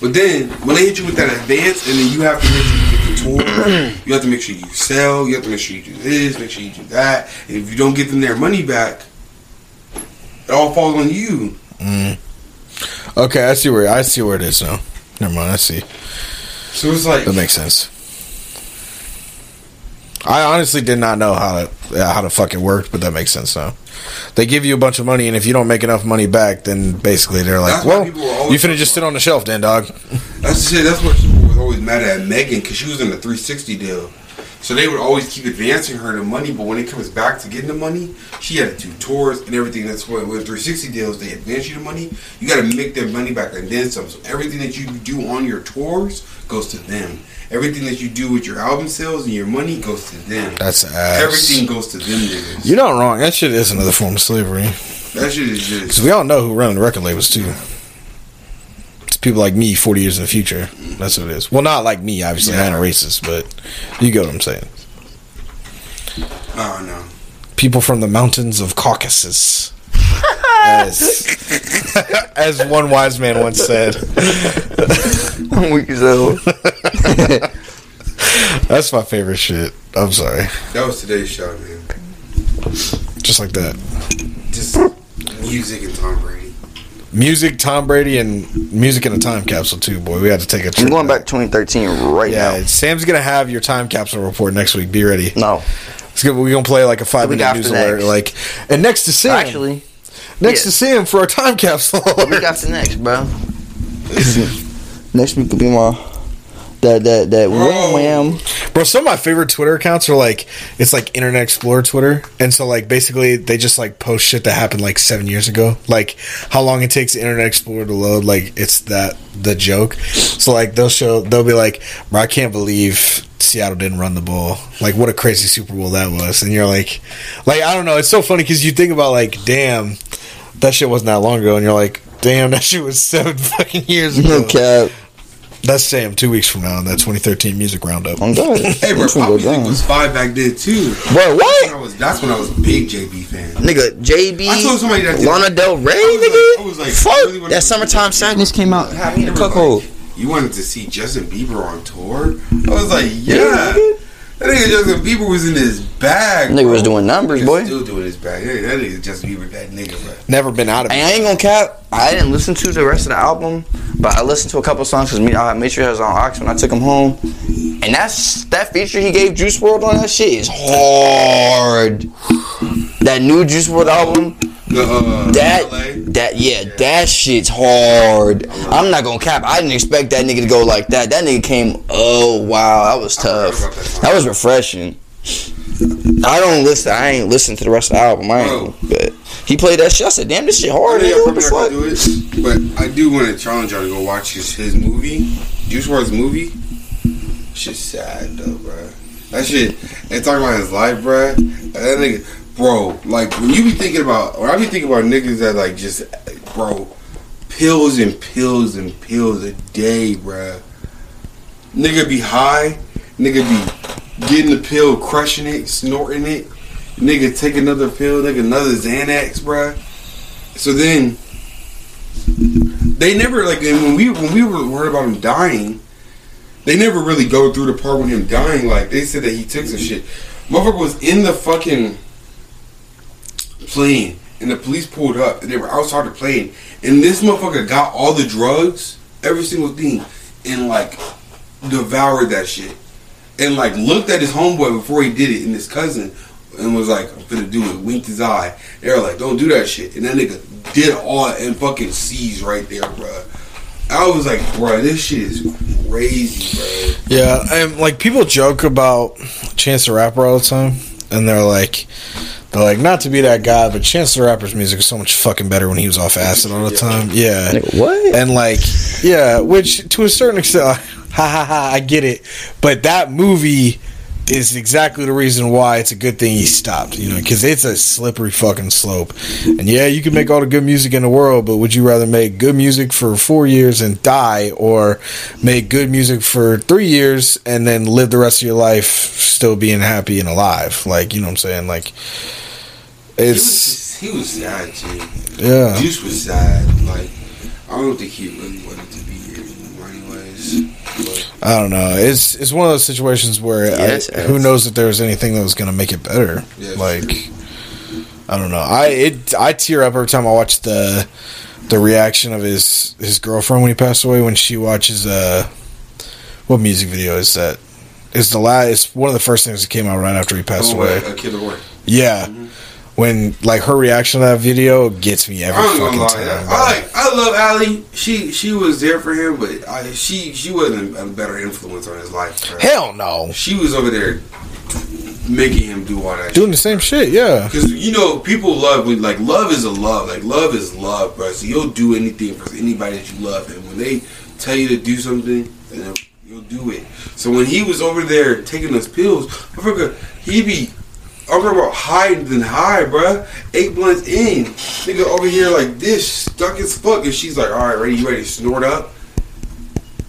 But then when they hit you with that advance, and then you have to make sure you get the tour, you have to make sure you sell, you have to make sure you do this, make sure you do that, and if you don't give them their money back, it all falls on you. Mm-hmm. okay, I see where I see where it is now. Never mind, I see. So it's like, That makes sense. I honestly did not know how to uh, how to fucking work, but that makes sense now. They give you a bunch of money, and if you don't make enough money back, then basically they're like, That's why "Well, people were always you finna just sit on the shelf, then, dog." That's the shit. That's what people was always mad at Megan because she was in the 360 deal. So they would always keep advancing her the money, but when it comes back to getting the money, she had to do tours and everything. That's what with 360 deals they advance you the money. You got to make their money back and then some. So everything that you do on your tours goes to them. Everything that you do with your album sales and your money goes to them. That's ass. Everything goes to them niggas. You're not wrong. That shit is another form of slavery. That shit is just. Because we all know who run the record labels too. It's people like me, forty years in the future. That's what it is. Well, not like me, obviously. I ain't a racist, but you get what I'm saying. Oh no. People from the mountains of Caucasus. as, as one wise man once said. I'm weak as hell. That's my favorite shit. I'm sorry. That was today's shot, man. Just like that. Just music and Tom Brady. Music, Tom Brady, and music in a time capsule too, boy. We had to take a trip. I'm going back to 2013 right Yeah, now. Sam's gonna have your time capsule report next week. Be ready. No, It's good. We're gonna play like a five minute news alert. next. Like, and next to Sam, actually, next yeah. to Sam for our time capsule. the week the next, bro. next week will be my that that that wham wham. Bro, some of my favorite Twitter accounts are like it's like Internet Explorer Twitter, and so like basically they just like post shit that happened like seven years ago, like how long it takes the Internet Explorer to load. Like it's that the joke. So like they'll show they'll be like, bro, I can't believe Seattle didn't run the ball. Like what a crazy Super Bowl that was, and you're like, like I don't know, it's so funny because you think about like, damn, that shit wasn't that long ago, and you're like. Damn, that shit was seven fucking years ago. No cap. That's Sam two weeks from now in that 2013 music roundup. I'm good. Hey, bro, It's gonna Pop Music down. was five back then too. Bro, what? I was, that's when I was a big JB fan. Nigga, JB, I told somebody that- Lana Del Rey, I was like- nigga. I was like, Fuck. Really that summertime sadness came out. Had me in a They were cuckold. like, You wanted to see Justin Bieber on tour? I was like, yeah. That nigga Justin Bieber was in his bag. Nigga was doing numbers, Nigga boy. Still doing his bag. Hey, that nigga Justin Bieber, that nigga, bro. Never been out of And it. I ain't gonna cap. I didn't listen to the rest of the album, but I listened to a couple songs because me, I made sure it was on Ox when I took him home. And that's that feature he gave Juice WRLD on that shit is hard. That new Juice WRLD album, The, uh, that LA. that yeah, that shit's hard. I'm not gonna cap. I didn't expect that nigga to go like that. That nigga came. Oh wow, that was tough. that. That was refreshing. I don't listen. I ain't listen to the rest of the album. I Bro. ain't. But he played that shit. I said, "Damn, this shit hard." I nigga. think I'm probably fuck? not gonna do it, but I do want to challenge y'all to go watch his, his movie, Juice WRLD's movie. Shit's sad though, bro. That shit. And talking about his life, bro. That nigga, bro. Like when you be thinking about, when I be thinking about niggas that like just, bro, pills and pills and pills a day, bro. Nigga be high. Nigga be getting the pill, crushing it, snorting it. Nigga take another pill, nigga another Xanax, bruh. So then they never like when we when we were worried about him dying, they never really go through the part with him dying. Like they said that he took some shit. Motherfucker was in the fucking plane and the police pulled up and they were outside the plane and this motherfucker got all the drugs, every single thing, and like devoured that shit. And like looked at his homeboy before he did it and his cousin and was like, I'm gonna do it, winked his eye. They were like, Don't do that shit. And that nigga did all and fucking seized right there, bruh. I was like, bruh, this shit is crazy, bruh. Yeah, and like people joke about Chance the Rapper all the time, and they're like, they're like, not to be that guy, but Chance the Rapper's music is so much fucking better when he was off acid all the time. Yeah, Nigga, what? and like, yeah, which to a certain extent, ha ha ha, I get it, but that movie is exactly the reason why it's a good thing he stopped, you know, because it's a slippery fucking slope. And yeah, you can make all the good music in the world, but would you rather make good music for four years and die, or make good music for three years and then live the rest of your life still being happy and alive? Like, you know what I'm saying? Like, He it's was, he was sad, G. yeah. Juice was sad. Like, I don't think he really wanted to be here anyways. But I don't know. It's it's one of those situations where I- who knows if there was anything that was going to make it better. Yeah, like I don't know. I it I tear up every time I watch the the reaction of his his girlfriend when he passed away when she watches uh what music video is that? is the last. It's one of the first things that came out right after he passed Oh, away. a kid of war. Yeah, when like her reaction to that video gets me every fucking time. lie. bro. I like, I love Allie. She she was there for him, but I, she she wasn't a better influence on his life. bro. Hell no, She was over there making him do all that. doing the same shit. Yeah, Because you know, people love when like love is a love. Like love is love, bro. So you'll do anything for anybody that you love, and when they tell you to do something, then you'll do it. So when he was over there taking those pills, I forgot he be. I'm talking about high than high, bruh. Eight blunts in, nigga over here like this, stuck as fuck, and she's like, "All right, ready? You ready to snort up?"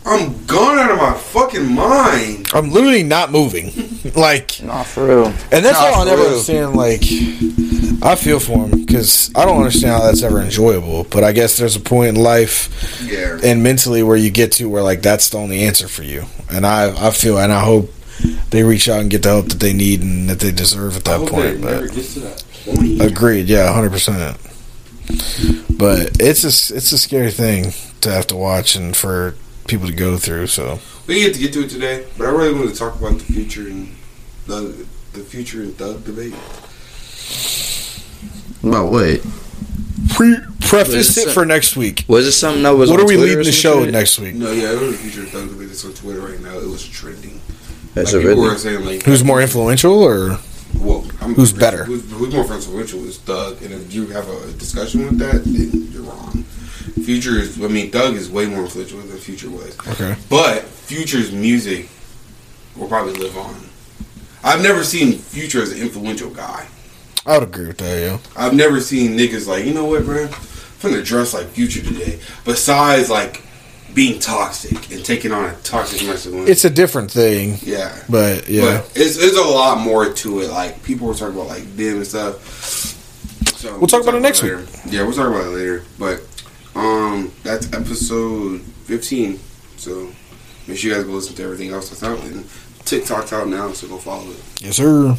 I'm gone out of my fucking mind. I'm literally not moving. like, Not for real. and that's Nah, all I for never real. understand. Like, I feel for him because I don't understand how that's ever enjoyable. But I guess there's a point in life Yeah. and mentally where you get to where like that's the only answer for you. And I I feel and I hope they reach out and get the help that they need and that they deserve at I that hope point. that never But gets to that point. agreed, yeah, hundred percent. But it's a it's a scary thing to have to watch and for people to go through. So We didn't get to get to it today, but I really wanted to talk about the future and the the future and thug debate. About what? pre preface Wait, it for next week. Was it something that was? What on are we Twitter leading the show shit? next week? No, yeah, it was the future and thug debate that's on Twitter right now. It was trending. That's like, a people really. saying like, Who's more influential or Well, I'm, Who's better? Who's, who's more influential is Thug, and if you have a discussion with that, then you're wrong. Future is, I mean, Thug is way more influential than Future was, okay? but Future's music will probably live on. I've never seen Future as an influential guy. I would agree with that. Yeah, I've never seen niggas like, you know what, bro? I'm finna dress like Future today. Besides, like, being toxic and taking on a toxic masculinity. it's a different thing, yeah. but yeah, But it's, it's a lot more to it. Like, people were talking about, like, them and stuff. So We'll talk about it next later. Yeah, we'll talk about it later. But, um, that's episode 15. So, make sure you guys go listen to everything else that's out. And TikTok's out now, so go follow it. yes, sir.